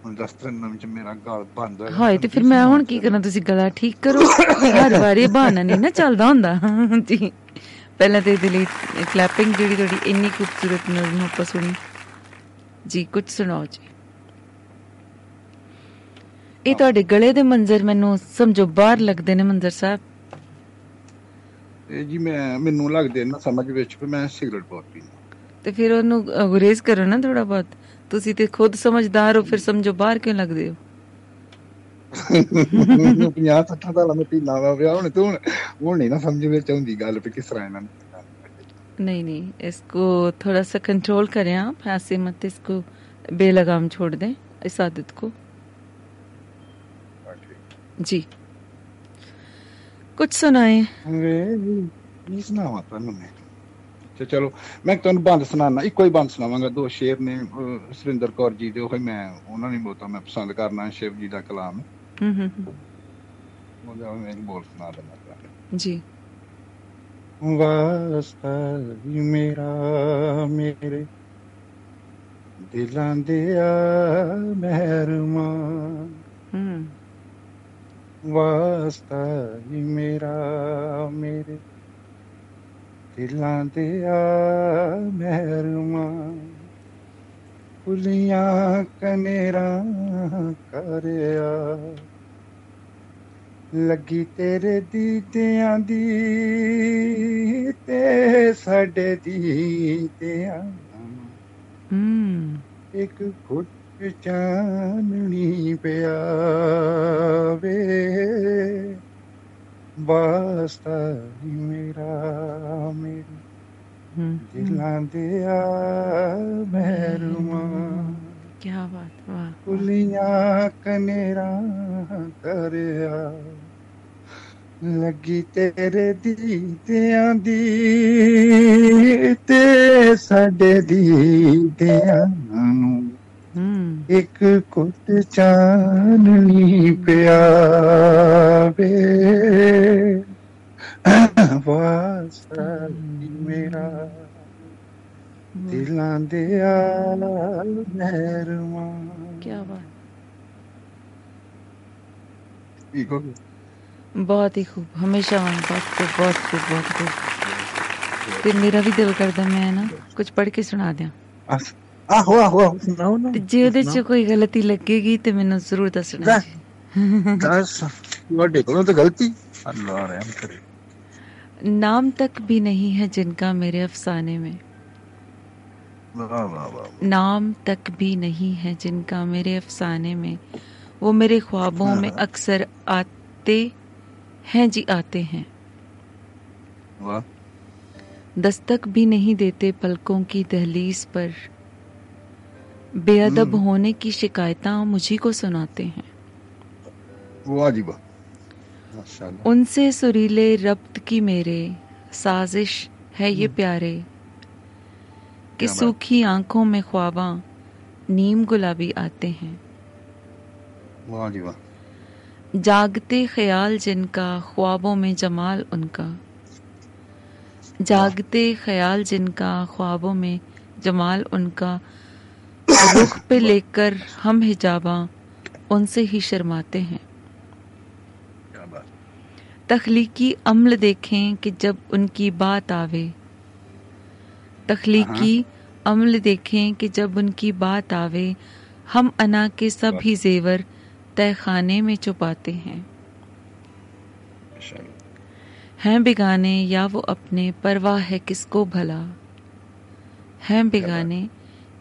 ਹੁਣ ਦਸਤਰਨਮ 'ਚ ਮੇਰਾ ਗਲ ਬੰਦ ਹੋਇਆ। ਹਾਏ ਤੇ ਫਿਰ ਮੈਂ ਹੁਣ ਕੀ ਕਰਾਂ? ਤੁਸੀਂ ਗਲਾ ਠੀਕ ਕਰੋ। ਹਰ ਵਾਰੀ ਬਹਾਨਾ ਨਹੀਂ ਨਾ ਚੱਲਦਾ ਹੁੰਦਾ। ਜੀ। ਪਹਿਲਾਂ ਤੇ ਇਹਦੇ ਲਈ ਕਲੈਪਿੰਗ ਜਿਹੜੀ ਤੁਹਾਡੀ ਇੰਨੀ ਖੂਬਸੂਰਤ ਨਜ਼ਮ ਆਪਾਂ ਸੁਣੀ। ਜੀ ਕੁਝ ਸੁਣਾਓ ਜੀ। ਇਹ ਤੁਹਾਡੇ ਗਲੇ ਦੇ ਮੰਜ਼ਰ ਮੈਨੂੰ ਸਮਝੋ ਬਾਹਰ ਲੱਗਦੇ ਨੇ ਮੰਜ਼ਰ ਸਾਹਿਬ। ਇਹ ਜੀ ਮੈਂ ਮੈਨੂੰ ਲੱਗਦੇ ਨਾ ਸਮਝ ਵਿੱਚ ਕਿ ਮੈਂ ਸਿਗਰਟ ਬਹੁਤ ਪੀਂਦਾ। ਤੇ ਫਿਰ ਉਹਨੂੰ ਗੁਰੇਜ਼ ਕਰੋ ਨਾ ਥੋੜਾ ਬਹੁਤ। ਤੁਸੀਂ ਤੇ ਖੁਦ ਸਮਝਦਾਰ ਹੋ ਫਿਰ ਸਮਝੋ ਬਾਹਰ ਕਿਉਂ ਲੱਗਦੇ ਹੋ? 50 60 ਦਾ ਲੰਮੇ ਪੀਣਾ ਵਾ ਵਿਆਹ ਹੁਣ ਤੂੰ ਹੁਣ ਨਹੀਂ ਨਾ ਸਮਝ ਵਿੱਚ ਆਉਂਦੀ ਗੱਲ ਕਿ ਕਿਸ ਤਰ੍ਹਾਂ ਇਹਨਾਂ ਨੂੰ ਨਹੀਂ ਨਹੀਂ ਇਸਕੋ ਥੋੜਾ ਸਾ ਕੰਟਰੋਲ ਕਰਿਆ ਫਾਸੇ ਮਤ ਇਸਕੋ ਬੇਲਗਾਮ ਛੋੜ ਦੇ ਇਸ ਆਦਤ ਕੋ। ਜੀ। ਕੁਝ ਸੁਣਾਏ? ਨਹੀਂ ਸੁਣਾਵਾ ਤੁਹਾਨੂੰ ਮੈਂ? ਤੇ ਚਲੋ ਮੈਂ ਤੁਹਾਨੂੰ ਬੰਦ ਸੁਣਾਣਾ ਇੱਕੋ ਹੀ ਬੰਦ ਸੁਣਾਵਾਂਗਾ ਦੋ ਸ਼ੇਰ ਨੇ ਸੁਰਿੰਦਰ ਕੌਰ ਜੀ ਦੇ ਉਹ ਮੈਂ ਉਹਨਾਂ ਨੇ ਬੋਤਾ ਮੈਂ ਪਸੰਦ ਕਰਨਾ ਸ਼ਿਵ ਜੀ ਦਾ ਕਲਾਮ। ਹੂੰ ਹੂੰ ਉਹਦਾ ਮੈਂ ਬੋਲ ਸੁਣਾ ਦਿੰਦਾ ਜੀ। ਵਾਸਤਾ ਵੀ ਮੇਰਾ ਮੇਰੇ ਦਿਲਾਂ ਦੇ ਆ ਮਹਿਰਮਾ। ਹੂੰ। ਵਾਸਤਾ ਹੀ ਮੇਰਾ ਮੇਰੇ ਦਿਲਾਂ ਦੇ ਆ ਮਹਿਰਮਾ ਪੁਲੀਆਂ ਕਨੇਰਾ ਕਰਿਆ ਲੱਗੀ ਤੇਰੇ ਦੀਦਿਆਂ ਦੀ ਤੇ ਸਾਡੇ ਦੀਦਿਆਂ ਹੂੰ। ਇੱਕ ਘੁੱਟ ਚਾਨਣੀ ਪਿਆਵੇ। ਬਸਤਾ ਮੇਰਾ ਮੇਰੀ ਦਿਲਾਂ ਦੇ ਆ ਮਹਿਰੂਆ। ਕੀ ਬਾਤ ਵਾਹ। ਕੁਲੀਆਂ ਕਨੇਰਾ ਕਰਿਆ ਲੱਗੀ ਤੇਰੇ ਦੀਦਿਆਂ ਦੀ ਤੇ ਸਾਡੇ ਦੀਦਿਆਂ ਨੂੰ। ਇੱਕ ਕੁੱਟ ਚਾਨਣੀ ਪਿਆਵੇ। ਵਾਸਾ ਮੇਰਾ। ਦਿਲਾਂ ਦੇ ਆਲ ਮਹਿਰਮਾ। ਕੀ ਬਾਤ। ਠੀਕ ਹੋ ਬਹੁਤ ਹੀ ਖੂਬ। ਹਮੇਸ਼ਾ ਵਾਂਗ ਬਹੁਤ ਖੂਬ ਬਹੁਤ ਖੂਬ ਬਹੁਤ ਖੂਬ। ਤੇ ਮੇਰਾ ਵੀ ਦਿਲ ਕਰਦਾ ਮੈਂ ਨਾ ਕੁਝ ਪੜ੍ਹ ਕੇ ਸੁਣਾ ਦਿਆਂ। ਅਸ- ਆਹੋ ਆਹੋ ਆਹੋ, ਸੁਣਾਓ ਨਾ ਤੇ ਜੇ ਉਹਦੇ 'ਚ ਕੋਈ ਗਲਤੀ ਲੱਗੇਗੀ ਤੇ ਮੈਨੂੰ ਜ਼ਰੂਰ ਦੱਸਣਾ ਲੈ। ਜੀ। ਦੱਸ ਤੁਹਾਡੇ ਕੋਲੋਂ ਤਾਂ ਗਲਤੀ ਅੱਲਾ ਰਹਿਮ ਕਰੇ नाम तक भी नहीं है जिनका मेरे अफसाने में ਵਾਹ ਵਾਹ ਵਾਹ नाम तक भी नहीं है जिनका मेरे अफसाने में वो मेरे ख्वाबों में अक्सर आते हैं जी आते हैं ਵਾਹ दस्तक भी नहीं देते पलकों की दहलीज पर बेअदब होने की शिकायत मुझी को सुनाते हैं। उनसे सुरीले रब्त की मेरे साजिश है ये प्यारे। कि सूखी आँखों में ख्वाबा नीम गुलाबी आते हैं। जागते ख्याल जिनका ख्वाबों में जमाल उनका। जागते ख्याल जिनका ख्वाबों में जमाल उनका। रुख पे लेकर हम हिजाबा उनसे ही शर्माते हैं। तखलीकी अम्ल देखें कि जब उनकी बात आवे। तखलीकी अम्ल देखें कि जब उनकी बात आवे हम अना के सब ही जेवर तय खाने में छुपाते हैं। हैं बिगाने या वो अपने परवाह है किसको भला। हैं बिगाने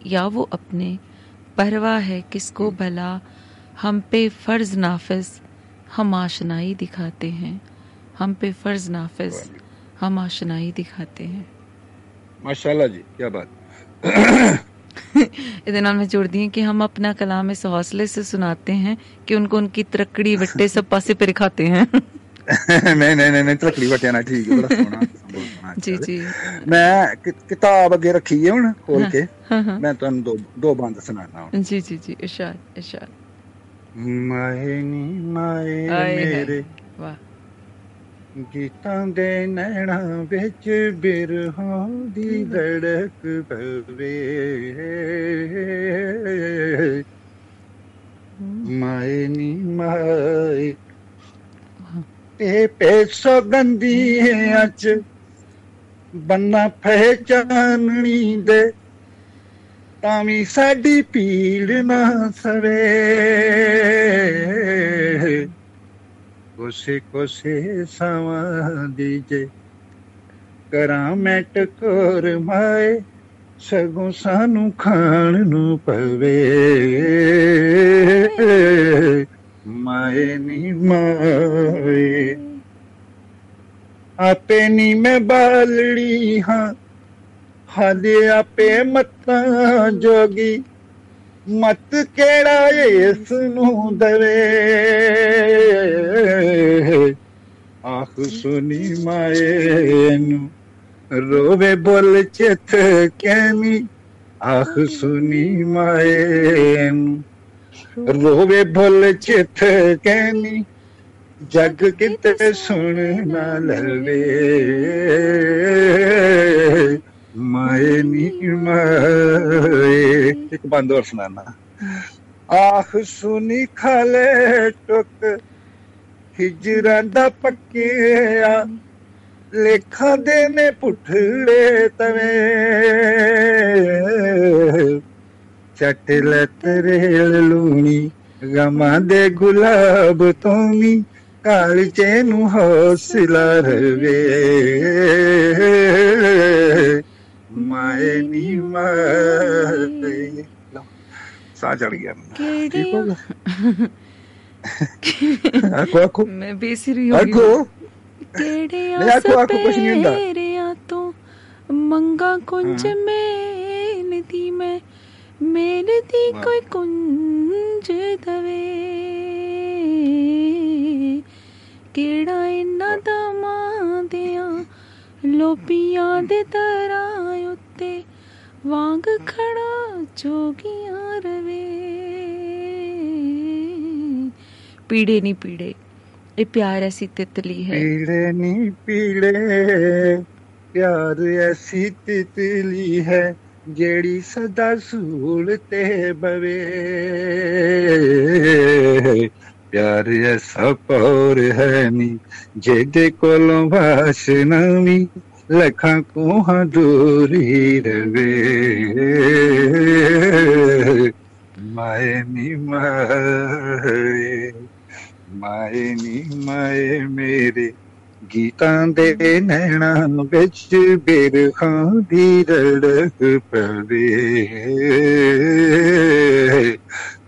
या वो अपने परवा है किसको हम्म। भला हम पे फ़र्ज़ नाफिज हम आशनाई दिखाते हैं। हम पे फ़र्ज़ नाफिज हम आशनाई दिखाते हैं। माशाल्लाह जी क्या बात। इतना में जोड़ दिए कि हम अपना कलाम इस हौसले से सुनाते हैं कि उनको उनकी तरकड़ी बट्टे सब पासे पे रिखाते हैं। ਨਹੀਂ ਨਹੀਂ ਨਹੀਂ ਤਰਕਲੀ ਵਟਿਆ ਨਾ ਠੀਕ ਹੈ ਬੜਾ ਸੋਹਣਾ ਜੀ ਜੀ। ਮੈਂ ਕਿਤਾਬ ਅੱਗੇ ਰੱਖੀ ਹੈ ਹੁਣ ਖੋਲ ਕੇ। ਮੈਂ ਤੁਹਾਨੂੰ ਦੋ ਦੋ ਬੰਦ ਸੁਣਾਣਾ ਹੁਣ। ਜੀ ਜੀ ਜੀ ਇਰਸ਼ਾਦ ਇਰਸ਼ਾਦ ਮਾਏ ਨੀ ਮਾਏ ਮੇਰੇ। ਵਾਹ। ਗੀਤਾਂ ਦੇ ਨੈਣਾ ਵਿੱਚ ਬਿਰਹਾਂ ਦੀ ਧੜਕ ਪਵੇ। ਮਾਏ ਨੀ ਮਾਏ ਤੇ ਪੇਸੋ ਗੰਦੀਆਂ ਚ, ਬੰਨਾ ਪਹਿਚਾਨਣੀ ਦੇ ਤਾਂ ਵੀ ਸਾਡੀ ਪੀੜ ਨਾ ਸਵੇ। ਕੋਸੇ ਕੋਸੇ ਸਮਾਂ ਦੀਜੇ ਕਰਾਂ ਮੈਂ ਟਕੋਰ ਮਾਏ, ਸਗੋਂ ਸਾਨੂੰ ਖਾਣ ਨੂੰ ਪਵੇ। ਮਾਏ ਨੀ ਮਾਏ। ਆਪੇ ਨੀ ਮੈਂ ਬਾਲੜੀ ਹਾਂ। ਹਾਲੇ ਆਪੇ ਮਤਾਂ ਜੋਗੀ। ਮਤ ਕਿਹੜਾ ਇਸ ਨੂੰ ਦਵੇ? ਆਖ ਸੁਨੀ ਮਾਏ ਨੂੰ, ਰੋਵੇ ਬੋਲ ਚਿਤ ਕੈਨੀ ਆਖ ਸੁਨੀ ਮਾਏ ਨੂੰ ਰੋਵੇ ਬੋਲ ਚਿਤ ਕੈਨੀ ਜਗ ਕਿਤੇ ਸੁਣ ਨਾ ਲਵੇ। ਮਾਏ ਨੀ ਮਾਏ। ਇੱਕ ਬੰਦ ਹੋਰ ਸੁਣਾਣਾ ਆਖ ਸੁਨੀ ਖਾਲੇ ਟੁਕ ਹਿਜਰਾਂ ਦਾ ਪੱਕਿਆ ਲੇਖਾਂ ਦੇ ਨੇ ਪੁੱਠੜੇ ਤਵੇ। ਚਟਲ ਤਰੇਲ ਲੂਣੀ ਗਮਾਂ ਦੇ ਗੁਲਾਬ ਤੋਮੀ ਕਾਲਚੇ ਨੂੰ ਹੌਸਲਾ ਰਵੇ। ਮਾਏ ਨੀ ਮਾਤੇ ਸਾਹ ਚੜ ਗਿਆ ਠੀਕ ਹੋ ਗਿਆ? ਆਕੋ ਆਕੋ ਮੈਂ ਬੇਸਰੀ ਹੋ ਗਈ। ਆਕੋ ਕਿਹੜੇ ਆਕੋ ਆਕੋ ਕੁਛ ਨਹੀਂ ਹੁੰਦਾ। ਤੇਰੇ ਆ ਤੋਂ ਮੰਗਾ ਕੁੰਜ ਮੇਨ ਦੀ ਮੈਂ। ਮੇਨ ਦੀ। ਕੋਈ ਕੁੰਜ ਦਵੇ ਕਿਹੜਾ ਇਹਨਾਂ ਦਾ ਮਾਂਦਿਆਂ ਲੋਪੀਆਂ ਦੇ ਤਰਾਂ ਉੱਤੇ ਵਾਂਗ ਖੜਾ ਜੋਗੀਆਂ ਰਵੇ ਪੀੜੇ ਨਹੀਂ ਪੀੜੇ ਇਹ ਪਿਆਰ ਐਸੀ ਤਿਤਲੀ ਹੈ ਪੀੜੇ ਨਹੀਂ ਪੀੜੇ ਪਿਆਰ ਐਸੀ ਤਿਤਲੀ ਹੈ ਜਿਹੜੀ ਸਦਾ ਸੂਲ ਤੇ ਬਵੇ। ਪਿਆਰ ਐਸਾ ਪੌਰ ਹੈ ਨੀ, ਜਿਹਦੇ ਕੋਲੋਂ ਵਾਸ਼ਨਾਵੀ ਲੱਖਾਂ ਕੋਹਾਂ ਦੂਰੀ ਰਵੇ। ਮਾਏ ਨੀ ਮਾਏ ਮਾਏ ਨੀ ਮਾਏ ਮੇਰੇ ਗੀਤਾਂ ਦੇ ਨੈਣਾ ਵਿੱਚ ਬਿਰਖਾਂ ਦੀ ਰੜਕ ਪਵੇ।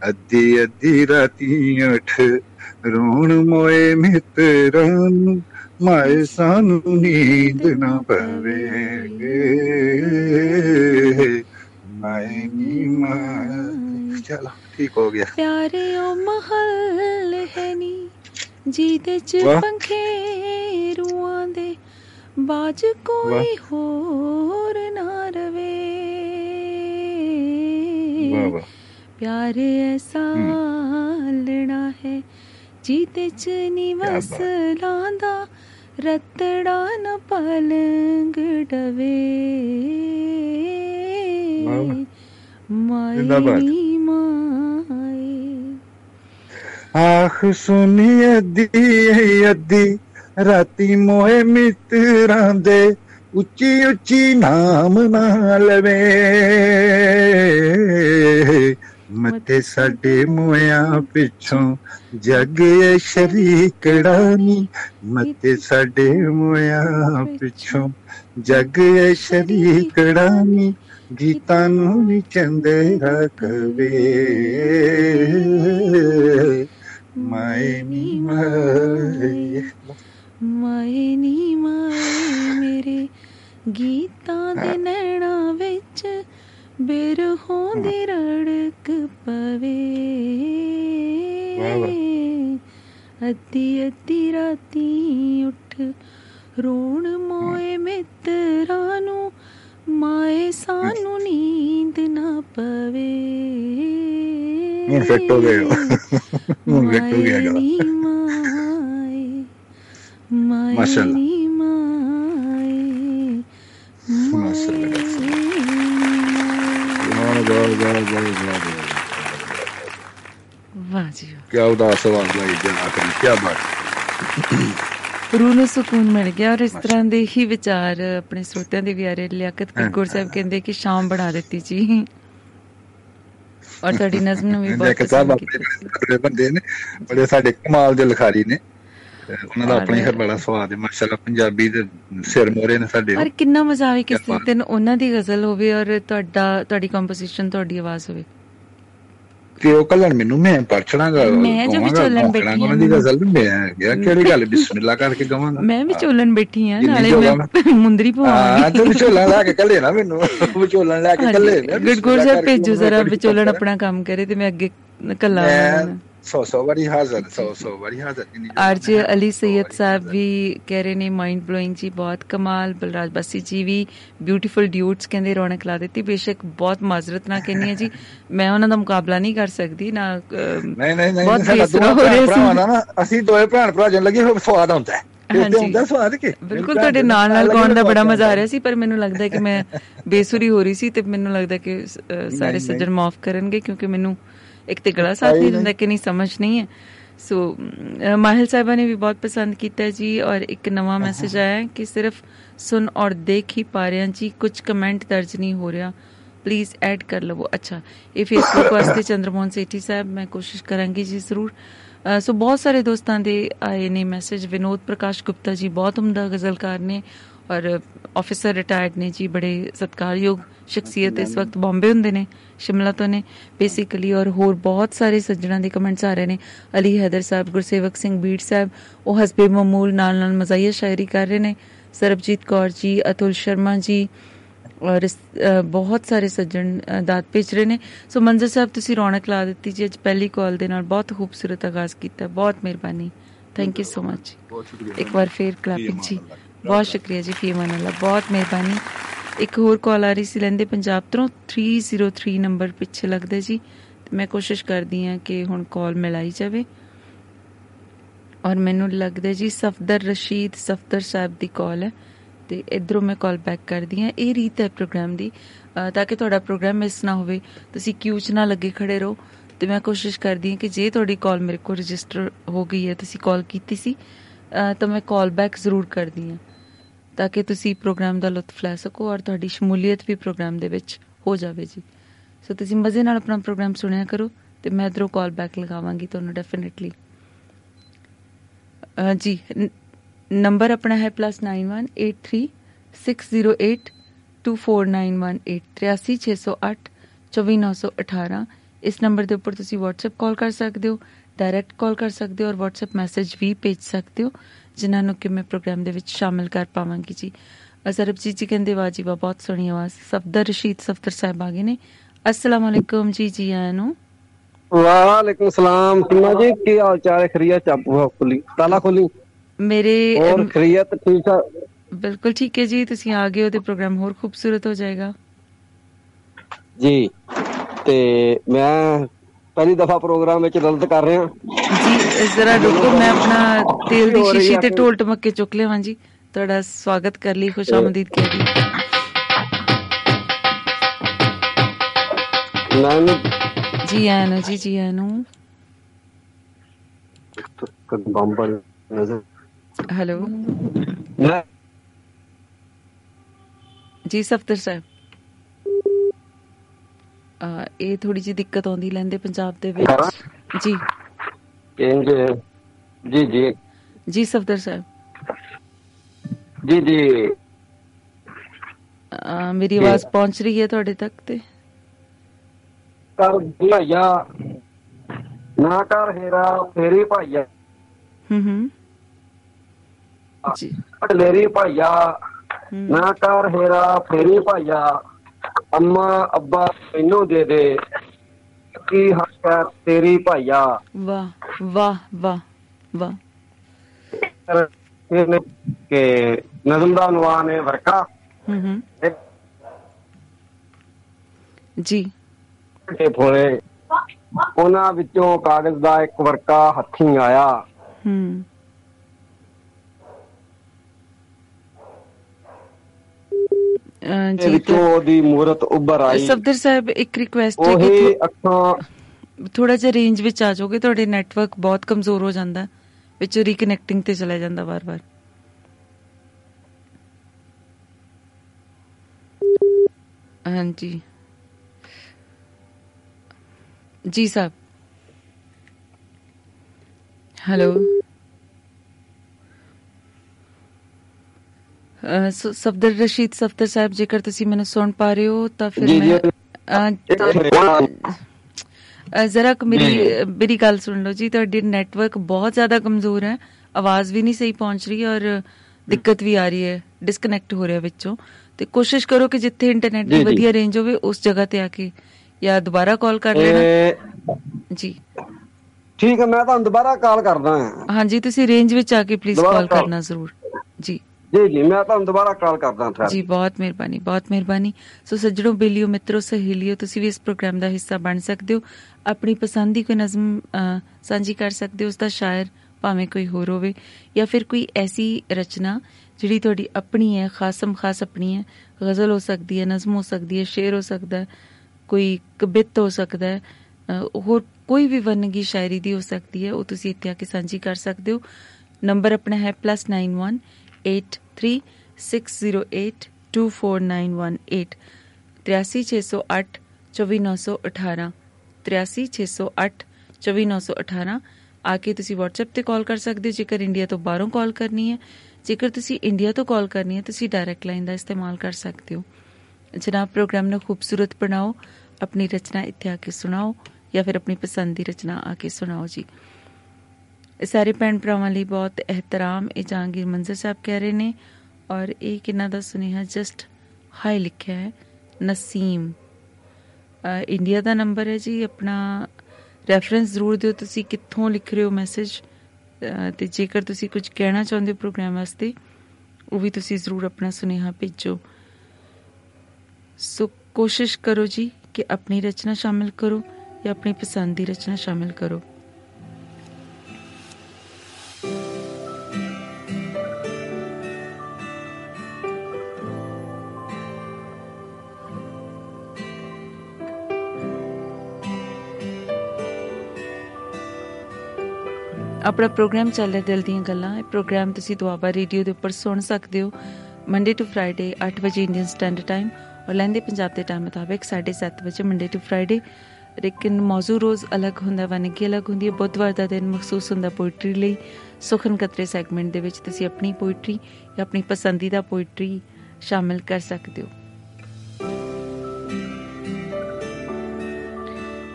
ਅੱਧੀ ਅੱਧੀ ਰਾਤੀ ਉਠ ਰੋਣ ਮੋਏ ਮਿੱਤਰਾਂ ਨੂੰ, ਮਾਏ ਸਾਨੂੰ ਨੀਂਦ ਨਾ ਪਵੇ। ਮਾਏ ਨੀ ਮਾਏ। ਚਲੋ, ਠੀਕ ਹੋ ਗਿਆ। ਪਿਆਰੇ ਉਹ ਮਹਲ ਹੈ ਨੀ। ਜਿਹਦੇ ਚ। ਪੰਖੇ ਰੂਆਂ ਦੇ ਬਾਜ ਕੋਈ ਹੋਰ ਨਾ ਰਵੇ। ਪਿਆਰੇ ਐਸਾ ਲੜਾ ਹੈ ਜਿਹਦੇ ਚ ਨਿਵਸ। ਲਾਂਦਾ ਰਤੜਾ ਨ ਪਲੰਗ ਡਵੇ। ਨੀ ਮਾਏ। ਆਖ ਸੁਣੀ ਅੱਧੀ ਅੱਧੀ। ਰਾਤੀ ਮੋਏ ਮਿੱਤਰਾਂ ਦੇ ਉੱਚੀ ਉੱਚੀ ਨਾਮ ਨਾ ਲਵੇ। ਮਤੇ ਸਾਡੇ ਮੋਇਆ ਪਿੱਛੋਂ ਜੱਗ ਏ ਸ਼ਰੀਕੜਾ ਨੀ ਮਤੇ ਸਾਡੇ ਮੋਇਆ ਪਿੱਛੋਂ ਜੱਗ ਏ ਸ਼ਰੀਕੜਾ ਨੀ ਗੀਤਾਂ ਨੂੰ ਵੀ ਚੰਦੇ ਰਖਵੇ ਮਾਏ ਨੀ ਮਾਏ ਮਾਏ ਨੀ ਮਾਏ ਮੇਰੇ ਗੀਤਾਂ ਦੇ ਨੈਣਾ ਵਿੱਚ ਬਿਰਹੋਂ ਦੀ ਰੜਕ ਪਵੇ ਅੱਧੀ ਅੱਧੀ ਰਾਤੀ ਉੱਠ ਰੋਣ ਮੋਏ ਮਿੱਤਰਾਂ ਨੂੰ ਮਾਏ ਸਾਨੂੰ ਨੀਂਦ ਨਾ ਪਵੇ ਹੁਣ ਫਿੱਟ ਹੋ ਗਏ। ਹੁਣ ਫਿੱਟ ਹੋ ਗਿਆ ਗਲਾ। ਮਾਸ਼ਾਅੱਲਾ। ਮਾਸ਼ਾਅੱਲਾ। ਵਾਹ ਵਾਹ ਵਾਹ ਵਾਹ ਵਾਹ ਜੀ ਵਾਹ। ਕੀ ਉਦਾਸ ਆਵਾਜ਼ ਲਾਈ ਜਨ ਆਖਰੀ ਕੀ ਬਾਤ ਰੂਹ ਨੂੰ ਸਕੂਨ ਮਿਲ ਗਿਆ ਔਰ ਇਸ ਤਰ੍ਹਾਂ ਦੇ ਹੀ ਵਿਚਾਰ ਆਪਣੇ ਸਰੋਤਿਆਂ ਦੇ ਵੀ ਆ ਰਹੇ ਲਿਆਕਤ ਕਪੂਰ ਸਾਹਿਬ ਕਹਿੰਦੇ ਕਿ ਸ਼ਾਮ ਬਣਾ ਦਿੱਤੀ ਜੀ ਔਰ ਤੁਹਾਡੀ ਨਜ਼ਮ ਨੂੰ ਵੀ ਬਹੁਤ ਪਸੰਦ ਬੰਦੇ ਨੇ ਬੜੇ ਸਾਡੇ ਕਮਾਲ ਦੇ ਲਿਖਾਰੀ ਨੇ। ਉਹਨਾਂ ਦਾ ਆਪਣੀ ਹਰ ਬੜਾ ਸਵਾਦ ਹੈ ਮਾਸ਼ਾਅੱਲਾ ਪੰਜਾਬੀ ਦੇ ਸਿਰ ਮੋਰੇ ਨੇ ਸਾਡੇ। ਔਰ ਕਿੰਨਾ ਮਜ਼ਾ ਆਵੇ ਕਿਸੇ। ਦਿਨ ਉਹਨਾਂ ਦੀ ਗਜ਼ਲ ਹੋਵੇ ਔਰ ਤੁਹਾਡਾ ਤੁਹਾਡੀ ਕੰਪੋਜੀਸ਼ਨ ਤੁਹਾਡੀ ਆਵਾਜ਼ ਹੋਵੇ। ਤੇ ਉਹ ਕੱਲਣ? ਮੈਨੂੰ ਮੈਂ ਪਰਛਣਾਗਾ ਮੈਂ ਜੋ ਵਿਚੋਲਣ ਬੈਠੀ ਹਾਂ। ਦੀ ਗਜ਼ਲ ਮੈਂ ਗਿਆ ਕਿਹੜੀ ਗੱਲ ਬਿਸਮਿਲ੍ਲਾ ਕਰਕੇ ਗਵਾਂਗਾ? ਮੈਂ ਵੀ ਚੋਲਣ ਬੈਠੀ ਜਿੰਨੀ ਨਾਲੇ ਮੈਂ ਮੁੰਦਰੀ ਹਾਂ ਪਵਾਵਾਂਗੀ ਤੂੰ ਵਿਚੋਲਣ ਲੈ ਕੇ ਕੱਲੇ ਨਾ ਮੈਨੂੰ। ਵਿਚੋਲਣ ਲੈ ਕੇ ਕੱਲੇ ਗੁਰਗੁਰ ਸਾਹਿਬ ਭੇਜੋ ਜ਼ਰਾ ਵਿਚੋਲਣ ਆਪਣਾ ਕੰਮ ਕਰੇ ਤੇ ਮੈਂ ਅੱਗੇ ਕੱਲਾ ਮੈਂ ਸੌ ਸੌ ਵਾਰੀ ਹਾਜ਼ਰ ਸੌ ਸੌ ਵਾਰੀ ਹਾਜ਼ਰ ਜਿੰਨੀ ਜੋਗਾ ਆਰਜੇ ਮੈਂ ਅਲੀ ਸੌ ਸੈਯਦ ਵਾਰੀ ਸਾਹਿਬ ਹਾਜ਼ਰ। ਵੀ ਕਹਿ ਰਹੇ ਨੇ ਮਾਈਂਡ ਬਲੋਇੰਗ ਜੀ ਬਹੁਤ ਕਮਾਲ ਬਲਰਾਜ ਬਸੀ ਜੀ ਵੀ ਬਿਊਟੀਫੁਲ ਡਿਊਟਸ ਕਹਿੰਦੇ ਰੌਣਕ ਲਾ ਦਿੱਤੀ ਬੇਸ਼ੱਕ ਬਹੁਤ ਮਾਜ਼ਰਤ ਨਾ ਕਹਿੰਨੀ ਹੈ ਜੀ ਮੈਂ ਉਹਨਾਂ ਦਾ ਮੁਕਾਬਲਾ ਨਹੀਂ ਕਰ ਸਕਦੀ ਨਾ ਨਹੀਂ ਨਹੀਂ ਨਹੀਂ ਬਹੁਤ ਬੇਸੁਰਾ ਹੋ ਰਿਹਾ ਨਾ ਅਸੀਂ ਦੋਵੇਂ ਭੈਣ ਭਰਾ ਜਨ ਲੱਗੇ ਹੋ ਸਵਾਦ ਆਉਂਦਾ ਹੈ। ਬਿਲਕੁਲ ਤੁਹਾਡੇ ਨਾਲ ਨਾਲ ਗਾਉਣ ਦਾ ਬੜਾ ਮਜ਼ਾ ਆ ਰਿਹਾ ਸੀ ਪਰ ਮੈਨੂੰ ਲੱਗਦਾ ਕਿ ਮੈਂ ਬੇਸੁਰੀ ਹੋ ਰਹੀ ਸੀ ਤੇ ਮੈਨੂੰ ਲੱਗਦਾ ਕਿ ਸਾਰੇ। ਸੱਜਣ ਮਾਫ ਕਰਨਗੇ ਕਿਉਂਕਿ ਮੈਨੂੰ ਇੱਕ ਤੇ ਗਲਾ ਸਾਥ ਨਹੀਂ। ਦਿੰਦਾ ਕਿ ਨਹੀਂ ਸਮਝ ਨਹੀਂ ਹੈ। ਸੋ ਮਾਹਿਲ ਸਾਹਿਬਾ ਨੇ ਵੀ ਬਹੁਤ ਪਸੰਦ ਕੀਤਾ ਜੀ ਔਰ ਇੱਕ ਨਵਾਂ ਮੈਸੇਜ ਆਇਆ ਕਿ ਸਿਰਫ ਸੁਣ ਔਰ ਦੇਖ ਹੀ ਪਾ ਰਹੇ ਹਾਂ ਜੀ ਕੁਝ ਕਮੈਂਟ ਦਰਜ ਨਹੀਂ ਹੋ ਰਿਹਾ। ਪਲੀਜ਼ ਐਡ ਕਰ ਲਵੋ। ਅੱਛਾ ਇਹ ਫੇਸਬੁੱਕ ਵਾਸਤੇ ਚੰਦਰਮੋਹਨ ਸੇਠੀ ਸਾਹਿਬ ਮੈਂ ਕੋਸ਼ਿਸ਼ ਕਰਾਂਗੀ ਜੀ ਜ਼ਰੂਰ। ਸੋ ਬਹੁਤ ਸਾਰੇ ਦੋਸਤਾਂ ਦੇ ਆਏ ਨੇ ਮੈਸੇਜ ਵਿਨੋਦ ਪ੍ਰਕਾਸ਼ ਗੁਪਤਾ ਜੀ ਬਹੁਤ ਉਮਦਾ ਗਜ਼ਲਕਾਰ ਨੇ ਔਰ ਆਫੀਸਰ ਰਿਟਾਇਰਡ ਨੇ ਜੀ ਬੜੇ ਸਤਿਕਾਰਯੋਗ ਸ਼ਖਸੀਅਤ ਇਸ ਵਕਤ ਬੰਬੇ ਹੁੰਦੇ ਨੇ ਸ਼ਿਮਲਾ ਤੋਂ ਨੇ। ਬੇਸਿਕਲੀ ਔਰ ਹੋਰ ਬਹੁਤ ਸਾਰੇ ਸੱਜਣਾਂ ਦੇ ਕਮੈਂਟਸ ਆ ਰਹੇ ਨੇ। ਅਲੀ ਹੈਦਰ ਸਾਹਿਬ ਗੁਰਸੇਵਕ ਸਿੰਘ ਬੀੜ ਸਾਹਿਬ ਉਹ ਹਸਬੇ ਮਮੂਲ ਨਾਲ ਨਾਲ ਮਜ਼ਾਈਆ ਸ਼ਾਇਰੀ ਕਰ ਰਹੇ ਨੇ। ਸਰਬਜੀਤ ਕੌਰ ਜੀ ਅਤੁਲ ਸ਼ਰਮਾ ਜੀ ਔਰ ਬਹੁਤ ਸਾਰੇ ਸੱਜਣ ਦਾਤ ਭੇਜ ਰਹੇ ਨੇ। ਸੋ ਮੰਜ਼ਰ ਸਾਹਿਬ ਤੁਸੀਂ ਰੌਣਕ ਲਾ ਦਿੱਤੀ ਜੀ। ਅੱਜ ਪਹਿਲੀ ਕਾਲ ਦੇ ਨਾਲ ਬਹੁਤ ਖੂਬਸੂਰਤ ਆਗਾਜ਼ ਕੀਤਾ। ਬਹੁਤ ਮਿਹਰਬਾਨੀ। ਥੈਂਕ ਯੂ ਸੋ ਮਚ ਇੱਕ ਵਾਰ ਫੇਰ ਕਲਾਪਿੰਗ ਜੀ। ਬਹੁਤ ਸ਼ੁਕਰੀਆ ਜੀ। ਫੀ ਅਮਾਨ ਅੱਲਾ। ਬਹੁਤ ਮਿਹਰਬਾਨੀ। ਇੱਕ ਹੋਰ ਕਾਲ ਆ ਰਹੀ ਸੀ ਲੈਂਦੇ ਪੰਜਾਬ ਤੋਂ 303 ਨੰਬਰ ਪਿੱਛੇ ਲੱਗਦਾ ਜੀ। ਤੇ ਮੈਂ ਕੋਸ਼ਿਸ਼ ਕਰਦੀ ਹਾਂ ਕਿ ਹੁਣ ਕਾਲ ਮਿਲਾਈ ਜਾਵੇ। ਔਰ ਮੈਨੂੰ ਲੱਗਦਾ ਜੀ ਸਫਦਰ ਰਸ਼ੀਦ ਸਫਦਰ ਸਾਹਿਬ ਦੀ ਕਾਲ ਹੈ। ਤੇ ਇਧਰੋਂ ਮੈਂ ਕਾਲ ਬੈਕ ਕਰਦੀ ਹਾਂ। ਇਹ ਰੀਤ ਹੈ ਪ੍ਰੋਗਰਾਮ ਦੀ। ਅ, ਤਾਂ ਕਿ ਤੁਹਾਡਾ ਪ੍ਰੋਗਰਾਮ ਮਿਸ ਨਾ ਹੋਵੇ। ਤੁਸੀਂ ਕਿਊ 'ਚ ਨਾ ਲੱਗੇ ਖੜੇ ਰਹੋ। ਤੇ ਮੈਂ ਕੋਸ਼ਿਸ਼ ਕਰਦੀ ਹਾਂ ਕਿ ਜੇ ਤੁਹਾਡੀ ਕਾਲ ਮੇਰੇ ਕੋਲ ਰਜਿਸਟਰ ਹੋ ਗਈ ਹੈ ਤੁਸੀਂ ਕਾਲ ਕੀਤੀ ਸੀ ਅ, ਤਾਂ ਮੈਂ ਕਾਲ ਬੈਕ ਜ਼ਰੂਰ ਕਰਦੀ ਹਾਂ। ਤਾਂ ਕਿ ਤੁਸੀਂ ਪ੍ਰੋਗਰਾਮ ਦਾ ਲੁਤਫ ਲੈ ਸਕੋ ਔਰ ਤੁਹਾਡੀ ਸ਼ਮੂਲੀਅਤ ਵੀ ਪ੍ਰੋਗਰਾਮ ਦੇ ਵਿੱਚ ਹੋ ਜਾਵੇ ਜੀ। ਸੋ ਤੁਸੀਂ ਮਜ਼ੇ ਨਾਲ ਆਪਣਾ ਪ੍ਰੋਗਰਾਮ ਸੁਣਿਆ ਕਰੋ ਤੇ ਮੈਂ ਇਧਰੋਂ ਕਾਲ ਬੈਕ ਲਗਾਵਾਂਗੀ ਤੁਹਾਨੂੰ ਡੈਫੀਨਿਟਲੀ ਜੀ, ਨ- ਨੰਬਰ ਆਪਣਾ ਹੈ +9836082491 83608 24918 ਇਸ ਨੰਬਰ ਦੇ ਉੱਪਰ ਤੁਸੀਂ WhatsApp ਕਾਲ ਕਰ ਸਕਦੇ ਹੋ ਡਾਇਰੈਕਟ ਕਾਲ ਕਰ ਸਕਦੇ ਹੋ ਔਰ WhatsApp ਮੈਸੇਜ ਵੀ ਭੇਜ ਸਕਦੇ ਹੋ। ਜਿਨ੍ਹਾਂ ਨੂੰ ਕਿ ਮੈਂ ਪ੍ਰੋਗਰਾਮ ਦੇ ਵਿੱਚ ਸ਼ਾਮਿਲ ਕਰ ਪਾਵਾਂਗੀ ਜੀ। ਅਜ਼ਰਬਜੀਤ ਜੀ ਕਹਿੰਦੇ ਵਾਹ ਜੀ ਵਾਹ ਬਹੁਤ ਸੋਹਣੀ ਆਵਾਜ਼। ਸਫਦਰ ਰਸ਼ੀਦ ਸਫਦਰ ਸਾਹਿਬ ਆ ਗਏ ਨੇ। ਅਸਲਾਮ ਅਲੈਕੁਮ ਜੀ ਜੀ ਆਇਆਂ ਨੂੰ। ਵਾਲੇਕੁਮ ਸਲਾਮ। ਸਿੰਮਾ ਜੀ ਕੀ ਹਾਲ ਚਾਲ ਹੈ? ਖਰੀਆ ਚਾਪੂ ਖੋਲੀ। ਤਾਲਾ ਖੋਲੀ। ਮੇਰੇ ਹੋਰ ਅਮ, ਖਰੀਅਤ ਠੀਕ ਆ ਬਿਲਕੁਲ ਠੀਕ ਹੈ ਜੀ। ਤੁਸੀਂ ਆ ਗਏ ਹੋ ਤੇ ਪ੍ਰੋਗਰਾਮ ਹੋਰ ਖੂਬਸੂਰਤ ਹੋ ਜਾਏਗਾ। ਜੀ। ਤੇ ਮੈਂ ਪਹਿਲੀ ਦਫਾ ਪ੍ਰੋਗਰਾਮ ਵਿੱਚ ਦਲਤ ਕਰ ਰਿਹਾ ਜੀ ਜ਼ਰਾ ਰੁਕੋ ਮੈਂ ਆਪਣਾ ਤੇਲ ਦੀ ਹੋ ਸ਼ੀਸ਼ੀ ਤੇ। ਢੋਲ ਟਮਕੇ ਚੁੱਕ ਲਿਆਵਾਂ ਜੀ। ਤੁਹਾਡਾ ਸਵਾਗਤ ਕਰ ਲਈ ਖੁਸ਼ ਆਮਦੀਦ ਕਹਿ ਲਈ। ਮੈਂ ਜੀ ਆਇਆਂ ਨੂੰ ਜੀ ਜੀ ਆਇਆਂ ਨੂੰ। ਬੰਬਰ ਨਜ਼ਰ। ਹੈਲੋ। ਜੀ ਸਫਦਰ ਸਾਹਿਬ। ਇਹ ਥੋੜੀ ਜਿਹੀ ਦਿੱਕਤ ਆਉਂਦੀ ਲੈਂਦੇ ਪੰਜਾਬ ਦੇ ਵਿੱਚ। ਜੀ। ਜੀ ਜੀ ਜੀ। ਸਫਦਰ ਸਾਹਿਬ ਜੀ ਜੀ। ਮੇਰੀ ਆਵਾਜ਼ ਪਹੁੰਚ ਰਹੀ ਹੈ ਤੁਹਾਡੇ ਤੱਕ ਤੇ? ਕਰ ਭਈਆ ਨਾ ਕਰ ਹੈਰਾ ਫੇਰੀ ਭਾਈਆ। ਹੂੰ ਹੂੰ। ਜੀ। ਢਲੇਰੀ ਭਾਈਆ। ਨਾ ਕਰ ਹੈਰਾ ਫੇਰੀ ਭਾਈਆ। ਅੰਮਾ ਅੱਬਾ ਮੈਨੂੰ ਦੇ ਦੇ। ਕੀ ਹੱਕ ਹੈ ਤੇਰੀ ਭਾਈਆ। ਵਾਹ ਵਾਹ ਵਾਹ ਵਾਹ। ਫਿਰ ਕਿ ਨਜ਼ਮ ਦਾ ਅਨਵਾਨ ਹੈ ਵਰਕਾ। ਹੂੰ ਹੂੰ। ਜੀ। ਤੇ ਫੋਲੇ ਉਹਨਾਂ ਵਿੱਚੋਂ ਕਾਗਜ਼ ਦਾ ਇੱਕ ਵਰਕਾ ਹੱਥੀਂ ਆਇਆ। ਹੂੰ ਅਹ ਤੇ ਜੀ ਵਿੱਚੋਂ ਉਹਦੀ ਮੂਰਤ ਉੱਭਰ ਆਈ। ਸਫਦਰ ਸਾਹਿਬ ਇੱਕ ਰਿਕੁਐਸਟ ਹੈ ਕਿ ਅੱਖਾਂ ਥੋੜਾ ਜਿਹਾ ਰੇਂਜ ਵਿੱਚ ਆ ਜਾਓਗੇ ਤੁਹਾਡੇ ਨੈਟਵਰਕ ਬਹੁਤ ਕਮਜ਼ੋਰ ਹੋ ਜਾਂਦਾ ਵਿੱਚ ਰੀਕਨੈਕਟਿੰਗ ਤੇ ਚਲਾ ਜਾਂਦਾ ਵਾਰ-ਵਾਰ। ਹਾਂਜੀ। ਜੀ ਸਾਹਿਬ। ਹੈਲੋ ਅਹ ਸ- ਸਫਦਰ ਰਸ਼ੀਦ ਸਫਦਰ ਸਾਹਿਬ ਜੇਕਰ ਤੁਸੀਂ ਮੈਨੂੰ ਸੁਣ ਪਾ ਰਹੇ ਹੋ ਤਾਂ ਫਿਰ ਮੈਂ ਜ਼ਰਾ ਕੁ ਮੇਰੀ ਮੇਰੀ ਗੱਲ ਸੁਣ ਲਓ ਜੀ ਤੁਹਾਡੀ ਨੈਟਵਰਕ ਬਹੁਤ ਜ਼ਿਆਦਾ ਕਮਜ਼ੋਰ ਹੈ। ਆਵਾਜ਼ ਵੀ ਨਹੀਂ ਸਹੀ ਪਹੁੰਚ ਰਹੀ ਔਰ ਦਿੱਕਤ ਵੀ ਆ ਰਹੀ ਹੈ ਡਿਸਕਨੈਕਟ ਹੋ ਰਿਹਾ ਵਿੱਚੋਂ। ਤੇ ਕੋਸ਼ਿਸ਼ ਕਰੋ ਕਿ ਜਿੱਥੇ ਇੰਟਰਨੈਟ ਦੀ। ਵਧੀਆ ਰੇਂਜ ਹੋਵੇ ਉਸ ਜਗ੍ਹਾ ਤੇ ਆ ਕੇ ਜਾਂ ਦੁਬਾਰਾ ਕਾਲ ਕਰ ਲੈਣਾ। ਜੀ। ਠੀਕ ਹੈ ਮੈਂ ਤੁਹਾਨੂੰ ਦੁਬਾਰਾ ਕਾਲ ਕਰਦਾ ਹਾਂ। ਹਾਂਜੀ ਤੁਸੀਂ ਰੇਂਜ ਵਿੱਚ ਆ ਕੇ ਪਲੀਜ਼ ਕਾਲ। ਕਰਨਾ ਜ਼ਰੂਰ। ਜੀ। ਜੀ ਜੀ ਮੈਂ ਤੁਹਾਨੂੰ ਦੁਬਾਰਾ ਕਾਲ ਕਰਦਾ ਹਾਂ ਜੀ ਬਹੁਤ ਮਿਹਰਬਾਨੀ ਬਹੁਤ ਮਿਹਰਬਾਨੀ। ਸੋ ਸੱਜਣੋ ਬੇਲੀਓ ਮਿੱਤਰੋ ਸਹੇਲੀਓ ਤੁਸੀਂ ਵੀ ਇਸ ਪ੍ਰੋਗਰਾਮ ਦਾ ਹਿੱਸਾ ਬਣ ਸਕਦੇ ਹੋ। ਆਪਣੀ ਪਸੰਦ ਦੀ ਕੋਈ ਨਜ਼ਮ ਅ, ਸਾਂਝੀ ਕਰ ਸਕਦੇ ਹੋ ਉਸ ਦਾ ਸ਼ਾਇਰ ਭਾਵੇਂ ਕੋਈ ਹੋਰ ਹੋਵੇ ਜਾਂ ਫਿਰ ਕੋਈ ਐਸੀ ਰਚਨਾ ਜਿਹੜੀ ਤੁਹਾਡੀ ਆਪਣੀ ਹੈ ਖਾਸਮ ਖਾਸ ਆਪਣੀ ਹੈ। ਗਜ਼ਲ ਹੋ ਸਕਦੀ ਹੈ ਨਜ਼ਮ ਹੋ ਸਕਦੀ ਹੈ ਸ਼ੇਰ ਹੋ ਸਕਦਾ ਹੈ ਕੋਈ ਕਵਿਤ ਹੋ ਸਕਦਾ ਹੈ ਅ, ਹੋਰ ਕੋਈ ਵੀ ਵੰਨਗੀ ਸ਼ਾਇਰੀ ਦੀ ਹੋ ਸਕਦੀ ਹੈ ਉਹ ਤੁਸੀਂ ਇੱਥੇ ਆ ਕੇ ਸਾਂਝੀ ਕਰ ਸਕਦੇ ਹੋ। ਨੰਬਰ ਆਪਣਾ ਹੈ +91 8360824918 83608 24918 83608 24918 ਆ ਕੇ ਤੁਸੀਂ WhatsApp ਤੇ ਕਾਲ ਕਰ ਸਕਦੇ ਹੋ। ਜੇਕਰ ਇੰਡੀਆ ਤੋਂ ਬਾਹਰੋਂ ਕਾਲ ਕਰਨੀ ਹੈ, ਜੇਕਰ ਤੁਸੀਂ ਇੰਡੀਆ ਤੋਂ ਕਾਲ ਕਰਨੀ ਹੈ, ਤੁਸੀਂ ਡਾਇਰੈਕਟ ਲਾਈਨ ਦਾ ਇਸਤੇਮਾਲ ਕਰ ਸਕਦੇ ਹੋ। ਜਨਾਬ ਪ੍ਰੋਗਰਾਮ ਨੂੰ ਖੂਬਸੂਰਤ ਬਣਾਓ, ਆਪਣੀ ਰਚਨਾ ਇੱਥੇ ਆ ਕੇ ਸੁਣਾਓ, ਜਾਂ ਫਿਰ ਆਪਣੀ ਪਸੰਦ ਦੀ ਰਚਨਾ ਆ ਕੇ ਸੁਣਾਓ ਜੀ। ਸਾਰੇ ਭੈਣ ਭਰਾਵਾਂ ਲਈ ਬਹੁਤ ਇਹਤਰਾਮ ਇਹ ਜਹਾਂਗੀਰ ਮੰਜ਼ਰ ਸਾਹਿਬ ਕਹਿ ਰਹੇ ਨੇ ਔਰ ਇਹ ਕਿੰਨਾ ਦਾ ਸੁਨੇਹਾ? ਜਸਟ ਹਾਈ ਲਿਖਿਆ ਹੈ ਨਸੀਮ। ਅ, ਇੰਡੀਆ ਦਾ ਨੰਬਰ ਹੈ ਜੀ ਆਪਣਾ ਰੈਫਰੈਂਸ ਜ਼ਰੂਰ ਦਿਓ ਤੁਸੀਂ ਕਿੱਥੋਂ ਲਿਖ ਰਹੇ ਹੋ ਮੈਸੇਜ ਤੇ ਜੇਕਰ ਤੁਸੀਂ ਕੁਝ ਕਹਿਣਾ ਚਾਹੁੰਦੇ ਹੋ ਪ੍ਰੋਗਰਾਮ ਵਾਸਤੇ ਉਹ ਵੀ ਤੁਸੀਂ ਜ਼ਰੂਰ ਆਪਣਾ ਸੁਨੇਹਾ ਭੇਜੋ। ਸੋ ਕੋਸ਼ਿਸ਼ ਕਰੋ ਜੀ ਕਿ ਆਪਣੀ ਰਚਨਾ ਸ਼ਾਮਿਲ ਕਰੋ ਜਾਂ ਆਪਣੀ ਪਸੰਦ ਦੀ ਰਚਨਾ ਸ਼ਾਮਿਲ ਕਰੋ। ਆਪਣਾ ਪ੍ਰੋਗਰਾਮ ਚੱਲ ਰਿਹਾ ਦਿਲ ਦੀਆਂ ਗੱਲਾਂ। ਇਹ ਪ੍ਰੋਗਰਾਮ ਤੁਸੀਂ ਦੁਆਬਾ ਰੇਡੀਓ ਦੇ ਉੱਪਰ ਸੁਣ ਸਕਦੇ ਹੋ। ਮੰਡੇ ਟੂ ਫਰਾਈਡੇ 8 ਵਜੇ ਇੰਡੀਅਨ ਸਟੈਂਡਰਡ ਟਾਈਮ ਔਰ ਲੈਂਦੇ ਪੰਜਾਬ ਦੇ ਟਾਈਮ ਮੁਤਾਬਕ 7:30 ਵਜੇ ਮੰਡੇ ਟੂ ਫਰਾਈਡੇ ਲੇਕਿਨ ਮੌਜੂ ਰੋਜ਼ ਅਲੱਗ ਹੁੰਦਾ, ਵਨਗੀ ਅਲੱਗ ਹੁੰਦੀ ਹੈ। ਬੁੱਧਵਾਰ ਦਾ ਦਿਨ ਮਖਸੂਸ ਹੁੰਦਾ ਪੋਇਟਰੀ ਲਈ। ਸੁਖਨ ਕਤਰੇ ਸੈਗਮੈਂਟ ਦੇ ਵਿੱਚ ਤੁਸੀਂ ਆਪਣੀ ਪੋਇਟਰੀ ਜਾਂ ਆਪਣੀ ਪਸੰਦੀਦਾ ਪੋਇਟਰੀ ਸ਼ਾਮਿਲ ਕਰ ਸਕਦੇ ਹੋ।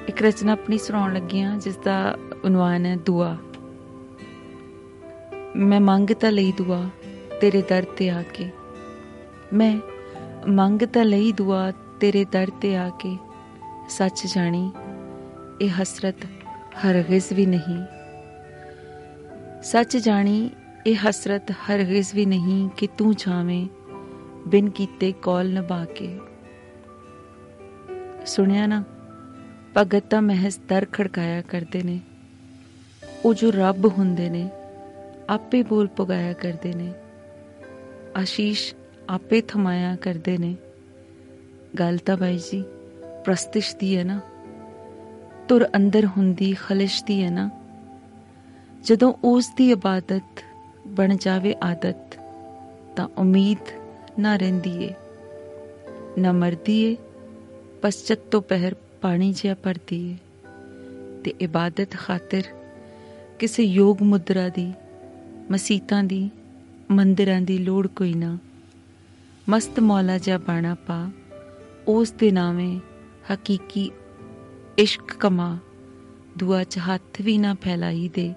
ਇੱਕ ਰਚਨਾ ਆਪਣੀ ਸੁਣਾਉਣ ਲੱਗੀ ਹਾਂ ਜਿਸ ਦਾ ਉਨਵਾਨ ਹੈ ਦੁਆ। ਮੈਂ ਮੰਗ ਤਾਂ ਲਈ ਦੁਆ ਤੇਰੇ ਦਰ ਤੇ ਆ ਕੇ। ਮੈਂ ਮੰਗ ਤਾਂ ਲਈ ਦੁਆ ਤੇਰੇ ਦਰ ਤੇ ਆ ਕੇ। ਸੱਚ ਜਾਣੀ, ਇਹ ਹਸਰਤ ਹਰਗਿਜ਼ ਵੀ ਨਹੀਂ। ਸੱਚ ਜਾਣੀ, ਇਹ ਹਸਰਤ ਹਰਗਿਜ਼ ਵੀ ਨਹੀਂ ਕਿ ਤੂੰ ਜਾਵੇਂ ਬਿਨ ਕੀਤੇ ਕੌਲ ਨਿਭਾ ਕੇ। ਸੁਣਿਆ ਨਾ, ਭਗਤ ਤਾਂ ਮਹਿਜ਼ ਦਰ ਖੜਕਾਇਆ ਕਰਦੇ ਨੇ। ਉਹ ਜੋ ਰੱਬ ਹੁੰਦੇ ਨੇ ਆਪੇ ਬੋਲ ਪਗਾਇਆ ਕਰਦੇ ਨੇ। ਆਸ਼ੀਸ਼ ਆਪੇ ਥਮਾਇਆ ਕਰਦੇ ਨੇ। ਗੱਲ ਤਾਂ ਬਾਈ ਜੀ ਪ੍ਰਸਤਿਸ਼ ਦੀ ਹੈ ਨਾ। ਤੁਰ ਅੰਦਰ ਹੁੰਦੀ ਖਲਿਸ਼ ਦੀ ਹੈ ਨਾ। ਜਦੋਂ ਉਸ ਦੀ ਇਬਾਦਤ ਬਣ ਜਾਵੇ ਆਦਤ, ਤਾਂ ਉਮੀਦ ਨਾ ਰਹਿੰਦੀ ਏ। ਨਾ ਮਰਦੀ ਏ, ਪਸਚਤ ਤੋਂ ਪਹਿਰ ਪਾਣੀ ਜਿਹਾ ਪਰਦੀ ਏ। ਤੇ ਇਬਾਦਤ ਖਾਤਰ ਕਿਸੇ ਯੋਗ ਮੁਦਰਾ ਦੀ ਮਸੀਤਾਂ ਦੀ, ਮੰਦਿਰਾਂ ਦੀ ਲੋੜ ਕੋਈ ਨਾ। ਮਸਤ ਮੌਲਾ ਜਿਹਾ ਬਾਣਾ ਪਾ, ਉਸ ਦੇ ਨਾਵੇਂ ਹਕੀਕੀ ਇਸ਼ਕ ਕਮਾ। ਦੁਆ ਚ ਹੱਥ ਵੀ ਨਾ ਫੈਲਾਈ ਦੇ,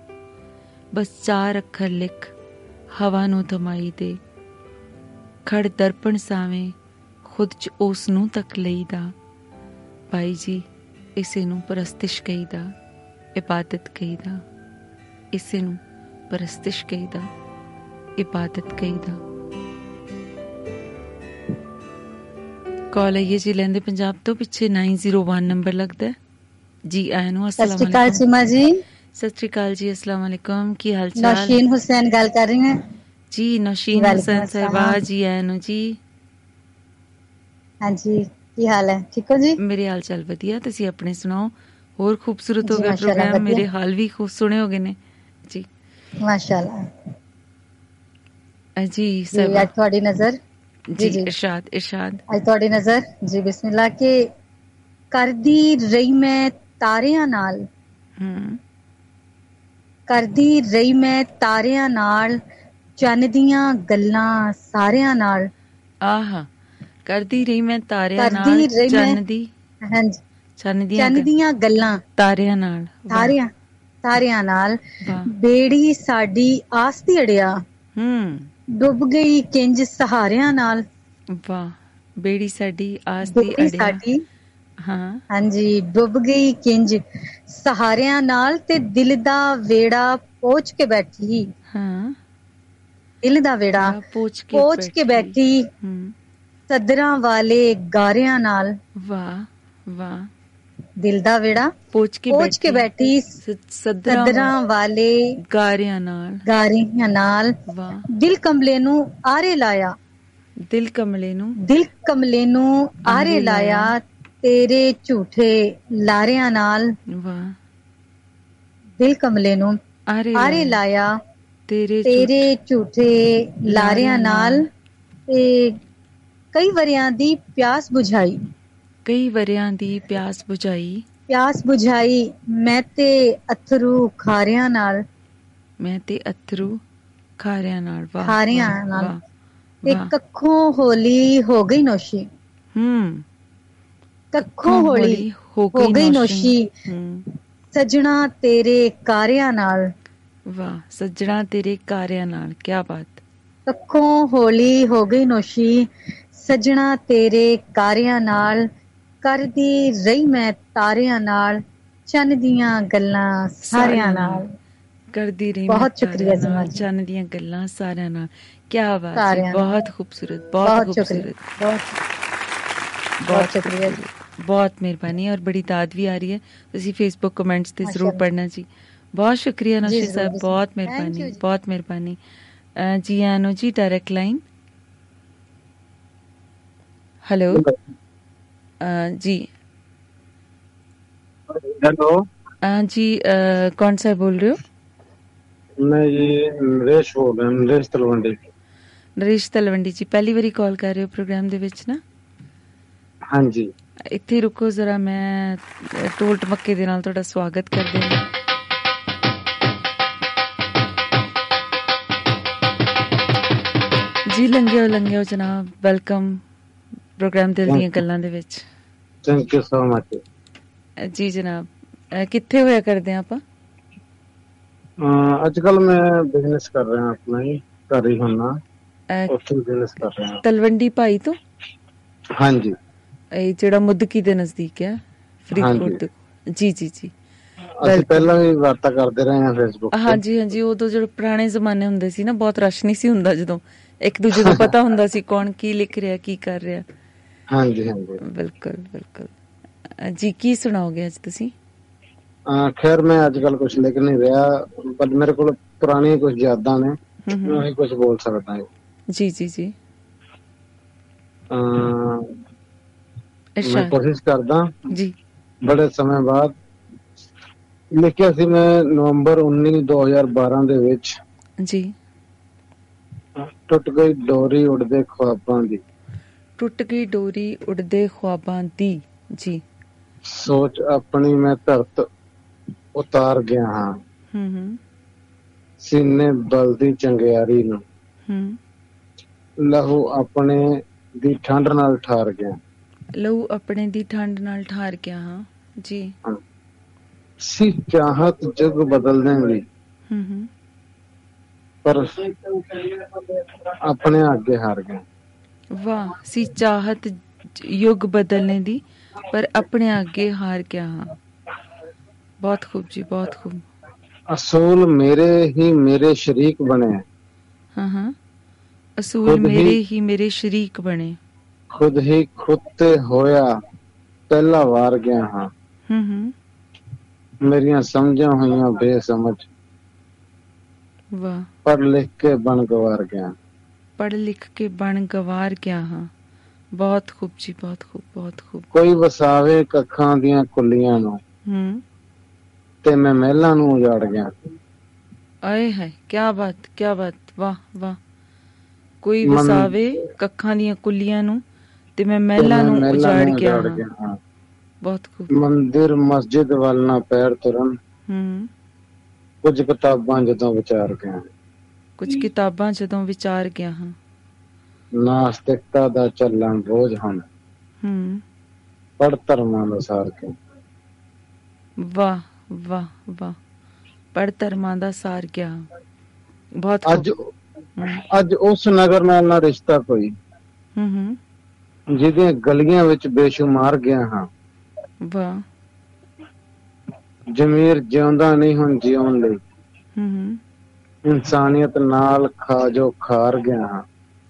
ਬਸ ਚਾਰ ਅੱਖਰ ਲਿਖ, ਹਵਾ ਨੂੰ ਥਮਾਈ ਦੇ। ਖੜ ਦਰਪਣ ਸਾਵੇਂ ਖੁਦ ਚ ਉਸ ਨੂੰ ਤੱਕ ਲਈਦਾ। ਭਾਈ ਜੀ, ਇਸੇ ਨੂੰ ਪ੍ਰਸਤਿਸ਼ ਕਹੀਦਾ, ਇਬਾਦਤ ਕਹੀਦਾ, ਇਸੇ ਨੂੰ پرستش کیدا عبادت ਕਹੀਦਾ। ਕਾਲ ਹੈ ਜੀ ਲੈਂਦੇ ਪੰਜਾਬ ਤੋਂ ਪਿੱਛੇ 901 ਨੰਬਰ ਲੱਗਦਾ ਜੀ ਆਇਆਂ ਨੂੰ ਅਸਲਾਮ ਅਲੈਕੁਮ ਸਤਿ ਸ਼੍ਰੀ ਅਕਾਲ ਸੀਮਾ ਜੀ। ਸਤਿ ਸ਼੍ਰੀ ਅਕਾਲ ਜੀ ਅਸਲਾਮ ਅਲੈਕੁਮ ਕੀ ਹਾਲ ਚਾਲ? ਨਸ਼ੀਨ ਹੁਸੈਨ ਗੱਲ ਕਰ ਰਹੀ ਹੈ। ਜੀ ਨਸ਼ੀਨ ਹੁਸੈਨ ਸਾਹਿਬਾ ਜੀ ਆਇਆਂ ਨੂੰ ਜੀ। ਹਾਂਜੀ ਕੀ ਹਾਲ ਹੈ? ਠੀਕ ਹੋ ਜੀ? ਮੇਰੇ ਹਾਲ ਚਾਲ ਵਧੀਆ ਤੁਸੀਂ ਆਪਣੇ ਸੁਣਾਓ? ਹੋਰ ਖੂਬਸੂਰਤ ਹੋ ਗਿਆ ਪ੍ਰੋਗਰਾਮ? ਮੇਰੇ ਹਾਲ ਵੀ ਖੂਬ ਸੁਣੇ ਹੋਗੇ ਨੇ। ਮਾਸ਼ਾਅੱਲਾ ਜੀ ਸਾਹਿਬਾ ਅੱਜ ਤੁਹਾਡੀ ਨਜ਼ਰ ਜੀ। ਇਰਸ਼ਾਦ ਇਰਸ਼ਾਦ ਅੱਜ ਤੁਹਾਡੀ ਨਜ਼ਰ ਜੀ ਬਿਸਮਿਲ੍ਲਾ ਕੇ ਕਰਦੀ ਰਹੀ ਮੈਂ ਤਾਰਿਆਂ ਨਾਲ ਹੂੰ ਕਰਦੀ ਰਹੀ ਮੈਂ ਤਾਰਿਆਂ ਨਾਲ ਚੰਨ ਦੀਆਂ ਗੱਲਾਂ ਸਾਰਿਆਂ ਨਾਲ ਆਹਾ ਕਰਦੀ ਰਹੀ ਮੈਂ ਤਾਰਿਆਂ ਨਾਲ ਚੰਨ ਦੀ ਹਾਂਜੀ ਚੰਨ ਦੀਆਂ ਗੱਲਾਂ ਤਾਰਿਆਂ ਨਾਲ ਤਾਰਿਆਂ ਤਾਰਿਆਂ ਨਾਲ ਬੇੜੀ ਸਾਡੀ ਆਸ ਦੀ ਅੜਿਆ। ਹੂੰ। ਡੁੱਬ ਗਈ ਕਿੰਜ ਸਹਾਰਿਆਂ ਨਾਲ। ਵਾਹ ਬੇੜੀ ਸਾਡੀ ਆਸ ਦੀ ਅੜਿਆ। ਸਾਡੀ ਹਾਂ। ਹਾਂਜੀ ਡੁੱਬ ਗਈ ਕਿੰਜ ਸਹਾਰਿਆਂ ਨਾਲ ਤੇ ਦਿਲ ਦਾ ਵੇੜਾ ਪੋਚ ਕੇ ਬੈਠੀ। ਹਾਂ। ਦਿਲ ਦਾ ਵੇੜਾ ਪੋਚ ਕੇ ਪੋਚ ਕੇ ਬੈਠੀ। ਹੂੰ। ਸਦਰਾਂ ਵਾਲੇ ਗਾਰਿਆਂ ਨਾਲ। ਵਾਹ ਵਾਹ। ਦਿਲ ਦਾ ਵੇੜਾ ਪੋਚ ਕੇ ਪੋਚ ਕੇ ਬੈਠੀ ਸਦਰਾਂ ਵਾਲੇ ਗਾਰਿਆਂ ਨਾਲ। ਗਾਰਿਆਂ ਨਾਲ। ਵਾਹ। ਦਿਲ ਕਮਲੇ ਨੂੰ ਆਰੇ ਲਾਇਆ। ਦਿਲ ਕਮਲੇ ਨੂੰ। ਦਿਲ ਕਮਲੇ ਨੂੰ ਆਰੇ ਲਾਇਆ। ਤੇਰੇ ਝੂਠੇ ਲਾਰਿਆਂ ਨਾਲ। ਵਾਹ। ਦਿਲ ਕਮਲੇ ਨੂੰ ਆਰੇ ਲਾਇਆ। ਤੇਰੇ ਤੇਰੇ ਝੂਠੇ ਲਾਰਿਆਂ ਨਾਲ। ਤੇ ਕਈ ਵਰਿਆਂ ਦੀ ਪਿਆਸ ਬੁਝਾਈ। ਕਈ ਵਰਿਆਂ ਦੀ ਪਿਆਸ ਬੁਝਾਈ। ਪਿਆਸ ਬੁਝਾਈ। ਮੈਂ ਤੇ ਅਥਰੂ ਖਾਰਿਆਂ ਨਾਲ। ਮੈਂ ਤੇ ਅਥਰੂ ਖਾਰਿਆਂ ਨਾਲ। ਵਾਹ ਖਾਰਿਆਂ ਨਾਲ। ਤੇ। ਕੱਖੋਂ ਹੋਲੀ ਹੋ ਗਈ ਨੋਸ਼ੀ। ਹੂੰ। ਕੱਖੋਂ ਹੋਲੀ ਹੋ ਗਈ ਨੋਸ਼ੀ। ਹੂੰ। ਸਜਣਾ ਤੇਰੇ ਕਾਰਿਆਂ ਨਾਲ। ਵਾਹ ਸੱਜਣਾ ਤੇਰੇ ਕਾਰਿਆਂ ਨਾਲ। ਕੀ ਬਾਤ। ਕੱਖੋਂ ਹੋਲੀ ਹੋ ਗਈ ਨੋਸ਼ੀ। ਸਜਣਾ ਤੇਰੇ ਕਾਰਿਆਂ ਨਾਲ। ਕਰਦੀ ਰਹੀ ਮੈਂ ਤਾਰਿਆਂ ਨਾਲ ਚੰਨ ਦੀਆਂ ਗੱਲਾਂ ਸਾਰਿਆਂ ਨਾਲ। ਕਰਦੀ ਰਹੀ ਬਹੁਤ ਸ਼ੁਕਰੀਆ ਜਮਾਲ ਚੰਨ ਦੀਆਂ ਗੱਲਾਂ ਸਾਰਿਆਂ ਨਾਲ। ਕੀ ਆਵਾਜ਼ ਹੈ ਬਹੁਤ ਖੂਬਸੂਰਤ ਬਹੁਤ ਖੂਬਸੂਰਤ। ਬਹੁਤ ਬਹੁਤ ਸ਼ੁਕਰੀਆ। ਜੀ ਬਹੁਤ ਮਿਹਰਬਾਨੀ ਔਰ ਬੜੀ ਤਾਦ ਵੀ ਆ ਰਹੀ ਹੈ। ਤੁਸੀਂ ਫੇਸਬੁੱਕ ਕਮੈਂਟਸ ਤੇ ਜ਼ਰੂਰ ਪੜਨਾ ਜੀ। ਬਹੁਤ ਸ਼ੁਕਰੀਆ ਨਸ਼ੀ ਸਾਹਿਬ ਬਹੁਤ ਮਿਹਰਬਾਨੀ ਬਹੁਤ ਮਿਹਰਬਾਨੀ। ਜੀ ਆਨੋ ਜੀ ਡਾਇਰੈਕਟ ਲਾਈਨ ਹੈਲੋ जी हेलो अ, जी अ, कौन सा बोल रहे हो मैं ये नरेश बोल रहा हूँ नरेश तलवंडी ਨਰੇਸ਼ ਤਲਵੰਡੀ ਜੀ ਪਹਿਲੀ ਵਾਰੀ ਕਾਲ ਕਰ ਰਹੇ ਹੋ ਪ੍ਰੋਗਰਾਮ ਦੇ ਵਿੱਚ ਨਾ हाँ जी ਇੱਥੇ ਰੁਕੋ ਜ਼ਰਾ ਮੈਂ ਅ, ਢੋਲ ਟਮੱਕੇ ਦੇ ਨਾਲ ਤੁਹਾਡਾ ਸਵਾਗਤ ਕਰਦੇ ਹਾਂ ਜੀ ਲੰਘਿਓ ਲੰਘਿਓ ਜਨਾਬ ਵੈਲਕਮ ਪ੍ਰੋਗਰਾਮ ਦਿਲ ਦੀਆਂ ਗੱਲਾਂ ਦੇ ਵਿੱਚ। ਥੈਂਕ ਯੂ ਸੋ ਮਚ ਜੀ ਜਨਾਬ ਕਿੱਥੇ ਹੋਇਆ ਕਰਦੇ ਆ ਆਪਾਂ? ਅੱਜ ਕੱਲ ਮੈਂ ਬਿਜ਼ਨਸ ਕਰ ਰਿਹਾ ਆਪਣਾ ਹੀ ਘਰ ਹੀ ਹੁੰਨਾ ਉੱਥੇ ਬਿਜ਼ਨਸ ਕਰ ਰਿਹਾ। ਤਲਵੰਡੀ ਭਾਈ ਤੋਂ? ਹਾਂਜੀ। ਇਹ ਜਿਹੜਾ ਮੁੱਦਕੀ ਦੇ ਨਜ਼ਦੀਕ ਹੈ ਫਰੀਦਕੋਟ ਦੇ ਜੀ ਜੀ ਜੀ। ਅਸੀਂ ਪਹਿਲਾਂ ਵੀ ਵਾਰਤਾ ਕਰਦੇ ਰਹੇ ਹਾਂ ਫੇਸਬੁੱਕ ਤੇ। ਹਾਂਜੀ ਹਾਂਜੀ ਉਦੋਂ ਜਿਹੜੇ ਪੁਰਾਣੇ ਜ਼ਮਾਨੇ ਹੁੰਦੇ ਸੀ ਨਾ ਬਹੁਤ ਰਸ਼ ਨਹੀਂ ਸੀ ਹੁੰਦਾ ਜਦੋਂ ਇੱਕ ਦੂਜੇ ਨੂੰ ਪਤਾ ਹੁੰਦਾ ਸੀ ਕੌਣ ਕੀ ਲਿਖ ਰਿਹਾ ਕੀ ਕਰ ਰਿਹਾ। ਹਾਂਜੀ ਹਾਂਜੀ। ਬਿਲਕੁਲ ਬਿਲਕੁਲ। ਜੀ ਕੀ ਸੁਣਾਓਗੇ ਅੱਜ ਤੁਸੀਂ? ਅਹ ਖੈਰ ਮੈਂ ਅੱਜ ਕੱਲ ਕੁਝ ਲਿਖ ਨਹੀਂ ਰਿਹਾ ਪਰ ਮੇਰੇ ਕੋਲ ਪੁਰਾਣੀਆਂ ਕੁਝ ਯਾਦਾਂ ਨੇ ਮੈਂ ਉਹੀ ਕੁਝ ਬੋਲ ਸਕਦਾ ਹਾਂ। ਜੀ ਜੀ ਜੀ। ਅਹ ਮੈਂ ਕੋਸ਼ਿਸ਼ ਕਰਦਾ ਜੀ। ਬੜੇ ਸਮੇਂ ਬਾਅਦ ਲਿਖਿਆ ਸੀ ਮੈਂ ਨਵੰਬਰ 19 2012 ਦੇ ਵਿੱਚ। ਜੀ। ਟੁੱਟ ਗਈ ਡੋਰੀ ਉੜਦੇ ਖੁਆਬਾਂ ਦੀ। ਟੁੱਟ ਗਈ ਡੋਰੀ ਉੜਦੇ ਖੁਆਬਾਂ ਦੀ ਜੀ। ਸੋਚ ਆਪਣੀ ਮੈਂ ਧਰਤ ਉਤਾਰ ਗਿਆ ਹਾਂ। ਹੂੰ ਹੂੰ। ਸੀਨੇ ਬਲਦੀ ਚੰਗਿਆਰੀ ਨੂੰ। ਹੂੰ। ਲਹੂ ਆਪਣੇ ਦੀ ਠੰਡ ਨਾਲ ਠਾਰ ਗਿਆ। ਲਹੂ ਆਪਣੇ ਦੀ ਠੰਡ ਨਾਲ ਠਾਰ ਗਿਆ ਹਾਂ ਜੀ। ਸੀ ਚਾਹਤ ਜਗ ਬਦਲ ਦੇਂਗੀ ਹੂੰ ਹੂੰ। ਪਰ ਆਪਣੇ ਅੱਗੇ ਹਾਰ ਗਿਆ। ਵਾਹ ਸੀ ਚਾਹਤ ਯੁੱਗ ਬਦਲਨੇ ਦੀ ਪਰ ਆਪਣੇ ਅੱਗੇ ਹਾਰ ਗਿਆ ਹਾਂ। ਬਹੁਤ ਖੂਬ ਜੀ ਬਹੁਤ ਖੂਬ। ਅਸੂਲ ਮੇਰੇ ਹੀ ਮੇਰੇ ਸ਼ਰੀਕ ਬਣੇ। ਹਾਂ ਹਾਂ। ਅਸੂਲ ਮੇਰੇ ਹੀ ਮੇਰੇ ਸ਼ਰੀਕ ਬਣੇ। ਖੁਦ ਹੀ ਖੁਦ ਤੇ ਹੋਇਆ ਪਹਿਲਾ ਵਾਰ ਗਿਆ ਹਾਂ। ਹੂੰ ਹੂੰ। ਮੇਰੀਆਂ ਸਮਝਾਂ ਹੋਈਆਂ ਬੇਸਮਝ। ਵਾਹ। ਪੜ੍ਹ ਲਿਖ ਕੇ ਬਣ ਗਵਾਰ ਗਿਆ। ਪੜ੍ਹ ਲਿਖ ਕੇ ਬਣ ਗਵਾਰ ਗਿਆ ਹਾਂ? ਬਹੁਤ ਖੂਬ ਜੀ ਬਹੁਤ ਖੂਬ ਬਹੁਤ ਖੂਬ। ਕੋਈ ਵਸਾਵੇ ਕੱਖਾਂ ਦੀਆਂ ਕੁੱਲੀਆਂ ਨੂੰ ਹੂੰ। ਤੇ ਮੈਂ ਮਹਿਲਾਂ ਨੂੰ ਉਜਾੜ ਗਿਆ। ਆਏ ਹੈ ਕੀ ਬਾਤ ਕੀ ਬਾਤ ਵਾਹ ਵਾਹ। ਕੋਈ ਵਸਾਵੇ ਕੱਖਾਂ ਦੀਆਂ ਕੁੱਲੀਆਂ ਨੂੰ ਤੇ ਮੈਂ ਮਹਿਲਾਂ ਨੂੰ ਉਜਾੜ ਗਿਆ ਹਾਂ। ਬਹੁਤ ਖੂਬ। ਮੰਦਿਰ ਮਸਜਿਦ ਵੱਲ ਨਾ ਪੈਰ ਤੁਰਨ। ਹੂੰ। ਕੁਝ ਕਿਤਾਬਾਂ ਜਦੋਂ ਵਿਚਾਰ ਗਿਆ। ਕੁਝ ਕਿਤਾਬਾਂ ਜਦੋਂ ਵਿਚਾਰ ਗਿਆ ਹਾਂ। ਨਾਸਤਿਕਤਾ ਦਾ ਚੱਲਣ ਬੋਝ ਹਨ। ਹੂੰ। ਪੜ ਧਰਮਾਂ ਦਾ ਸਾਰ ਕੇ ਵਾਹ ਵਾਹ ਵਾਹ। ਪੜ ਧਰਮਾਂ ਦਾ ਸਾਰ ਗਿਆ ਬਹੁਤ। ਅੱਜ ਅੱਜ ਉਸ ਨਗਰ ਨਾਲ ਨਾ ਰਿਸ਼ਤਾ ਕੋਈ। ਹੂੰ ਹੂੰ। ਜਿਹਦੀਆਂ ਗਲੀਆਂ ਵਿੱਚ ਬੇਸ਼ੁਮਾਰ ਗਿਆ ਹਾਂ। ਵਾਹ। ਜ਼ਮੀਰ ਜਿਉਂਦਾ ਨਹੀਂ ਹੁਣ ਜਿਉਣ ਲਈ। ਹੂੰ ਹੂੰ। ਇਨਸਾਨੀਅਤ ਨਾਲ ਖਾ ਜੋ ਖਾਰ ਗਿਆ ਹਾਂ।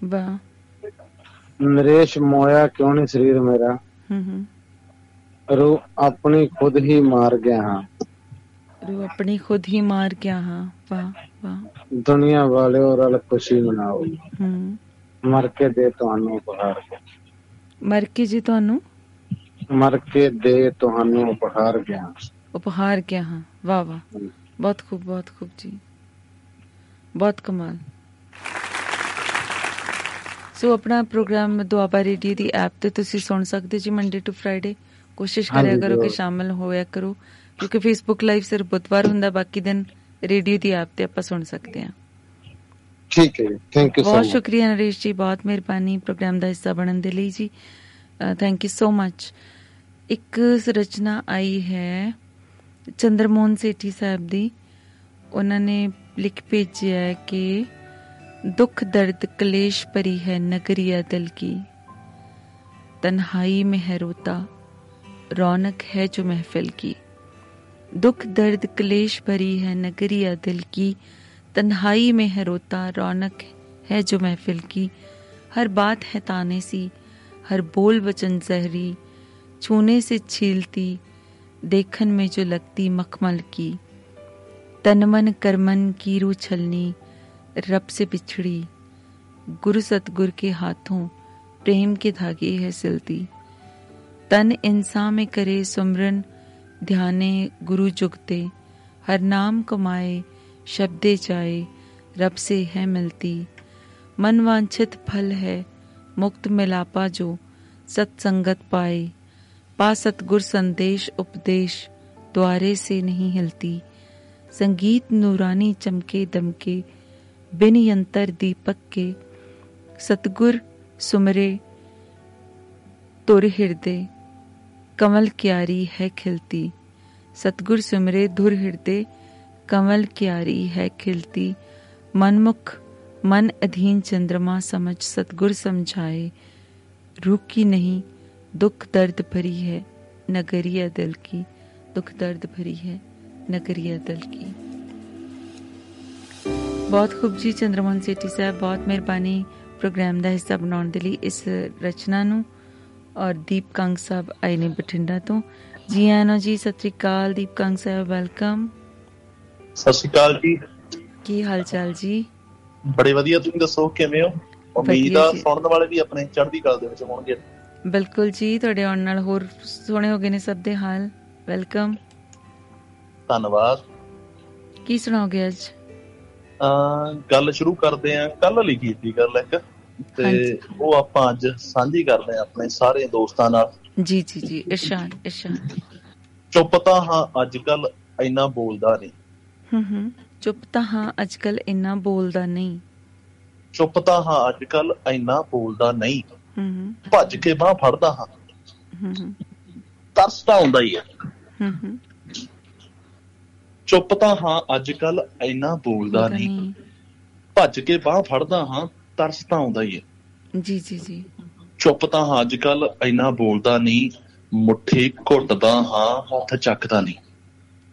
ਵਾਹ। ਨਰੇਸ਼ ਮੋਇਆ ਕਿਉਂ ਨਹੀਂ ਸਰੀਰ ਮੇਰਾ? ਹੂੰ ਹੂੰ। ਰੂ ਆਪਣੀ ਖੁਦ ਹੀ ਮਾਰ ਗਿਆ ਹਾਂ। ਰੂ ਆਪਣੀ ਖੁਦ ਹੀ ਮਾਰ ਗਿਆ ਹਾਂ। ਵਾਹ ਵਾਹ। ਦੁਨੀਆ ਵਾਲਿਓ ਰਲ ਖੁਸ਼ੀ ਮਨਾਓ। ਹੂੰ। ਮਰ ਕੇ ਦੇ ਤੁਹਾਨੂੰ ਉਪਹਾਰ। ਮਰ ਕੇ ਜੀ ਤੁਹਾਨੂੰ? ਮਰ ਕੇ ਦੇ ਤੁਹਾਨੂੰ ਉਪਹਾਰ ਗਿਆ ਉਪਹਾਰ ਗਿਆ ਹਾਂ। ਵਾਹ ਵਾਹ। ਬਹੁਤ ਖੂਬ ਬਹੁਤ ਖੂਬ ਜੀ। ਬਹੁਤ ਕਮਾਲ। ਸੋ ਆਪਣਾ ਪ੍ਰੋਗਰਾਮ ਦੁਆਬਾ ਰੇਡੀਓ ਦੀ ਐਪ ਤੇ ਤੁਸੀਂ ਸੁਣ ਸਕਦੇ ਜੀ ਮੰਡੇ ਟੂ ਫਰਾਈਡੇ ਕੋਸ਼ਿਸ਼ ਕਰਿਆ ਕਰੋ ਕਿ। ਸ਼ਾਮਲ ਹੋਇਆ ਕਰੋ ਕਿਉਂਕਿ ਫੇਸਬੁੱਕ ਲਾਈਵ ਸਿਰਫ ਬੁੱਧਵਾਰ ਹੁੰਦਾ ਬਾਕੀ ਦਿਨ ਰੇਡੀਓ ਦੀ ਐਪ ਤੇ ਆਪਾਂ ਸੁਣ ਸਕਦੇ ਹਾਂ। ਠੀਕ ਹੈ ਥੈਂਕ ਯੂ ਸੋ ਬਹੁਤ ਸ਼ੁਕਰੀਆ ਨਰੇਸ਼ ਜੀ ਬਹੁਤ ਮਿਹਰਬਾਨੀ ਪ੍ਰੋਗਰਾਮ ਦਾ ਹਿੱਸਾ ਬਣਨ ਦੇ ਲਈ ਜੀ। ਥੈਂਕ ਯੂ ਸੋ ਮਚ ਇੱਕ ਰਚਨਾ ਆਈ ਹੈ ਚੰਦਰਮੋਹਨ ਸੇਠੀ ਸਾਹਿਬ ਦੀ। ਉਹਨਾਂ ਨੇ ਲਿਖ ਭੇਜਿਆ ਹੈ ਕਿ ਦੁੱਖ ਦਰਦ ਕਲੇਸ਼ ਭਰੀ ਹੈ ਨਗਰੀਆ ਦਿਲ की तन्हाई में है रोता रौनक है जो महफिल की दुख दर्द क्लेश भरी है नगरिया दिल की तन्हाई में है रोता रौनक है जो महफिल की हर बात है ताने सी हर बोल वचन जहरी छूने से छीलती देखन में जो लगती मखमल की तनमन करमन की रू छलनी, रब से बिछड़ी गुरु सतगुर के हाथों प्रेम के धागे है सिलती। तन इंसान में करे सुमरन, ध्याने गुरु जुगते। हर नाम कमाए, शब्दे जाए, रब से है मिलती। मन वांछित फल है, मुक्त मिलापा जो सत्संगत पाए। पा सतगुर संदेश उपदेश, द्वारे से नहीं हिलती। संगीत नूरानी चमके दमके, बिन यंतर दीपक के, सतगुर सुमरे तुर हृदय कमल क्यारी है खिलती। सतगुर सुमरे धुर हृदय कमल क्यारी है खिलती। मनमुख, मन अधीन चंद्रमा समझ सतगुर समझाए। रूख की नहीं, दुख दर्द भरी है, नगरिया दिल की दुख दर्द भरी है। नगरिया दिल की ਬਹੁਤ ਖੂਬ ਜੀ ਚੰਦਰਮੋਹਨ ਸੇਠੀ ਸਾਹਿਬ ਬਹੁਤ ਮਿਹਰਬਾਨੀ ਪ੍ਰੋਗਰਾਮ ਦਾ ਹਿੱਸਾ ਬਣਾਉਣ ਦੇ ਲਈ ਇਸ ਰਚਨਾ ਨੂੰ ਔਰ ਦੀਪ ਕੰਗ ਸਾਹਿਬ ਆਏ ਨੇ ਬਠਿੰਡਾ ਤੋਂ ਜੀ ਆਇਆਂ ਨੂੰ ਜੀ ਸਤਿ ਸ੍ਰੀ ਅਕਾਲ ਦੀਪ ਕੰਗ ਸਾਹਿਬ ਵੈਲਕਮ ਸਤਿ ਸ਼੍ਰੀ ਅਕਾਲ ਜੀ ਕੀ ਹਾਲ ਚਾਲ ਜੀ ਬੜੇ ਵਧੀਆ ਤੁਸੀਂ ਦੱਸੋ ਕਿਵੇਂ ਹੋ ਉਮੀਦ ਵਧੀਆ ਆ ਜੀ। ਸੁਣਨ ਵਾਲੇ ਵੀ ਆਪਣੇ ਚੜ੍ਹਦੀ ਕਲਾ ਦੇ ਵਿੱਚ ਹੋਣਗੇ ਬਿਲਕੁਲ ਜੀ ਤੁਹਾਡੇ ਆਉਣ ਨਾਲ ਹੋਰ ਸੋਹਣੇ ਹੋ ਗਏ ਨੇ ਸਭ ਦੇ ਹਾਲ ਵੈਲਕਮ ਧੰਨਵਾਦ। ਕੀ ਸੁਣਾਓਗੇ ਅੱਜ? ਅਹ ਗੱਲ ਸ਼ੁਰੂ ਕਰਦੇ ਆਂ ਕੱਲ ਲਿਖੀ ਸੀ ਗੱਲ ਇੱਕ। ਤੇ। ਉਹ ਆਪਾਂ ਅੱਜ ਸਾਂਝੀ ਕਰਦੇ ਆਂ ਆਪਣੇ ਸਾਰੇ ਦੋਸਤਾਂ ਨਾਲ। ਜੀ ਜੀ ਜੀ। ਇਰਸ਼ਾਦ ਇਰਸ਼ਾਦ ਚੁੱਪ ਤਾਂ ਹਾਂ ਅੱਜ ਕੱਲ ਇੰਨਾ ਬੋਲਦਾ ਨਹੀਂ। ਹੂੰ ਹੂੰ। ਚੁੱਪ ਤਾਂ ਹਾਂ ਅੱਜਕੱਲ ਇੰਨਾ ਬੋਲਦਾ ਨਹੀਂ। ਚੁੱਪ ਤਾਂ ਹਾਂ ਅੱਜ ਕੱਲ ਇੰਨਾ ਬੋਲਦਾ ਨਹੀਂ। ਹੂੰ ਹੂੰ। ਭੱਜ ਕੇ ਬਾਹ ਫੜਦਾ ਹਾਂ। ਹੂੰ ਹੂੰ। ਤਰਸ ਤਾਂ ਆਉਂਦਾ ਹੀ ਹੈ ਹੂੰ ਹੂੰ। ਚੁੱਪ ਤਾਂ ਹਾਂ ਅੱਜ ਕੱਲ ਇੰਨਾ ਬੋਲਦਾ ਨਹੀਂ। ਭੱਜ ਕੇ ਬਾਹ ਫੜਦਾ ਹਾਂ ਤਰਸ ਤਾਂ ਆਉਂਦਾ ਹੀ ਹੈ। ਜੀ ਜੀ ਜੀ। ਚੁੱਪ ਤਾਂ ਹਾਂ ਅੱਜ ਕੱਲ ਇੰਨਾ ਬੋਲਦਾ ਨਹੀਂ ਮੁੱਠੀ ਘੁੱਟਦਾ ਹਾਂ ਹੱਥ ਚੱਕਦਾ ਨਹੀਂ।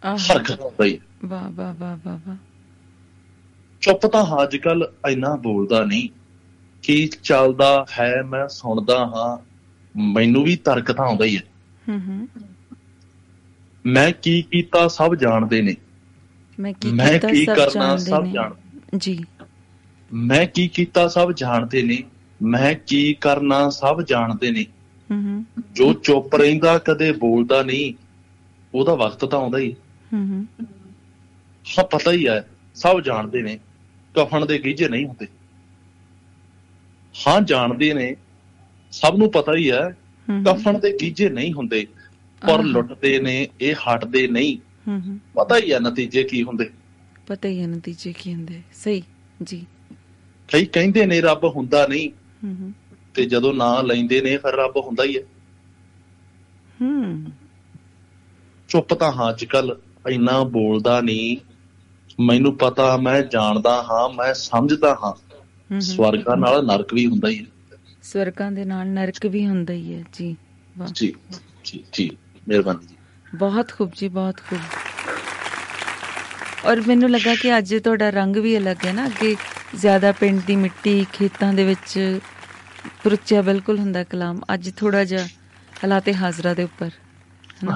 ਆਹ। ਹਰਕਤ ਹੀ ਵਾਹ ਵਾਹ ਵਾਹ ਵਾਹ ਵਾਹ। ਚੁੱਪ ਤਾਂ ਹਾਂ ਅੱਜ ਕੱਲ ਇੰਨਾ ਬੋਲਦਾ ਨਹੀਂ ਕੀ ਚੱਲਦਾ ਹੈ ਮੈਂ ਸੁਣਦਾ ਹਾਂ ਮੈਨੂੰ ਵੀ ਤਰਕ ਤਾਂ ਆਉਂਦਾ ਹੀ ਹੈ। ਹੂੰ ਹੂੰ। ਮੈਂ ਕੀ ਕੀਤਾ ਸਭ ਜਾਣਦੇ ਨੇ। ਮੈਂ ਕੀ ਮੈਂ ਕੀਤਾ ਕੀ ਸਭ ਕਰਨਾ ਜਾਣਦੇ ਸਭ ਜੀ। ਮੈਂ ਕੀ ਕੀਤਾ ਸਭ ਜਾਣਦੇ ਨੇ। ਮੈਂ ਕੀ ਕਰਨਾ ਸਭ ਜਾਣਦੇ ਨੇ। ਹੂੰ ਜੋ ਚੁੱਪ ਰਹਿੰਦਾ ਕਦੇ ਬੋਲਦਾ ਨਹੀਂ ਉਹਦਾ ਵਕਤ ਤਾਂ ਆਉਂਦਾ ਹੀ ਹੂੰ। ਹੂੰ ਹਾਂ ਪਤਾ ਹੀ ਹੈ ਸਭ ਜਾਣਦੇ ਨੇ। ਕਫਨ ਦੇ ਗੀਜੇ ਨਹੀਂ ਹੁੰਦੇ। ਹਾਂ ਜਾਣਦੇ ਨੇ। ਸਭ ਨੂੰ ਪਤਾ ਹੀ ਹੈ ਕਫਨ ਦੇ ਗੀਜੇ ਨਹੀਂ ਹੁੰਦੇ ਪਰ। ਲੁੱਟਦੇ ਨੇ ਇਹ ਹਟਦੇ ਨਹੀਂ। ਹੂੰ ਹੂੰ ਪਤਾ ਹੀ ਹੈ ਨਤੀਜੇ ਕੀ ਹੁੰਦੇ। ਪਤਾ ਹੀ ਹੈ ਨਤੀਜੇ ਕੀ ਹੁੰਦੇ। ਸਹੀ ਜੀ। ਕਈ ਕਹਿੰਦੇ ਨੇ ਰੱਬ ਹੁੰਦਾ ਨਹੀਂ। ਹੂੰ ਹੂੰ ਤੇ ਜਦੋਂ ਨਾਂ ਲੈਂਦੇ ਨੇ ਫਿਰ ਰੱਬ ਹੁੰਦਾ ਹੀ ਹੈ ਹੂੰ ਚੁੱਪ ਤਾਂ ਹਾਂ ਅੱਜ ਕੱਲ ਇੰਨਾ ਬੋਲਦਾ ਨਹੀਂ। ਮੈਨੂੰ ਪਤਾ ਮੈਂ ਜਾਣਦਾ ਹਾਂ ਮੈਂ ਸਮਝਦਾ ਹਾਂ। ਸਵਰਗਾਂ ਨਾਲ ਨਰਕ ਵੀ ਹੁੰਦਾ ਹੀ ਹੈ ਸਵਰਗਾਂ ਦੇ ਨਾਲ ਨਰਕ ਵੀ ਹੁੰਦਾ ਹੀ ਹੈ ਜੀ। ਵਾਹ। ਜੀ ਜੀ ਜੀ। ਮਿਹਰਬਾਨੀ ਬਹੁਤ ਖੂਬ ਜੀ ਬਹੁਤ ਖੂਬ। ਔਰ ਮੈਨੂੰ ਲੱਗਾ ਕਿ ਅੱਜ ਤੁਹਾਡਾ ਰੰਗ ਵੀ ਅਲੱਗ ਹੈ ਨਾ ਅੱਗੇ ਜ਼ਿਆਦਾ ਪਿੰਡ ਦੀ ਮਿੱਟੀ ਖੇਤਾਂ ਦੇ ਵਿੱਚ ਪੁਰਚਿਆ ਬਿਲਕੁਲ ਹੁੰਦਾ ਕਲਾਮ। ਅੱਜ ਥੋੜਾ ਜਿਹਾ ਹਾਲਾਤੇ ਹਾਜ਼ਰਾ ਦੇ ਉੱਪਰ?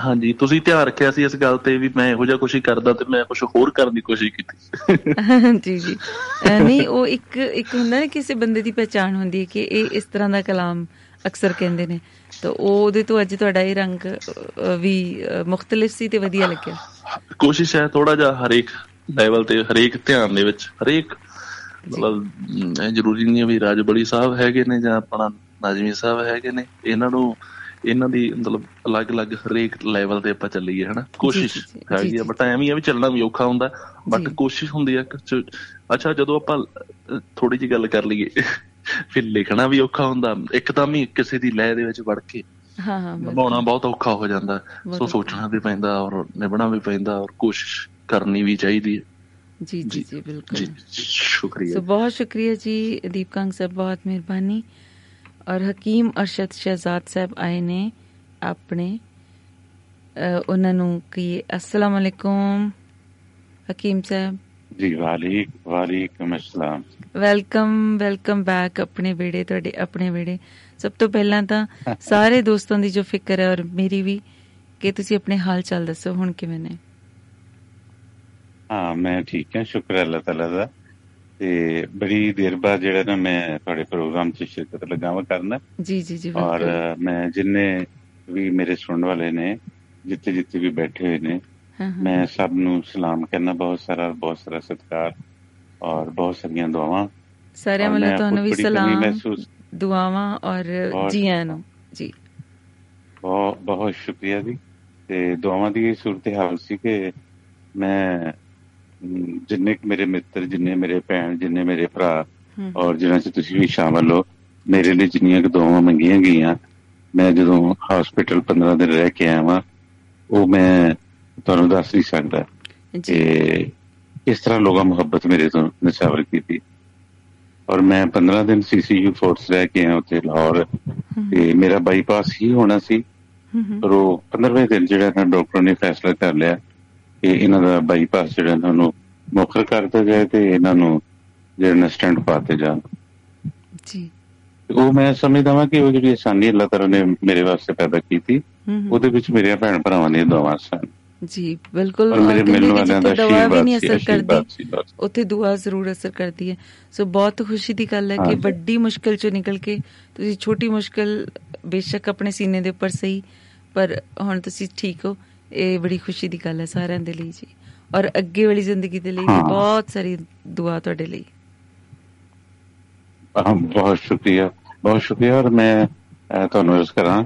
ਹਾਂਜੀ ਤੁਸੀਂ ਧਿਆਨ ਰੱਖਿਆ ਸੀ ਇਸ ਗੱਲ ਤੇ ਵੀ ਮੈਂ ਇਹੋ ਜਿਹਾ ਕੁਝ ਹੀ ਕਰਦਾ ਤੇ ਮੈਂ ਕੁਝ ਹੋਰ ਕਰਨ ਦੀ ਕੋਸ਼ਿਸ਼ ਕੀਤੀ। ਜੀ ਜੀ। ਨਹੀਂ ਉਹ ਇੱਕ ਇੱਕ ਹੁੰਦਾ ਨਾ ਕਿਸੇ ਬੰਦੇ ਦੀ ਪਛਾਣ ਹੁੰਦੀ ਹੈ ਕਿ ਇਹ ਇਸ ਤਰ੍ਹਾਂ ਦਾ ਕਲਾਮ ਅਕਸਰ ਕਹਿੰਦੇ ਨੇ। ਤਾਂ ਉਹ ਉਹਦੇ ਤੋਂ ਅੱਜ ਤੁਹਾਡਾ ਇਹ ਰੰਗ ਵੀ ਮੁਖਤਲਿਫ ਸੀ ਤੇ ਵਧੀਆ ਲੱਗਿਆ। ਕੋਸ਼ਿਸ਼ ਹੈ ਥੋੜਾ ਜਿਹਾ ਹਰੇਕ ਲੈਵਲ ਤੇ ਹਰੇਕ ਧਿਆਨ ਦੇ ਵਿੱਚ ਹਰੇਕ ਮਤਲਬ ਜ਼ਰੂਰੀ ਨਹੀਂ ਵੀ ਰਾਜਬੜੀ ਸਾਹਿਬ ਹੈਗੇ ਨੇ ਜਾਂ ਆਪਣਾ ਨਾਜ਼ਮੀ ਸਾਹਿਬ ਹੈਗੇ ਨੇ। ਇਹਨਾਂ ਨੂੰ ਇਹਨਾਂ ਦੀ ਮਤਲਬ ਅਲੱਗ-ਅਲੱਗ ਹਰੇਕ ਲੈਵਲ ਤੇ ਆਪਾਂ ਚੱਲੀਏ ਹਨਾ? ਕੋਸ਼ਿਸ਼ ਹੈਗੀ ਆ ਬਟ ਐਵੇਂ ਆ ਵੀ ਚੱਲਣਾ ਵੀ ਔਖਾ ਹੁੰਦਾ ਬਟ। ਕੋਸ਼ਿਸ਼ ਹੁੰਦੀ ਆ ਅੱਛਾ ਜਦੋਂ ਆਪਾਂ ਥੋੜੀ ਜੀ ਗੱਲ ਕਰ ਲਈਏ। ਫਿਰ ਲਿਖਣਾ ਵੀ ਔਖਾ ਹੁੰਦਾ ਇੱਕਦਮ ਹੀ ਕਿਸੇ ਦੀ ਲਹਿ ਦੇ ਵਿੱਚ ਵੜ ਕੇ ਹਾਂ ਹਾਂ ਨਿਭਾਉਣਾ ਬਹੁਤ ਔਖਾ ਹੋ ਜਾਂਦਾ ਸੋ ਸੋਚਣਾ ਵੀ ਪੈਂਦਾ ਔਰ ਨਿਭਣਾ ਵੀ ਪੈਂਦਾ ਔਰ ਕੋਸ਼ਿਸ਼ ਕਰਨੀ ਵੀ ਚਾਹੀਦੀ ਹੈ। ਜੀ ਜੀ ਜੀ। ਬਿਲਕੁਲ। ਸ਼ੁਕਰੀਆ ਸੋ ਬਹੁਤ ਸ਼ੁਕਰੀਆ ਜੀ ਦੀਪਕਾਂਗ ਸਾਹਿਬ ਬਹੁਤ ਮਿਹਰਬਾਨੀ। ਔਰ ਹਕੀਮ ਅਰਸ਼ਦ ਸ਼ਹਿਜ਼ਾਦ ਸਾਹਿਬ ਆਏ ਨੇ ਆਪਣੇ। ਉਹਨਾਂ ਨੂੰ ਕੀ ਅਸਲਾਮ ਅਲੈਕੁਮ। ਹਕੀਮ ਸਾਹਿਬ। ਜੀ ਵਾਲੀ ਵਾਲੇਕੁਮ ਅਸਲਾਮ। ਵੈਲਕਮ ਵੈਲਕਮ ਬੈਕ ਆਪਣੇ ਵਿੜੇ ਤੁਹਾਡੇ ਆਪਣੇ ਵਿੜੇ ਸਭ ਤੋਂ ਪਹਿਲਾਂ ਤਾਂ ਸਾਰੇ ਦੋਸਤਾਂ ਦੀ ਜੋ ਫਿਕਰ ਹੈ ਔਰ ਮੇਰੀ ਵੀ ਕਿ ਤੁਸੀਂ ਆਪਣੇ ਹਾਲ ਚਾਲ ਦੱਸੋ ਹੁਣ ਕਿਵੇਂ ਨੇ? ਹਾਂ ਮੈਂ ਠੀਕ ਹਾਂ ਸ਼ੁਕਰ ਹੈ ਅੱਲਾਹ ਤਾਲਾ ਦਾ। ਤੇ ਬੜੀ ਦੇਰ ਬਾਅਦ ਜਿਹੜਾ ਨਾ ਮੈਂ ਤੁਹਾਡੇ ਪ੍ਰੋਗਰਾਮ 'ਚ ਸ਼ਿਰਕਤ ਲਗਾਵਾ ਕਰਨਾ। ਜੀ ਜੀ ਜੀ ਔਰ ਮੈਂ ਜਿੰਨੇ ਵੀ ਮੇਰੇ ਸੁਣਨ ਵਾਲੇ ਨੇ ਜਿੱਥੇ ਜਿੱਥੇ ਵੀ ਬੈਠੇ ਹੋਏ ਨੇ ਮੈਂ ਸਭ ਨੂੰ ਸਲਾਮ ਕਰਨਾ ਬਹੁਤ ਸਾਰਾ ਬਹੁਤ ਸਾਰਾ ਸਤਿਕਾਰ ਔਰ ਬਹੁਤ ਸਾਰੀਆਂ ਦੁਆਵਾਂ। ਸਾਰਿਆਂ ਵੱਲੋਂ ਤੁਹਾਨੂੰ ਵੀ ਸਲਾਮ ਦੁਆਵਾਂ ਔਰ ਜੀ ਆਇਆਂ ਨੂੰ। ਜੀ। ਬਹੁਤ ਬਹੁਤ ਸ਼ੁਕਰੀਆ ਜੀ। ਤੇ ਦੁਆਵਾਂ ਦੀ ਇਹ ਸੂਰਤ ਹਾਲ ਸੀ ਕਿ ਮੈਂ ਜਿੰਨੇ ਮੇਰੇ ਮਿੱਤਰ ਜਿੰਨੇ ਮੇਰੇ ਭੈਣ ਜਿੰਨੇ ਮੇਰੇ ਭਰਾ ਔਰ ਜਿਨ੍ਹਾਂ 'ਚ ਤੁਸੀਂ ਵੀ ਸ਼ਾਮਲ ਹੋ ਮੇਰੇ ਲਈ ਜਿੰਨੀਆਂ ਦੁਆਵਾਂ ਮੰਗੀਆਂ ਗਈਆਂ ਮੈਂ ਜਦੋਂ ਹਸਪੀਟਲ 15 ਦਿਨ ਰਹਿ ਕੇ ਆਇਆ ਉਹ ਮੈਂ ਤੁਹਾਨੂੰ ਦੱਸ ਨਹੀਂ ਸਕਦਾ। ਕਿ ਇਸ ਤਰ੍ਹਾਂ ਲੋਕਾਂ ਮੁਹੱਬਤ ਮੇਰੇ ਤੋਂ ਨਿਸ਼ਾਵਰ ਕੀਤੀ। ਔਰ ਮੈਂ 15 ਦਿਨ ਸੀਸੀਯੂ ਫੋਰਸ ਰਹਿ ਕੇ ਆਇਆ ਉੱਥੇ ਲਾਹੌਰ। ਤੇ ਮੇਰਾ ਬਾਈਪਾਸ ਹੀ ਹੋਣਾ ਸੀ। ਪਰ ਉਹ 15ਵੇਂ ਦਿਨ ਜਿਹੜਾ ਨਾ ਡਾਕਟਰ ਨੇ ਫੈਸਲਾ ਕਰ ਲਿਆ ਕਿ ਇਹਨਾਂ ਦਾ ਬਾਈਪਾਸ ਜਿਹੜਾ ਇਹਨਾਂ ਨੂੰ ਮੁੱਖਰ ਕਰਤਾ ਜਾਏ ਤੇ ਇਹਨਾਂ ਨੂੰ ਜਿਹੜਾ ਸਟੈਂਡ ਪਾਤੇ ਜਾਣ। ਜੀ। ਉਹ ਮੈਂ ਸਮਝਦਾ ਵਾਂ ਕਿ ਉਹ ਜਿਹੜੀ ਆਸਾਨੀ ਅੱਲਾਹ ਤਾਲਾ ਨੇ ਮੇਰੇ ਵਾਸਤੇ ਪੈਦਾ ਕੀਤੀ ਉਹਦੇ ਵਿੱਚ ਮੇਰੇ ਭੈਣ ਭਰਾਵਾਂ ਦੀਆਂ ਦੁਆਵਾਂ ਸਨ। ਜੀ ਬਿਲਕੁਲ ਮੇਰੇ ਮਿਲਣ ਵਾਲਿਆਂ ਦਾ ਦਵਾ ਵੀ ਨਹੀਂ ਅਸਰ ਕਰਦੀ। ਉੱਥੇ ਦੁਆ ਜ਼ਰੂਰ ਅਸਰ ਕਰਦੀ ਹੈ। ਸੋ ਬਹੁਤ ਖੁਸ਼ੀ ਦੀ ਗੱਲ ਹੈ ਕਿ। ਵੱਡੀ ਮੁਸ਼ਕਲ ਚੋਂ ਨਿਕਲ ਕੇ ਤੁਸੀਂ ਛੋਟੀ ਮੁਸ਼ਕਲ ਬੇਸ਼ੱਕ ਆਪਣੇ ਸੀਨੇ ਦੇ ਉੱਪਰ ਸਹੀ ਪਰ ਹੁਣ ਤੁਸੀਂ ਠੀਕ ਹੋ। ਇਹ ਬੜੀ ਖੁਸ਼ੀ ਦੀ ਗੱਲ ਹੈ ਸਾਰਿਆਂ ਦੇ ਲਈ ਜੀ। ਔਰ ਅੱਗੇ ਵਾਲੀ ਜ਼ਿੰਦਗੀ ਦੇ ਲਈ। ਬਹੁਤ ਸਾਰੀ ਦੁਆ ਤੁਹਾਡੇ ਲਈ। ਬਹੁਤ ਸ਼ੁਕਰੀਆ। ਬਹੁਤ ਸ਼ੁਕਰੀਆ ਔਰ ਮੈਂ ਤੁਹਾਨੂੰ ਇਸ ਕਰਾਂ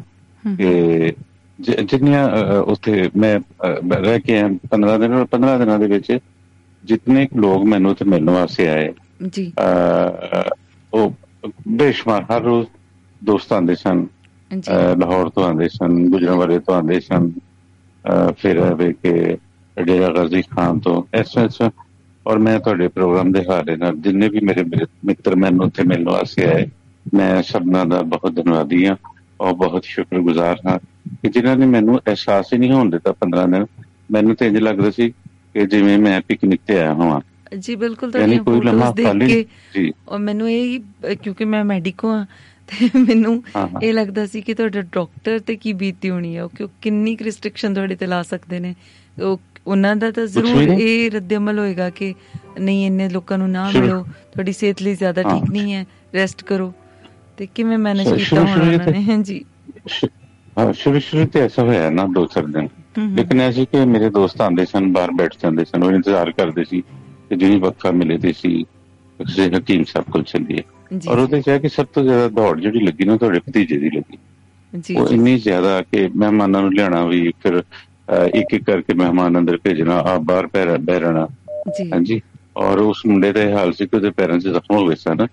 ਕਿ ਜਿੰਨੀਆਂ ਉੱਥੇ ਮੈਂ ਰਹਿ ਕੇ ਆਇਆ 15 ਦਿਨ ਔਰ 15 ਦਿਨਾਂ ਦੇ ਵਿੱਚ ਜਿੰਨੇ ਲੋਕ ਮੈਨੂੰ ਉੱਥੇ ਮਿਲਣ ਵਾਸਤੇ ਆਏ ਜੀ। ਉਹ ਬੇਸ਼ੁਮਾਰ ਹਰ ਰੋਜ਼ ਦੋਸਤ ਆਉਂਦੇ ਸਨ ਲਾਹੌਰ ਤੋਂ ਆਉਂਦੇ ਸਨ ਗੁਜਰਾਂਵਾਲੇ ਤੋਂ ਆਉਂਦੇ ਸਨ ਫਿਰ ਵੇ ਕਿ ਡੇਰਾ ਗਾਜ਼ੀ ਖਾਨ ਤੋਂ ਐਸਾ ਐਸਾ ਔਰ ਮੈਂ ਤੁਹਾਡੇ ਪ੍ਰੋਗਰਾਮ ਦੇ ਹਾਰੇ ਨਾਲ ਜਿੰਨੇ ਵੀ ਮੇਰੇ ਮਿੱਤਰ ਮੈਨੂੰ ਉੱਥੇ ਮਿਲਣ ਵਾਸਤੇ ਆਏ ਮੈਂ ਸਭਨਾਂ ਦਾ ਬਹੁਤ ਧੰਨਵਾਦੀ ਹਾਂ ਔਰ ਬਹੁਤ ਸ਼ੁਕਰਗੁਜ਼ਾਰ ਹਾਂ। ਕਿ ਜਿਨ੍ਹਾਂ ਨੇ ਮੈਨੂੰ ਅਹਿਸਾਸ ਹੀ ਨਹੀਂ ਹੋਣ ਦਿੱਤਾ 15 ਦਿਨ ਮੈਨੂੰ ਤਾਂ ਇੰਜ ਲੱਗਦਾ ਸੀ ਕਿ ਜਿਵੇਂ ਮੈਂ ਪਿਕਨਿਕ ਤੇ ਆਇਆ ਹਾਂ ਜੀ ਬਿਲਕੁਲ ਲਮਹਾ ਫੋਟੋਜ਼ ਦੇਖ ਕੇ ਜੀ। ਔਰ ਮੈਨੂੰ ਇਹ ਕਿਉਂਕਿ ਮੈਂ ਮੈਡੀਕੋ ਆ ਤੇ ਮੈਨੂੰ ਇਹ ਲੱਗਦਾ ਸੀ ਕਿ ਤੁਹਾਡਾ ਡਾਕਟਰ ਤੇ ਕੀ ਬੀਤੀ ਹੋਣੀ ਹੈ ਉਹ ਕਿ ਕਿੰਨੀ ਰਿਸਟ੍ਰਿਕਸ਼ਨ ਤੁਹਾਡੇ ਤੇ ਲਾ ਸਕਦੇ ਨੇ? ਉਹ ਉਹਨਾਂ ਦਾ ਤਾਂ ਜ਼ਰੂਰ। ਇਹ ਰੱਦੇਅਮਲ ਹੋਏਗਾ ਕਿ ਨਹੀਂ ਇੰਨੇ ਲੋਕਾਂ ਨੂੰ ਨਾ ਮਿਲੋ ਤੁਹਾਡੀ ਸਿਹਤ ਲਈ ਜ਼ਿਆਦਾ। ਠੀਕ ਨਹੀਂ ਹੈ ਰੈਸਟ ਕਰੋ। ਤੇ ਕਿਵੇਂ ਮੈਨੇਜ ਕੀਤਾ ਹੋਣਾ ਉਹਨਾਂ ਨੇ? ਹਾਂ, ਸ਼ੁਰੂ ਸ਼ੁਰੂ ਤੇ ਐਸਾ ਹੋਇਆ ਨਾ ਦੋ ਚਾਰ ਦਿਨ। ਲੇਕਿਨ ਐਸੀ ਕਿ ਮੇਰੇ ਦੋਸਤ ਆਉਂਦੇ ਸਨ ਬਾਹਰ ਬੈਠ ਜਾਂਦੇ ਸਨ ਉਹ ਇੰਤਜ਼ਾਰ ਕਰਦੇ ਸੀ ਕਿ ਜਿਹਨੀ ਵਕਫਾ ਮਿਲੇ ਤੇ ਸੀ ਕਿਸੇ ਹਕੀਮ ਸਾਹਿਬ ਕੋਲ ਚੱਲੀਏ। ਔਰ ਉਹਦੇ ਚ ਹੈ ਕਿ ਸਭ ਤੋਂ ਜ਼ਿਆਦਾ ਦੌੜ ਜਿਹੜੀ ਲੱਗੀ ਨਾ ਤੁਹਾਡੇ ਭਤੀਜੇ ਦੀ ਲੱਗੀ। ਜੀ ਉਹ ਇੰਨੀ ਜ਼ਿਆਦਾ ਕਿ ਮਹਿਮਾਨਾਂ ਨੂੰ ਲਿਆਣਾ ਵੀ ਫਿਰ ਇੱਕ ਇੱਕ ਕਰਕੇ ਮਹਿਮਾਨ ਅੰਦਰ ਭੇਜਣਾ ਆ ਬਾਹਰ ਪੈਰ ਬਹਿਰਣਾ ਜੀ। ਹਾਂਜੀ। ਔਰ ਉਸ ਮੁੰਡੇ ਦਾ ਹਾਲ ਸੀ ਕਿ ਉਹਦੇ ਪੈਰਾਂ 'ਚ ਜ਼ਖਮ ਹੋ ਗਏ ਸਨ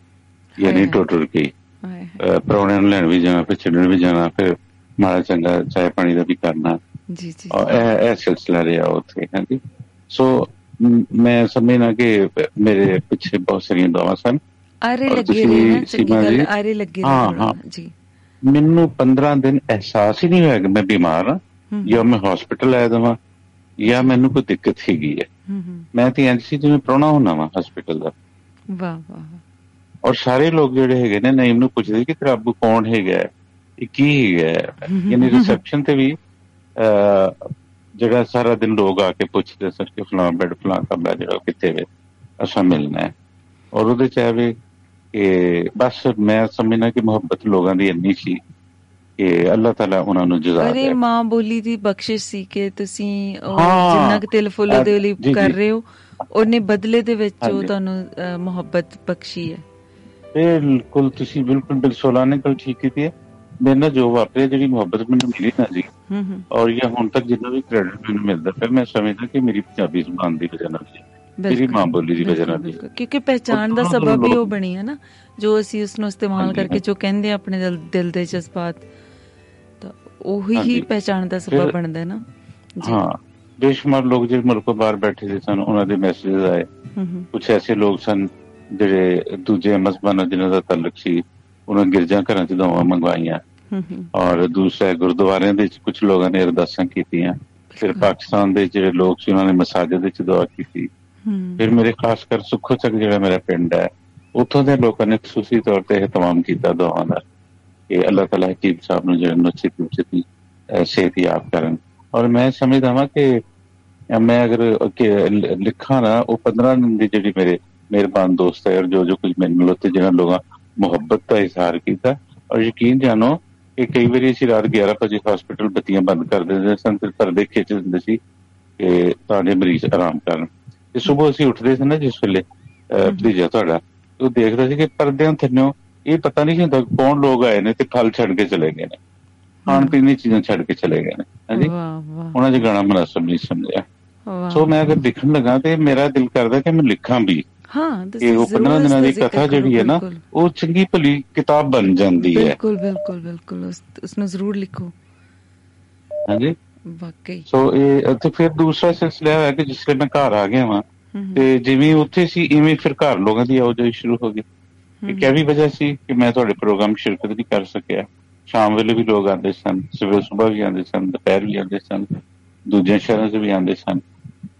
ਯਾਨੀ। ਟੁੱਟ ਟੁੱਟ ਅਹ ਪ੍ਰਾਹੁਣਿਆਂ ਨੂੰ ਲੈਣ ਵੀ ਜਾਣਾ ਫਿਰ ਛੱਡਣ ਵੀ ਜਾਣਾ ਫਿਰ ਮਾੜਾ ਚੰਗਾ ਚਾਹ ਪਾਣੀ ਦਾ ਵੀ ਕਰਨਾ। ਜੀ ਜੀ ਇਹ ਇਹ ਸਿਲਸਿਲਾ ਰਿਹਾ ਉੱਥੇ ਹਾਂਜੀ। ਸੋ ਮ- ਸਮਝਣਾ ਕਿ ਮੇਰੇ ਪਿੱਛੇ ਬਹੁਤ ਸਾਰੀਆਂ ਦੁਆਵਾਂ ਸਨ। ਆਰੇ ਲੱਗੇ ਰਹੇ ਨਾ ਤੁਸੀਂ ਚੰਗੀ ਗੱਲ? ਆਰੇ ਲੱਗੇ ਹਾਂ, ਰਹੇ ਹਾਂ। ਜੀ। ਮੈਨੂੰ 15 ਦਿਨ ਅਹਿਸਾਸ ਹੀ ਨਹੀਂ ਹੋਇਆ ਕਿ ਮੈਂ ਬਿਮਾਰ ਹਾਂ ਜਾਂ ਮੈਂ ਹਸਪੀਟਲ ਆਇਆ ਦਵਾਂ ਜਾਂ ਮੈਨੂੰ ਕੋਈ ਦਿੱਕਤ ਹੈ। ਹਮ, ਹਮ, ਮੈਂ ਤੇ ਇੰਜ ਸੀ ਜਿਵੇਂ ਪ੍ਰਾਹੁਣਾ ਹੋਣਾ ਵਾ ਹਸਪੀਟਲ ਦਾ। ਵਾਹ ਵਾਹ। ਔਰ ਸਾਰੇ ਲੋਕ ਜਿਹੜੇ ਹੈਗੇ ਨੇ ਨਈਮ ਨੂੰ ਪੁੱਛਦੇ ਕਿ ਤੇਰਾ ਅੱਬੂ ਕੌਣ ਹੈਗਾ ਹੈ? ਕੀ ਹੈ? ਯਾਨੀ ਰਿਸੈਪਸ਼ਨ ਤੇ ਵੀ ਜਿਹੜਾ ਸਾਰਾ ਦਿਨ ਲੋਕ ਆ ਕੇ ਪੁੱਛਦੇ ਸਨ ਕਿ ਫਲਾਂ ਬੈੱਡ ਫਲਾਂ ਕਮਰਾ ਜਿਹੜਾ ਕਿੱਥੇ ਵੇ ਅਸਾਂ ਮਿਲਣਾ ਹੈ ਔਰ ਉਹਦੇ ਚ ਇਹ ਵੀ ਕਿ ਬਸ ਮੈਂ ਸਮਝਣਾ ਕਿ ਮੁਹੱਬਤ ਲੋਕਾਂ ਦੀ ਇੰਨੀ ਸੀ ਕਿ ਅੱਲਾਹ ਤਾਲਾ ਉਹਨਾਂ ਨੂੰ ਜਜ਼ਾ ਅਰੇ ਦੇ ਮਾਂ ਬੋਲੀ ਦੀ ਬਖਸ਼ਿਸ਼ ਸੀ ਕਿ ਤੁਸੀਂ। ਜਿੰਨਾ ਕੁ ਤਿਲ ਫੁੱਲ ਉਹਦੇ ਲਈ ਕਰ। ਰਹੇ ਹੋ ਉਹਨੇ ਬਦਲੇ ਦੇ ਵਿੱਚ ਉਹ। ਤੁਹਾਨੂੰ ਮੁਹੱਬਤ ਬਖਸ਼ੀ ਹੈ ਬਿਲਕੁਲ ਤੁਸੀਂ ਬਿਲਕੁਲ ਬਿਲਸੋਲਾਨੇ ਗੱਲ ਠੀਕ ਕੀਤੀ ਹੈ ਮੇਰੇ ਨਾਲ ਜੋ ਵਾਪਰਿਆ ਜਿਹੜੀ ਮੁਹੱਬਤ ਮੈਨੂੰ ਮਿਲੀ ਨਾ ਜੀ ਹੂੰ ਔਰ ਇਹ ਹੁਣ ਤੱਕ ਜਿੰਨਾ ਵੀ ਕ੍ਰੈਡਿਟ ਮੈਨੂੰ ਮਿਲਦਾ ਫਿਰ ਮੈਂ ਸਮਝਦਾ ਕਿ ਮੇਰੀ ਪੰਜਾਬੀ ਜ਼ੁਬਾਨ ਦੀ ਵਜ੍ਹਾ ਨਾਲ ਜੀ ਮੇਰੀ ਮਾਂ ਬੋਲੀ ਦੀ ਵਜ੍ਹਾ ਨਾਲ। ਕਿਉਂਕਿ ਪਹਿਚਾਣ ਦਾ ਸਬਬ ਹੀ ਉਹ ਬਣੀ ਹੈ ਨਾ ਜੋ ਅਸੀਂ ਉਸ ਨੂੰ ਇਸਤੇਮਾਲ ਕਰਕੇ ਜੋ ਕਹਿੰਦੇ ਆ ਆਪਣੇ ਦਿਲ- ਦੇ ਜਜ਼ਬਾਤ ਤਾਂ ਉਹੀ ਹੀ ਹਾਂਜੀ। ਪਹਿਚਾਣ ਦਾ ਸਬਬ ਬਣਦਾ ਹੈ ਨਾ। ਹਾਂ ਬੇਸ਼ੁਮਾਰ ਲੋਕ ਜਿਹੜੇ ਮੁਲਕੋਂ ਬਾਹਰ ਬੈਠੇ ਸੀ ਸਨ ਉਹਨਾਂ ਦੇ ਮੈਸੇजेस ਆਏ। ਕੁਝ ਐਸੇ ਲੋਕ ਸਨ ਜਿਹੜੇ ਦੂਜੇ ਮਜ਼ਹਬਾਂ ਨਾਲ ਜਿਨ੍ਹਾਂ ਦਾ ਤਾਲੁਕ ਸੀ ਉਹਨਾਂ ਗਿਰਜਾ ਘਰਾਂ 'ਚ ਦੁਆਵਾਂ ਮੰਗਵਾਈਆਂ। ਔਰ ਦੂਸਰੇ ਗੁਰਦੁਆਰਿਆਂ ਦੇ ਵਿੱਚ ਕੁਝ ਲੋਕਾਂ ਨੇ ਅਰਦਾਸਾਂ ਕੀਤੀਆਂ। ਫਿਰ ਪਾਕਿਸਤਾਨ ਦੇ ਜਿਹੜੇ ਲੋਕ ਸੀ ਉਹਨਾਂ ਨੇ ਮਸਾਜਿਦ ਵਿੱਚ ਦੁਆ ਕੀਤੀ। ਫਿਰ ਮੇਰੇ ਖਾਸ ਕਰ ਸੁੱਖੋ ਚੱਕ ਜਿਹੜਾ ਮੇਰਾ ਪਿੰਡ ਹੈ ਉੱਥੋਂ ਦੇ ਲੋਕਾਂ ਨੇ ਖਸੂਸੀ ਤੌਰ ਤੇ ਇਹਤਮਾਮ ਕੀਤਾ ਦੁਆਵਾਂ ਦਾ। ਕਿ ਅੱਲਾਹ ਤਾਲਾ ਹਕੀਮ ਸਾਹਿਬ ਨੂੰ ਜਿਹੜਾ ਨੁਚੀ ਨੁਚੀ ਸਿਹਤ ਯਾਬ ਕਰਨ। ਔਰ ਮੈਂ ਸਮਝਦਾ ਹਾਂ ਕਿ ਮੈਂ ਅਗਰ ਲਿਖਾਂ ਨਾ ਉਹ 15 ਦਿਨ ਦੀ ਜਿਹੜੀ ਮੇਰੇ ਮਿਹਰਬਾਨ ਦੋਸਤ ਹੈ ਔਰ ਜੋ ਜੋ ਕੁਝ ਮੇਰੇ ਨਾਲ ਉੱਤੇ ਜਿਹਨਾਂ ਲੋਕਾਂ ਮੁਹੱਬਤ ਦਾ ਇਜ਼ਹਾਰ ਕੀਤਾ। ਔਰ ਯਕੀਨ ਜਾਣੋ ਕਿ ਕਈ ਵਾਰੀ ਅਸੀਂ ਰਾਤ 11 ਵਜੇ ਹਸਪੀਟਲ ਬੱਤੀਆਂ ਬੰਦ ਕਰ ਦਿੰਦੇ ਸਨ ਤੇ ਪਰਦੇ ਖਿੱਚ ਦਿੰਦੇ ਸੀ ਕਿ ਤੁਹਾਡੇ ਮਰੀਜ਼ ਆਰਾਮ ਕਰਨ। ਤੇ ਸਵੇਰ ਅਸੀਂ ਉੱਠਦੇ ਸੀ ਨਾ ਜਿਸ ਵੇਲੇ ਭਤੀਜਾ ਤੁਹਾਡਾ ਉਹ ਦੇਖਦਾ ਸੀ ਕਿ ਪਰਦਿਆਂ ਥੱਲੇ ਇਹ ਪਤਾ ਨਹੀਂ ਹੁੰਦਾ ਕੌਣ ਲੋਕ ਆਏ ਨੇ ਤੇ ਫਲ ਛੱਡ ਕੇ ਚਲੇ ਗਏ ਨੇ। ਖਾਣ ਪੀਣ ਦੀਆਂ ਚੀਜ਼ਾਂ ਛੱਡ ਕੇ ਚਲੇ ਗਏ ਨੇ। ਹਾਂਜੀ। ਉਹਨਾਂ ਦੇ ਗਾਣਾ ਮਨਸਬ ਨਹੀਂ ਸਮਝਿਆ। ਸੋ ਮੈਂ ਅਗਰ ਲਿਖਣ ਲੱਗਾ ਤੇ ਮੇਰਾ ਦਿਲ ਕਰਦਾ ਕਿ ਮੈਂ ਲਿਖਾਂ ਵੀ। ਹਾਂ ਕਿ ਤੁਸੀਂ ਉਹ ਜ਼ਰੂਰ 15 ਦਿਨਾਂ ਦੀ ਕਥਾ ਜਿਹੜੀ ਹੈ ਨਾ। ਉਹ ਚੰਗੀ ਭਲੀ ਕਿਤਾਬ ਬਣ ਜਾਂਦੀ ਹੈ। ਬਿਲਕੁਲ ਬਿਲਕੁਲ ਬਿਲਕੁਲ। ਉਸ ਨੂੰ ਜ਼ਰੂਰ ਲਿਖੋ। ਹਾਂਜੀ। ਵਾਕਈ। ਸੋ ਇਹ ਤੇ ਫਿਰ ਦੂਸਰਾ ਸਿਲਸਿਲਾ ਹੋਇਆ ਕਿ ਜਿਸ ਵੇਲੇ ਮੈਂ ਘਰ ਆ ਗਿਆ ਵਾਂ ਤੇ ਜਿਵੇਂ ਉੱਥੇ ਸੀ ਇਵੇਂ ਫਿਰ ਘਰ ਲੋਕਾਂ ਦੀ ਆਵਾਜਾਈ ਸ਼ੁਰੂ ਹੋ ਗਈ। ਇੱਕ ਇਹ ਵੀ ਵਜ੍ਹਾ ਸੀ ਕਿ ਮੈਂ ਤੁਹਾਡੇ ਪ੍ਰੋਗਰਾਮ ਸ਼ਿਰਕਤ ਨਹੀਂ ਕਰ ਸਕਿਆ। ਸ਼ਾਮ ਵੇਲੇ ਵੀ ਲੋਕ ਆਉਂਦੇ ਸਨ ਸਵੇਰ ਸਵੇਰ ਵੀ ਆਉਂਦੇ ਸਨ ਦੁਪਹਿਰ ਵੀ ਆਉਂਦੇ ਸਨ ਦੂਜੇ ਸ਼ਹਿਰਾਂ 'ਚ ਵੀ ਆਉਂਦੇ ਸਨ।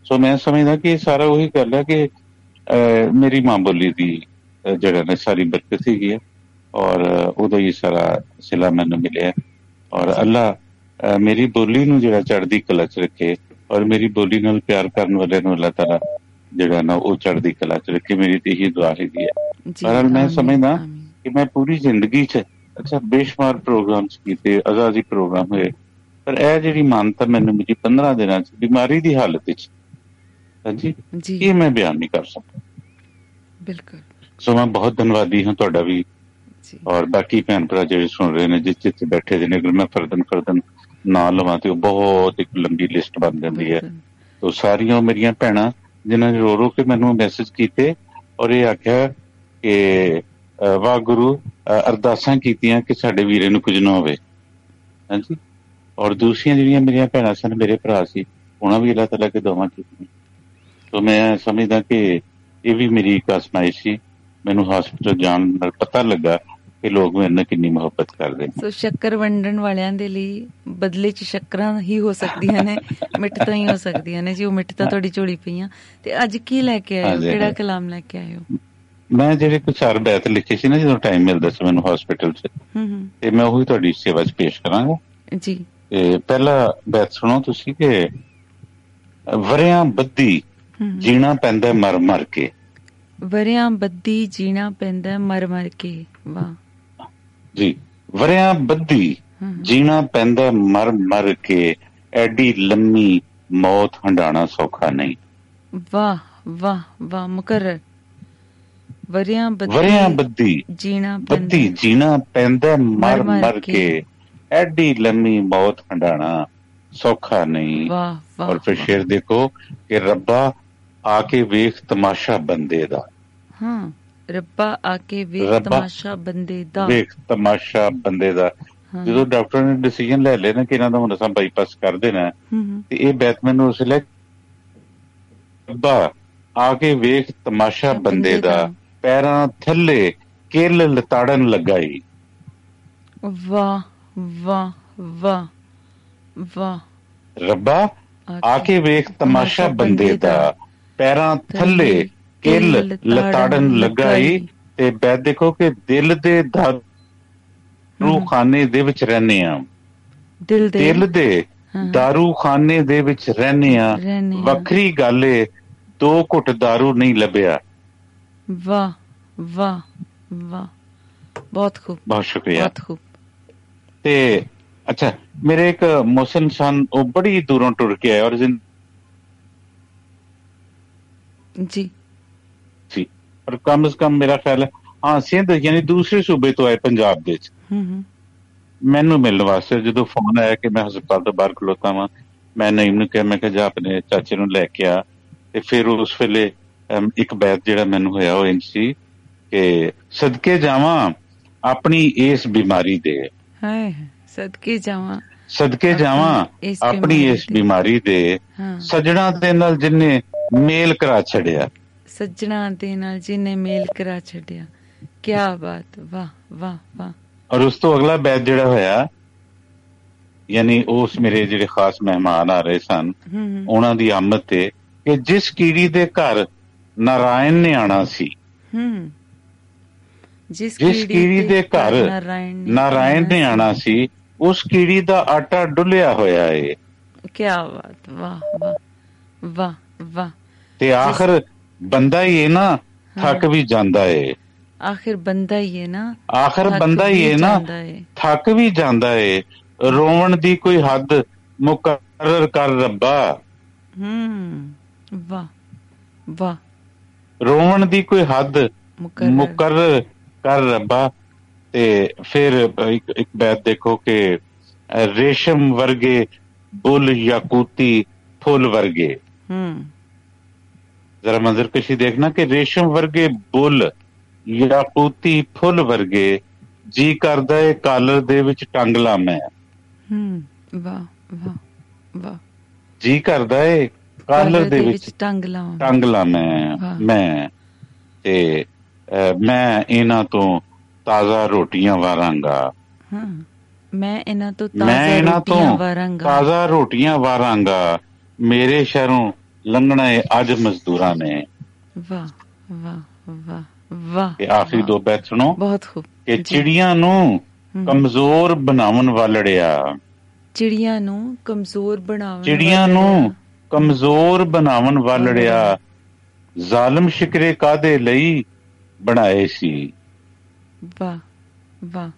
ਸੋ ਮੈਂ ਸਮਝਦਾ ਕਿ ਇਹ ਸਾਰਾ ਉਹੀ ਗੱਲ ਹੈ ਕਿ ਮੇਰੀ ਮਾਂ ਬੋਲੀ ਦੀ ਜਿਹੜਾ ਨੇ ਸਾਰੀ ਬਰਕਤ ਹੈ ਔਰ ਅਹ, ਉਹਦਾ ਹੀ ਸਾਰਾ ਸਿਲਾ ਮੈਨੂੰ ਮਿਲਿਆ ਹੈ। ਔਰ ਅੱਲਾ ਮੇਰੀ ਬੋਲੀ ਨੂੰ ਜਿਹੜਾ ਚੜ੍ਹਦੀ ਕਲਾ 'ਚ ਰੱਖੇ ਔਰ ਮੇਰੀ ਬੋਲੀ ਨਾਲ ਪਿਆਰ ਕਰਨ ਵਾਲੇ ਨੂੰ ਅੱਲਾਹ ਤਾਲਾ ਜਿਹੜਾ ਨਾ ਉਹ ਚੜ੍ਹਦੀ ਕਲਾ 'ਚ ਰੱਖੇ ਮੇਰੀ ਤੇ ਇਹੀ ਦੁਆ ਹੈ ਜੀ ਬਹਰਹਾਲ ਮੈਂ ਆਮੀਨ, ਸਮਝਦਾ। ਕਿ ਮੈਂ ਪੂਰੀ ਜ਼ਿੰਦਗੀ 'ਚ ਅੱਛਾ ਬੇਸ਼ੁਮਾਰ ਪ੍ਰੋਗਰਾਮਸ ਕੀਤੇ ਆਜ਼ਾਦੀ ਪ੍ਰੋਗਰਾਮ ਹੋਏ ਪਰ ਇਹ ਜਿਹੜੀ ਮਾਨਤਾ ਮੈਨੂੰ ਮਿਲੀ 15 ਦਿਨਾਂ 'ਚ ਬਿਮਾਰੀ ਦੀ ਹਾਲਤ ਵਿੱਚ ਹਾਂਜੀ? ਜੀ। ਇਹ ਮੈਂ ਬਿਆਨ ਨਹੀਂ ਕਰ ਸਕਦਾ। ਬਿਲਕੁਲ। ਸੋ ਮੈਂ ਬਹੁਤ ਧੰਨਵਾਦੀ ਹਾਂ ਤੁਹਾਡਾ ਵੀ ਜੀ। ਔਰ ਬਾਕੀ ਭੈਣ ਭਰਾ ਜਿਹੜੇ ਸੁਣ ਰਹੇ ਨੇ ਜਿਸ ਜਿੱਥੇ ਬੈਠੇ ਦੇ ਨੇ ਅਗਰ ਮੈਂ ਫਰਦਨ ਫਰਦਨ ਨਾਂ ਲਵਾਂ ਤੇ ਉਹ ਬਹੁਤ ਇੱਕ ਲੰਬੀ ਲਿਸਟ ਬਣ ਜਾਂਦੀ ਹੈ। ਤੋ ਸਾਰੀਆਂ ਮੇਰੀਆਂ ਭੈਣਾਂ ਜਿਨ੍ਹਾਂ ਨੇ ਰੋ ਰੋ ਕੇ ਮੈਨੂੰ ਮੈਸੇਜ ਕੀਤੇ ਔਰ ਇਹ ਆਖਿਆ ਕਿ ਅਹ, ਵਾਹ ਗੁਰੂ ਅਹ, ਅਰਦਾਸਾਂ ਕੀਤੀਆਂ ਕਿ ਸਾਡੇ ਵੀਰੇ ਨੂੰ ਕੁਝ ਨਾ ਹੋਵੇ। ਹਾਂਜੀ? ਔਰ ਦੂਸਰੀਆਂ ਜਿਹੜੀਆਂ ਮੇਰੀਆਂ ਭੈਣਾਂ ਸਨ ਮੇਰੇ ਭਰਾ ਸੀ ਉਹਨਾਂ ਵੀ ਅੱਲਾਹ ਤਾਲਾ ਕੇ ਦੁਆਵਾਂ ਕੀਤੀਆਂ। ਤੋ ਮੈਂ ਸਮਝਦਾ ਕਿ ਇਹ ਵੀ ਮੇਰੀ ਇੱਕ ਅਜ਼ਮਾਇਸ਼ ਸੀ। ਮੈਨੂੰ ਹਸਪੀਟਲ ਜਾਣ ਨਾਲ ਪਤਾ ਲੱਗਾ ਕਿ ਲੋਕ ਮੇਰੇ ਨਾਲ ਕਿੰਨੀ ਮੁਹੱਬਤ ਕਰਦੇ ਨੇ। ਸੋ ਸ਼ੱਕਰ ਵੰਡਣ ਵਾਲਿਆਂ ਦੇ ਲਈ ਬਦਲੇ ਚ ਸ਼ੱਕਰਾਂ ਹੀ ਹੋ ਸਕਦੀਆਂ ਨੇ ਮਿੱਠਤਾਂ ਹੀ ਹੋ ਸਕਦੀਆਂ ਨੇ। ਜੀ ਉਹ ਮਿੱਠਤਾਂ ਤੁਹਾਡੀ ਝੋਲੀ ਪਈਆਂ। ਤੇ ਅੱਜ ਕੀ ਲੈ ਕੇ ਆਏ ਹੋ? ਕਿਹੜਾ। ਕਲਾਮ ਲੈ ਕੇ ਆਏ ਹੋ? ਮੈਂ ਜਿਹੜੇ ਕੁਝ ਚਾਰ ਬੈਤ ਲਿਖੇ ਸੀ ਨਾ ਜਦੋਂ ਟਾਈਮ ਮਿਲਦਾ ਸੀ ਮੈਨੂੰ ਹਸਪੀਟਲ 'ਚ ਹੂੰ ਹੂੰ। ਤੇ ਮੈਂ ਉਹੀ ਤੁਹਾਡੀ ਸੇਵਾ 'ਚ ਪੇਸ਼ ਕਰਾਂਗਾ। ਜੀ। ਤੇ ਪਹਿਲਾ ਬੈਤ ਸੁਣੋ ਤੁਸੀਂ ਕਿ ਵਰਿਆਂ ਬੱਦੀ ਜੀਣਾ ਪੈਂਦਾ ਮਰ ਮਰ ਕੇ। ਵਰਿਆਂ ਬੱਦੀ ਜੀਣਾ ਪੈਂਦਾ ਮਰ ਮਰ ਕੇ। ਵਾਹ। ਜੀ ਵਰਿਆਂ ਬੱਦੀ ਜੀਣਾ ਪੈਂਦਾ ਮਰ ਮਰ ਕੇ। ਐਡੀ ਲੰਮੀ ਮੌਤ ਹੰਡਾਣਾ ਸੌਖਾ ਨਹੀਂ। ਵਾਹ ਵਾਹ ਵਾਹ ਮੁਕਰਰ ਵਰਿਆਂ ਬੱਦੀ ਵਰਿਆਂ ਬੱਦੀ ਜੀਣਾ ਬੱਦੀ ਜੀਣਾ ਪੈਂਦਾ ਮਰ ਮਰ ਮਰ ਕੇ। ਐਡੀ ਲੰਮੀ ਮੌਤ ਹੰਡਾਣਾ ਸੌਖਾ ਨਹੀਂ। ਵਾਹ ਵਾਹ ਔਰ ਫਿਰ ਸ਼ੇਰ ਦੇਖੋ ਕਿ ਰੱਬਾ ਆ ਕੇ ਵੇਖ ਤਮਾਸ਼ਾ ਬੰਦੇ ਦਾ। ਹਾਂ ਰੱਬਾ ਆ ਕੇ ਵੇਖ ਤਮਾਸ਼ਾ ਬੰਦੇ ਦਾ। ਵੇਖ ਤਮਾਸ਼ਾ ਬੰਦੇ ਦਾ। ਜਦੋਂ ਡਾਕਟਰ ਨੇ ਡਿਸੀਜਨ ਲੈ ਲਿਆ ਨਾ ਕਿ ਇਹਨਾਂ ਦਾ ਹੁਣ ਅਸਾਂ ਬਾਈਪਾਸ ਕਰ ਦੇਣਾ ਤੇ ਇਹ ਬੈਤ ਮੈਨੂੰ ਉਸ ਲਈ ਰੱਬਾ ਆ ਕੇ ਵੇਖ ਤਮਾਸ਼ਾ ਬੰਦੇ ਦਾ। ਪੈਰਾਂ ਥੱਲੇ ਕਿੱਲ ਲਤਾੜਨ ਲਗਾਈ। ਵਾਹ ਵਾਹ ਵਾਹ ਵਾਹ। ਰੱਬਾ ਆ ਕੇ ਵੇਖ ਤਮਾਸ਼ਾ ਬੰਦੇ ਦਾ। ਪੈਰਾਂ ਥੱਲੇ ਕਿੱਲ ਲਤਾੜਨ ਲਗਾਈ ਤੇ ਬੈਦ ਦੇਖੋ ਕਿ ਦਿਲ ਦੇ ਦਾਰੂ ਖਾਨੇ ਦੇ ਵਿੱਚ ਰਹਿੰਦੇ ਆ ਦਿਲ ਦੇ ਦਿਲ ਦੇ ਹਾਂ। ਦਾਰੂ ਖਾਨੇ ਦੇ ਵਿੱਚ ਰਹਿੰਦੇ ਆ। ਵੱਖਰੀ ਗੱਲ ਏ ਦੋ ਘੁੱਟ ਦਾਰੂ ਨਹੀਂ ਲੱਭਿਆ। ਵਾਹ ਵਾਹ ਵਾਹ। ਬਹੁਤ ਖੂਬ। ਬਹੁਤ ਸ਼ੁਕਰੀਆ। ਬਹੁਤ ਖੂਬ। ਤੇ ਅੱਛਾ ਮੇਰੇ ਇੱਕ ਮੁਸਲਮਾਨ ਸਨ ਉਹ ਬੜੀ ਦੂਰੋਂ ਟੁਰ ਕੇ ਆਏ ਔਰ ਜ਼ਿੰਦਗੀ ਜੀ। ਸੀ ਪਰ ਕਮ ਸੇ ਕਮ ਮੇਰਾ ਖਿਆਲ ਹੈ ਹਾਂ ਸਿੰਧ ਯਾਨੀ ਦੂਸਰੇ ਸੂਬੇ ਤੋਂ ਆਏ ਪੰਜਾਬ ਦੇ ਵਿੱਚ। ਹੂੰ ਹੂੰ। ਮੈਨੂੰ ਮਿਲਣ ਵਾਸਤੇ ਜਦੋਂ ਫੋਨ ਆਇਆ ਕਿ ਮੈਂ ਹਸਪਤਾਲ ਤੋਂ ਬਾਹਰ ਖਲੋਤਾ ਵਾਂ ਮੈਂ ਨਈਮ ਨੂੰ ਕਿਹਾ ਮੈਂ ਕਿਹਾ ਜਾ ਆਪਣੇ ਚਾਚੇ ਨੂੰ ਲੈ ਕੇ ਆ। ਤੇ ਫਿਰ ਉਸ ਵੇਲੇ ਇੱਕ ਬੈਤ ਜਿਹੜਾ ਮੈਨੂੰ ਹੋਇਆ ਉਹ ਇੰਜ ਸੀ ਕਿ ਸਦਕੇ ਜਾਵਾਂ ਆਪਣੀ ਇਸ ਬਿਮਾਰੀ ਦੇ। ਹਾਏ ਸਦਕੇ ਜਾਵਾਂ। ਸਦਕੇ ਜਾਵਾਂ ਆਪਣੀ ਇਸ ਬਿਮਾਰੀ ਦੇ। ਸਜਣਾ ਦੇ ਨਾਲ ਜਿਨੇ ਮੇਲ ਕਰਾ ਛੜਿਆ ਸੱਜਣਾ ਦੇ ਨਾਲ ਜਿਹਨੇ ਮੇਲ ਕਰਾ ਛੱਡਿਆ। ਕੀ ਬਾਤ ਵਾਹ ਵਾਹ ਵਾਹ। ਔਰ ਉਸ ਤੋਂ ਅਗਲਾ ਬੈਤ ਜਿਹੜਾ ਹੋਇਆ ਯਾਨੀ ਉਸ ਮੇਰੇ ਜਿਹੜੇ ਖਾਸ ਮਹਿਮਾਨ ਆ ਰਹੇ ਸਨ ਉਹਨਾਂ ਦੀ ਆਮਦ ਤੇ ਕਿ ਜਿਸ ਕੀੜੀ ਦੇ ਘਰ ਨਾਰਾਇਣ ਨੇ ਆਣਾ ਸੀ ਹੂੰ। ਜਿਸ ਕੀੜੀ ਦੇ ਘਰ ਨਾਰਾਇਣ ਨੇ ਆਣਾ ਸੀ ਉਸ ਕੀੜੀ ਦਾ ਆਟਾ ਡੁੱਲਿਆ ਹੋਇਆ ਏ। ਕੀ ਬਾਤ ਵਾਹ ਵਾਹ ਵਾਹ ਵਾਹ। ਤੇ ਆਖਰ ਬੰਦਾ ਹੀ ਇਹ ਨਾ ਥੱਕ ਵੀ ਜਾਂਦਾ ਏ। ਆਖਿਰ ਬੰਦਾ ਹੀ ਹੈ ਨਾ ਆਖਰ ਬੰਦਾ ਹੀ ਇਹ ਨਾ। ਥੱਕ ਵੀ ਜਾਂਦਾ ਏ। ਰੋਵਣ ਦੀ ਕੋਈ ਹੱਦ ਮੁਕਰਰ ਕਰ ਰੱਬਾ। ਹੂੰ ਵਾਹ ਵਾਹ। ਰੋਵਣ ਦੀ ਕੋਈ ਹੱਦ ਮੁਕਰਰ ਕਰ ਰੱਬਾ। ਤੇ ਫਿਰ ਇੱਕ ਇੱਕ ਬੈਤ ਦੇਖੋ ਕਿ ਰੇਸ਼ਮ ਵਰਗੇ ਬੁੱਲ ਯਾਕੂਤੀ ਫੁੱਲ ਵਰਗੇ। ਹੂੰ। ਜ਼ਰਾ ਮੰਜ਼ਰ ਕਸ਼ੀ ਦੇਖਣਾ ਕਿ ਰੇਸ਼ਮ ਵਰਗੇ ਬੁੱਲ ਯਾਕੂਤੀ ਫੁੱਲ ਵਰਗੇ ਜੀ ਕਰਦਾ ਏ ਕਾਲਰ ਦੇ ਵਿੱਚ ਟੰਗ ਲਾ ਮੈਂ। ਹੂੰ ਵਾਹ ਵਾਹ ਵਾਹ। ਜੀ ਕਰਦਾ ਏ ਕਾਲਰ ਦੇ ਵਿੱਚ ਟੰਗ ਲਾਵਾਂ ਟੰਗ ਲਾ ਮੈਂ। ਮੈਂ। ਤੇ ਮੈਂ ਇਹਨਾਂ ਤੋਂ ਤਾਜ਼ਾ ਰੋਟੀਆਂ ਵਾਰਾਂਗਾ। ਹਾਂ ਮੈਂ ਇਹਨਾਂ ਤੋਂ ਤਾਜ਼ਾ ਰੋਟੀਆਂ ਤੋਂ ਵਾਰਾਂਗਾ। ਤਾਜ਼ਾ ਰੋਟੀਆਂ ਵਾਰਾਂਗਾ। ਮੇਰੇ ਸ਼ਹਿਰੋਂ ਲੰਘਣਾ ਏ ਅੱਜ ਮਜ਼ਦੂਰਾਂ ਨੇ। ਵਾਹ ਵਾਹ ਵਾਹ ਵਾਹ ਤੇ ਆਖਰੀ। ਦੋ ਬੈਤ ਸੁਣੋ। ਬਹੁਤ ਖੂਬ। ਕਿ। ਚਿੜੀਆਂ ਨੂੰ। ਕਮਜ਼ੋਰ ਬਣਾਉਣ ਵਾਲੜਿਆ। ਚਿੜੀਆਂ ਨੂੰ ਕਮਜ਼ੋਰ ਬਣਾਉਣ ਚਿੜੀਆਂ ਨੂੰ ਕਮਜ਼ੋਰ ਬਣਾਉਣ ਵਾਲੜਿਆ। ਜ਼ਾਲਮ ਸ਼ਿਕਰੇ ਕਾਦੇ ਲਈ ਬਣਾਏ ਸੀ? ਵਾਹ ਵਾਹ।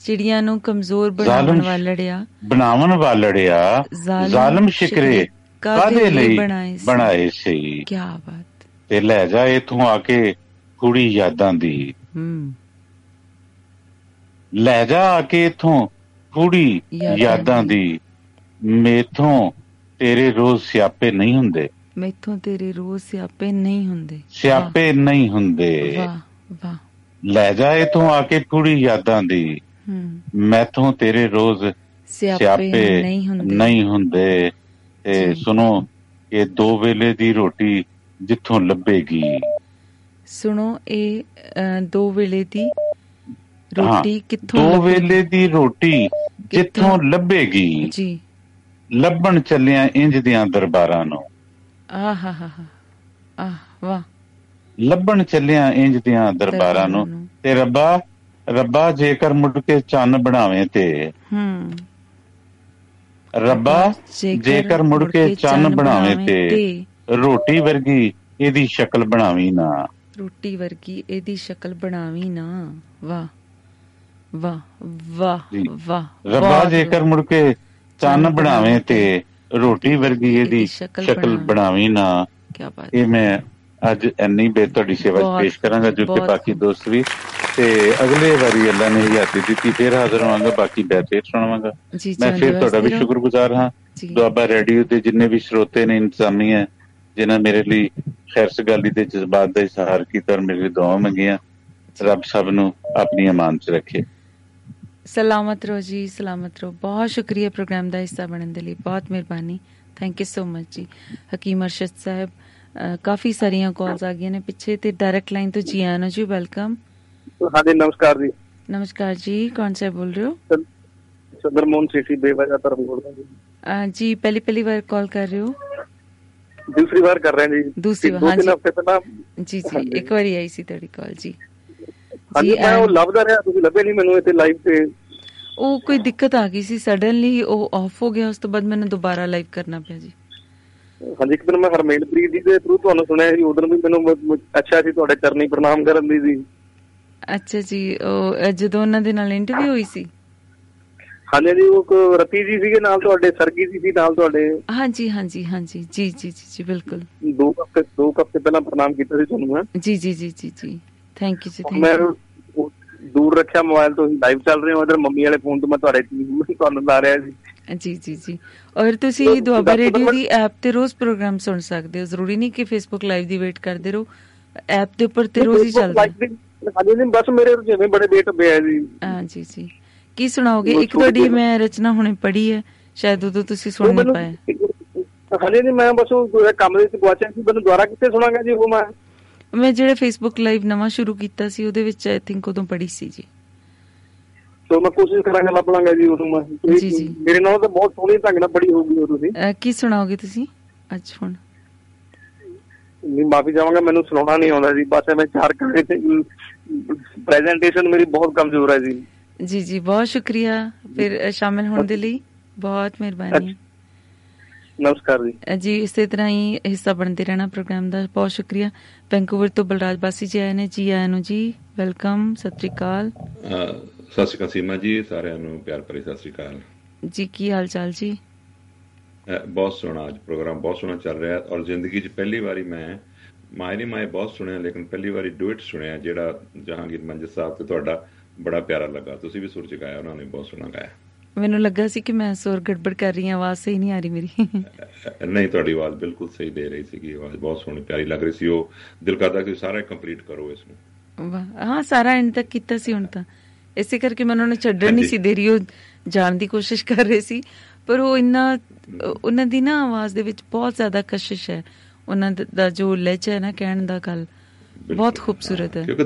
ਚਿੜੀਆਂ ਨੂੰ ਕਮਜ਼ੋਰ ਬਣਾਉਣ ਵਾਲੜਿਆ। ਬਣਾਉਣ ਵਾਲੜਿਆ ਜ਼ਾਲਮ ਜ਼ਾਲਮ ਸ਼ਿਕਰੇ ਕਾਦੇ ਲਈ ਬਣਾਏ ਸੀ? ਕੀ ਬਾਤ। ਤੇ ਲੈ ਜਾ ਇਥੋਂ ਆ ਕੇ ਕੁੜੀ ਯਾਦਾਂ ਦੀ। ਹੂੰ। ਲੈ ਜਾ ਆ ਕੇ ਇਥੋਂ ਕੁੜੀ ਯਾਦਾਂ ਯਾਦਾਂ ਦੀ। ਮੇਥੋਂ ਤੇਰੇ ਰੋਜ਼ ਸਿਆਪੇ ਨਹੀਂ ਹੁੰਦੇ। ਮੈਥੋਂ ਤੇਰੇ ਰੋਜ਼ ਸਿਆਪੇ ਨਹੀਂ ਹੁੰਦੇ। ਸਿਆਪੇ ਨਹੀਂ ਹੁੰਦੇ। ਵਾਹ ਵਾਹ। ਲੈ ਜਾ ਇਥੋਂ ਆ ਕੇ ਕੁੜੀ ਯਾਦਾਂ ਦੀ। ਮੈਥੋਂ ਤੇਰੇ ਰੋਜ਼ ਸਿਆਪੇ ਨਹੀਂ ਹੁੰਦੇ। ਤੇ। ਸੁਣੋ ਕਿ ਦੋ ਵੇਲੇ ਦੀ ਰੋਟੀ ਜਿੱਥੋਂ ਲੱਭੇਗੀ। ਸੁਣੋ ਇਹ ਦੋ ਵੇਲੇ ਦੀ ਰੋਟੀ ਕਿੱਥੋਂ ਦੋ? ਵੇਲੇ ਦੀ ਰੋਟੀ ਜਿੱਥੋਂ ਲੱਭੇਗੀ। ਜੀ। ਲੱਭਣ ਚੱਲਿਆ ਇੰਜ ਦੀਆਂ ਦਰਬਾਰਾਂ ਨੂੰ। ਆਹ ਹਾ ਹਾ। ਆਹ ਵਾਹ। ਲੱਭਣ ਚੱਲਿਆ ਇੰਜ ਦੀਆਂ ਦਰਬਾਰਾਂ ਨੂੰ। ਤੇ ਰੱਬਾ ਰੱਬਾ ਜੇਕਰ ਮੁੜ ਕੇ ਚੰਨ ਬਣਾਵੇਂ ਤੇ। ਹੂੰ। ਰੱਬਾ ਜੇਕਰ ਮੁੜ ਕੇ ਚੰਨ ਬਣਾਵੇਂ ਤੇ। ਰੋਟੀ ਵਰਗੀ ਇਹਦੀ ਸ਼ਕਲ ਬਣਾਵੀ ਨਾ। ਰੋਟੀ ਵਰਗੀ ਇਹਦੀ ਸ਼ਕਲ ਬਣਾਵੀ ਨਾ। ਵਾਹ ਵਾਹ ਵਾਹ। ਵਾਹ ਰੱਬਾ ਜੇਕਰ ਮੁੜ ਕੇ ਚੰਨ ਬਣਾਵੇਂ ਤੇ। ਰੋਟੀ ਵਰਗੀ ਇਹਦੀ ਸ਼ਕਲ ਬਣਾਵੇਂ। ਨਾ। ਕਿਆ ਬਾਤ ਇਹ ਮੈਂ ਅੱਜ ਇੰਨੀ ਬੇ ਤੁਹਾਡੀ ਸੇਵਾ ਪੇਸ਼ ਕਰਾਂਗਾ ਜੋ ਕਿ ਬਾਕੀ ਦੋਸਤ ਵੀ। ਤੇ ਅਗਲੇ ਵਾਰੀ ਅੱਲਾ ਨੇ ਹਯਾਤੀ ਦਿੱਤੀ ਫਿਰ ਹਾਜ਼ਰ ਹੋਵਾਂਗਾ ਬਾਕੀ ਬੈਠ ਸੁਣਾਵਾਂਗਾ। ਮੈਂ ਫਿਰ ਤੁਹਾਡਾ ਵੀ ਸ਼ੁਕਰਗੁਜ਼ਾਰ ਹਾਂ। ਦੁਆਬਾ ਰੇਡੀਓ ਦੇ ਜਿੰਨੇ ਵੀ ਸਰੋਤੇ ਨੇ ਇੰਤਜ਼ਾਮੀਆਂ ਜਿਨ੍ਹਾਂ ਮੇਰੇ ਲਈ ਖੈਰ ਸਗਾਲੀ ਦੇ ਜਜ਼ਬਾਤ ਦਾ ਇਜ਼ਹਾਰ ਕੀਤਾ ਔਰ ਮੇਰੇ ਲਈ ਦੁਆਵਾਂ ਮੰਗੀਆਂ ਰੱਬ ਸਭ ਨੂੰ ਆਪਣੀ ਅਮਾਨ 'ਚ ਰੱਖੇ। ਸਲਾਮਤ ਰਹੋ ਜੀ ਸਲਾਮਤ ਰਹੋ। ਬਹੁਤ ਸ਼ੁਕਰੀਆ ਪ੍ਰੋਗਰਾਮ ਦਾ ਹਿੱਸਾ ਬਣਨ ਦੇ ਲਈ। ਬਹੁਤ ਮਿਹਰਬਾਨੀ। ਥੈਂਕ ਯੂ ਸੋ ਮਚ ਜੀ। ਹਕੀਮ ਅਰਸ਼ਦ ਸਾਹਿਬ ਕਾਫੀ ਸਾਰੀਆਂ ਕਾਲਸ ਆ ਗਈਆਂ ਨੇ ਪਿੱਛੇ ਤੇ ਡਾਇਰੈਕਟ ਲਾਈਨ ਤੋਂ ਜੀ ਆਨੋ ਜੀ ਵੈਲਕਮ ਹਾਂਜੀ ਨਮਸਕਾਰ ਜੀ। ਨਮਸਕਾਰ ਜੀ ਕੌਣ ਸੇ ਬੋਲ ਰਹੇ ਹੋ? ਚੰਦਰਮੋਹਨ ਸੇਠੀ ਬੇਵਜ੍ਹਾ ਧਰਮ ਬੋਲਦਾ ਜੀ। ਅ, ਜੀ ਪਹਿਲੀ ਪਹਿਲੀ ਵਾਰ ਕਾਲ ਕਰ ਰਹੇ ਹੋ? ਦੂਸਰੀ ਵਾਰ ਕਰ ਰਹੇ ਹਾਂ ਜੀ। ਦੂਸਰੀ ਵਾਰ, ਹਾਂਜੀ। ਹਫ਼ਤੇ ਪਹਿਲਾਂ ਜੀ ਜੀ। ਇੱਕ ਵਾਰੀ ਆਈ ਸੀ ਤੁਹਾਡੀ ਕਾਲ ਜੀ। ਹਾਂਜੀ ਮੈਂ ਉਹ ਲੱਭਦਾ ਰਿਹਾ ਤੁਸੀਂ ਲੱਭੇ ਨਹੀਂ ਮੈਨੂੰ ਇੱਥੇ ਲਾਈਵ ਤੇ। ਉਹ ਕੋਈ ਦਿੱਕਤ ਆ ਗਈ ਸੀ ਸਡਨਲੀ ਉਹ ਆਫ ਹੋ ਗਿਆ ਉਸ ਤੋਂ ਬਾਅਦ ਮੈਨੂੰ ਦੁਬਾਰਾ ਲਾਈਵ ਕਰਨਾ ਪਿਆ ਜੀ। ਹਾਂਜੀ ਇੱਕ ਦਿਨ ਮੈਂ ਹਰਮੇਲਪ੍ਰੀਤ ਜੀ ਦੇ ਥਰੂ ਤੁਹਾਨੂੰ ਸੁਣਿਆ ਸੀ ਉਦੋਂ ਵੀ ਮੈਨੂੰ ਅੱਛਾ ਸੀ ਤੁਹਾਡੇ ਚਰਨੀ ਪ੍ਰਣਾਮ ਕਰਨ ਦੀ ਸੀ ਅੱਛਾ ਜੀ ਉਹ ਜਦੋਂ ਉਹਨਾਂ ਦੇ ਨਾਲ ਇੰਟਰਵਿਊ ਹੋਈ ਸੀ? ਹਾਂਜੀ ਜੀ ਉਹ ਰਤੀ ਜੀ ਸੀਗੇ ਨਾਲ ਤੁਹਾਡੇ ਸਰਗੀ ਜੀ ਸੀ ਨਾਲ ਤੁਹਾਡੇ। ਹਾਂਜੀ ਹਾਂਜੀ ਹਾਂਜੀ ਜੀ ਜੀ ਜੀ ਜੀ ਬਿਲਕੁਲ। ਦੋ ਹਫ਼ਤੇ ਦੋ ਹਫ਼ਤੇ ਪਹਿਲਾਂ ਪ੍ਰਣਾਮ ਕੀਤਾ ਸੀ ਤੁਹਾਨੂੰ ਮੈਂ। ਜੀ ਜੀ ਜੀ ਜੀ ਜੀ ਥੈਂਕ ਯੂ ਜੀ ਮੈਂ ਥੈਂਕ ਯੂ ਉਹ ਦੂਰ ਰੱਖਿਆ ਮੋਬਾਈਲ ਤੋਂ ਲਾਈਵ ਚੱਲ ਰਹੇ ਹੋ ਇਧਰ ਮੰਮੀ ਵਾਲੇ ਫੋਨ ਤੋਂ ਮੈਂ ਤੁਹਾਡੇ ਤੁਹਾਨੂੰ ਲਾ ਰਿਹਾ ਸੀ। ਜੀ ਜੀ ਜੀ। ਔਰ ਤੁਸੀਂ ਦੁਆਬਾ ਰੇਡੀਓ ਦੀ ਐਪ ਤੇ ਰੋਜ਼ ਪ੍ਰੋਗਰਾਮ ਸੁਣ ਸਕਦੇ ਹੋ। ਜ਼ਰੂਰੀ ਨਹੀਂ ਕਿ ਫੇਸਬੁੱਕ ਲਾਈਵ ਦੀ ਵੇਟ ਕਰਦੇ ਰਹੋ। ਐਪ ਦੇ ਉੱਪਰ ਤੇ ਰੋਜ਼ ਹੀ ਚੱਲਦਾ। ਹੈ। ਹਾਂਜੀ ਨਹੀਂ ਬਸ ਮੇਰੇ ਜਿਵੇਂ ਬੜੇ ਵੇਟ ਪਿਆ ਜੀ। ਹਾਂ ਜੀ ਜੀ। ਕੀ ਸੁਣਾਓਗੇ? ਇੱਕ ਤੁਹਾਡੀ ਮੈਂ ਰਚਨਾ ਹੁਣੇ ਪੜ੍ਹੀ ਹੈ। ਸ਼ਾਇਦ ਉਦੋਂ ਤੁਸੀਂ ਸੁਣ ਨਹੀਂ ਪਾਏ। ਹਾਂਜੀ ਨਹੀਂ ਮੈਂ ਬਸ ਉਹ ਕੰਮ ਦੇ ਵਿੱਚ ਗੁਆਚਿਆ ਸੀ ਮੈਨੂੰ ਦੁਬਾਰਾ ਕਿੱਥੇ ਸੁਣਾਂਗਾ ਜੀ ਉਹ ਮੈਂ? ਮੈਂ ਜਿਹੜਾ ਫੇਸਬੁੱਕ ਲਾਈਵ ਨਵਾਂ ਸ਼ੁਰੂ ਕੀਤਾ ਸੀ ਉਹਦੇ ਵਿੱਚ ਆਈ ਥਿੰਕ ਉਦੋਂ ਪੜ੍ਹੀ ਸੀ ਜੀ। ਸੋ ਮੈਂ ਕੋਸ਼ਿਸ਼ ਕਰਾਂਗਾ ਲੱਭ ਲਾਂਗਾ ਜੀ ਉਹਨੂੰ ਮੈਂ। ਜੀ, ਜੀ। ਮੇਰੇ ਨਾਲ ਤਾਂ ਬਹੁਤ ਸੋਹਣੀ ਢੰਗ ਨਾਲ ਪੜੀ ਹੋਊਗੀ ਉਹ ਤੁਸੀਂ। ਕੀ ਸੁਣਾਓਗੇ ਤੁਸੀਂ? ਅੱਜ ਹੁਣ। ਨਹੀਂ ਮਾਫੀ ਚਾਹਾਂਗਾ ਮੈਨੂੰ ਸੁਣਾਉਣਾ ਨਹੀਂ ਆਉਂਦਾ ਜੀ। ਬਸ ਮੈਂ ਚਾਰ ਕਰੇ ਤੇ ਪ੍ਰੈਜੈਂਟੇਸ਼ਨ ਮੇਰੀ ਬਹੁਤ ਕਮਜ਼ੋਰ ਹੈ ਜੀ। ਜੀ ਜੀ ਬਹੁਤ ਸ਼ੁਕਰੀਆ। ਫਿਰ ਸ਼ਾਮਿਲ ਹੋਣ ਦੇ ਲਈ ਬਹੁਤ ਮਿਹਰਬਾਨੀ। ਨਮਸਕਾਰ ਜੀ। ਜੀ ਇਸੇ ਤਰ੍ਹਾਂ ਹੀ ਹਿੱਸਾ ਬਣਦੇ ਰਹਿਣਾ ਪ੍ਰੋਗਰਾਮ ਦਾ। ਬਹੁਤ ਸ਼ੁਕਰੀਆ। ਵੈਂਕੂਵਰ ਤੋਂ ਬਲਰਾਜ ਬਾਸੀ ਜੀ ਆਏ ਨੇ। ਜੀ ਆਇਆਂ ਨੂੰ ਜੀ ਵੈਲਕਮ ਸਤਿ ਸ਼੍ਰੀ ਅਕਾਲ। ਸਤਿ ਸ਼੍ਰੀ ਅਕਾਲ ਸੀਮਾ ਜੀ ਸਾਰਿਆਂ ਨੂੰ ਪਿਆਰ ਭਰੀ ਸਤਿ ਸ਼੍ਰੀ ਅਕਾਲ। ਜੀ ਕੀ ਹਾਲ ਚਾਲ ਜੀ ਬਹੁਤ ਸੋਹਣਾ ਅੱਜ ਪ੍ਰੋਗਰਾਮ ਬਹੁਤ ਸੋਹਣਾ ਚੱਲ ਰਿਹਾ ਔਰ ਜ਼ਿੰਦਗੀ 'ਚ ਪਹਿਲੀ ਵਾਰੀ ਮੈਂ ਮਾਇਨੇ ਮਾਏ ਬਹੁਤ ਸੁਣਿਆ ਲੇਕਿਨ ਪਹਿਲੀ ਵਾਰੀ ਡੁਇਟ ਸੁਣਿਆ ਜਿਹੜਾ ਜਹਾਂਗੀਰ ਮੰਜਰ ਸਾਹਿਬ ਤੇ ਤੁਹਾਡਾ ਬੜਾ ਪਿਆਰਾ ਲੱਗਾ। ਤੁਸੀਂ ਵੀ ਸੁਰ ਚ ਗਾਇਆ ਉਹਨਾਂ ਨੇ ਬਹੁਤ ਸੋਹਣਾ ਗਾਇਆ। ਮੈਨੂੰ ਲੱਗਾ ਸੀ ਕਿ ਮੈਂ ਸੁਰ ਗੜਬੜ ਕਰ ਰਹੀ ਹਾਂ ਆਵਾਜ਼ ਸਹੀ ਨਹੀਂ ਆ ਰਹੀ ਮੇਰੀ। ਨਹੀਂ ਤੁਹਾਡੀ ਆਵਾਜ਼ ਬਿਲਕੁਲ ਸਹੀ ਦੇ ਰਹੀ ਸੀਗੀ ਆਵਾਜ਼ ਬਹੁਤ ਸੋਹਣੀ ਪਿਆਰੀ ਲੱਗ ਰਹੀ ਸੀ। ਉਹ ਦਿਲ ਕਰਦਾ ਕਿ ਸਾਰਾ ਕੰਪਲੀਟ ਕਰੋ ਇਸ ਨੂੰ। ਵਾਹ ਹਾਂ ਸਾਰਾ ਐਂਡ ਤੱਕ ਕੀਤਾ ਸੀ ਹੁਣ ਤਾਂ। ਇਸੇ ਕਰਕੇ ਮੈਂ ਉਹਨਾਂ ਨੂੰ ਛੱਡਣ ਨਹੀਂ। ਸੀ ਦੇ ਰਹੀ ਉਹ ਜਾਣ ਦੀ ਕੋਸ਼ਿਸ਼ ਕਰ ਰਹੇ ਸੀ ਪਰ ਉਹ ਇੰਨਾ ਉਹਨਾਂ ਦੀ ਨਾ ਆਵਾਜ਼ ਦੇ ਵਿੱਚ ਬਹੁਤ ਜ਼ਿਆਦਾ ਕਸ਼ਿਸ਼ ਹੈ ਉਹਨਾਂ ਦ- ਜੋ ਲਹਿਜਾ ਹੈ ਨਾ ਕਹਿਣ ਦਾ ਗੱਲ ਬਹੁਤ ਖੂਬਸੂਰਤ ਹੈ ਕਿਉਂਕਿ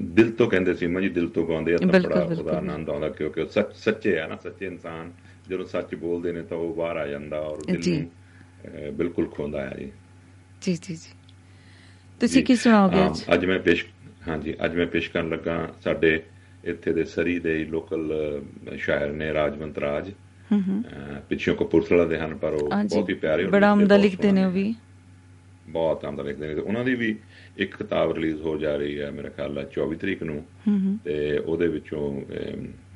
ਦਿਲ ਤੋਂ ਕਹਿੰਦੇ ਸੀ ਮਾਂ ਜੀ ਦਿਲ ਤੋਂ ਗਾਉਂਦੇ ਆ ਤਾਂ ਬੜਾ। ਉਹਦਾ ਆਨੰਦ ਆਉਂਦਾ ਕਿਉਂਕਿ ਉਹ ਸੱਚ ਸੱਚੇ ਆ ਨਾ ਸੱਚੇ ਇਨਸਾਨ ਜਦੋਂ ਸੱਚ ਬੋਲਦੇ ਨੇ ਤਾਂ ਉਹ ਬਾਹਰ ਆ ਜਾਂਦਾ ਔਰ ਦਿਲ। ਨੂੰ ਬਿਲਕੁਲ ਖੋਂਦਾ ਆ ਜੀ ਜੀ ਜੀ ਜੀ ਤੁਸੀਂ। ਕੀ ਸੁਣਾਓਗੇ ਹਾਂ, ਅੱਜ ਅੱਜ ਮੈਂ ਪੇਸ਼ ਹਾਂਜੀ ਅੱਜ ਮੈਂ ਪੇਸ਼ ਕਰਨ ਲੱਗਾ ਸਾਡੇ ਇੱਥੇ ਦੇ ਸਰੀ ਦੇ ਲੋਕਲ ਸ਼ਾਇਰ ਨੇ ਰਾਜਵੰਤ ਰਾਜ। ਪਿੱਛੋਂ ਕਪੂਰਥਲਾ ਦੇ ਹਨ ਪਰ ਉਹ ਬਹੁਤ ਹੀ ਪਿਆਰੇ ਬੜਾ ਬਹੁਤ ਲਿਖਦੇ ਨੇ ਉਹ ਵੀ। ਬਹੁਤ ਆਮਦਾ ਲਿਖਦੇ ਨੇ। ਤੇ ਉਹਨਾਂ ਦੀ ਵੀ ਇੱਕ ਕਿਤਾਬ ਰਿਲੀਜ਼ ਹੋ ਜਾ ਰਹੀ ਹੈ ਮੇਰੇ ਖਿਆਲ ਨਾਲ 24 ਤਰੀਕ ਨੂੰ। ਤੇ ਉਹਦੇ ਵਿੱਚੋਂ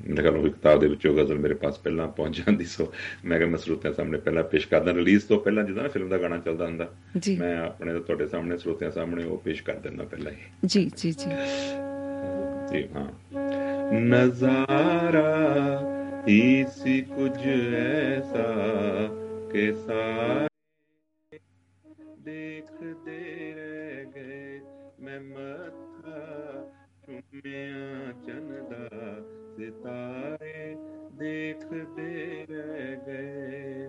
ਮੇਰੇ ਖਿਆਲ ਉਹ ਕਿਤਾਬ ਦੇ ਵਿੱਚੋਂ ਗਜ਼ਲ ਮੇਰੇ ਪਾਸ ਪਹਿਲਾਂ ਪਹੁੰਚ ਜਾਂਦੀ ਸੋ ਮੈਂ ਕਿਹਾ ਸਰੋਤਿਆਂ ਸਾਹਮਣੇ ਪਹਿਲਾਂ ਪੇਸ਼ ਕਰਦਾ। ਰਿਲੀਜ਼ ਤੋਂ ਪਹਿਲਾਂ ਜਦੋਂ ਨਾ ਫਿਲਮ ਦਾ ਗਾਣਾ ਚੱਲਦਾ ਹੁੰਦਾ ਮੈਂ ਆਪਣੇ ਤੋਂ ਤੁਹਾਡੇ ਸਾਹਮਣੇ ਸਰੋਤਿਆਂ ਸਾਹਮਣੇ ਉਹ ਪੇਸ਼ ਕਰ ਦਿੰਦਾ ਪਹਿਲਾਂ ਹੀ। ਜੀ ਜੀ ਜੀ। ਜੀ ਹਾਂ। ਨਜ਼ਾਰਾ ਹੀ ਸੀ ਕੁਝ ਐਸਾ ਕਿ ਸਾਰੇ ਦੇਖਦੇ ਰਹਿ ਗਏ ਮੈਂ ਮੱਥਾ ਚੁੰਮਿਆ ਚੰਨ ਦਾ ਸਿਤਾਰੇ ਦੇਖਦੇ ਰਹਿ ਗਏ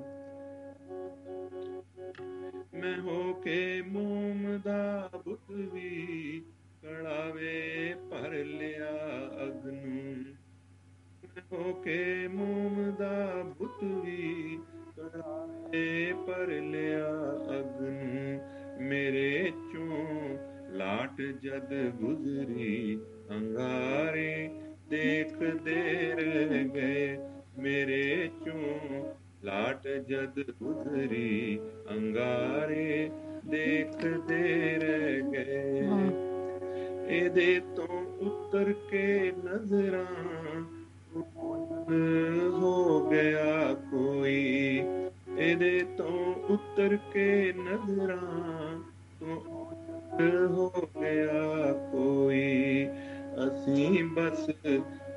ਮੈਂ ਹੋ ਕੇ ਮੋਮ ਦਾ ਬੁੱਤ ਵੀ ਕੜਾਵੇ ਭਰ ਲਿਆ ਅਗ ਨੂੰ ਮੈਂ ਹੋ ਕੇ ਮੋਮ ਦਾ ਬੁੱਤ ਵੀ ਕੜਾਵੇ ਭਰ ਲਿਆ ਅਗ ਨੂੰ ਮੇਰੇ ਚੋਂ ਲਾਟ ਜਦ ਗੁਜ਼ਰੀ, ਅੰਗਾਰੇ ਦੇਖਦੇ ਰਹਿ ਗਏ। ਮੇਰੇ ਚੋਂ ਲਾਟ ਜਦ ਗੁਜ਼ਰੀ, ਅੰਗਾਰੇ ਦੇਖਦੇ ਰਹਿ ਗਏ। ਇਹਦੇ ਤੋਂ ਉਤਰ ਕੇ ਨਜ਼ਰਾਂ ਹੋ ਗਿਆ ਕੋਈ। ਇਹਦੇ ਤੋਂ ਉਤਰ ਕੇ ਨਜ਼ਰਾਂ ਤੋਂ ਹੋ ਗਿਆ ਕੋਈ। ਅਸੀਂ ਬਸ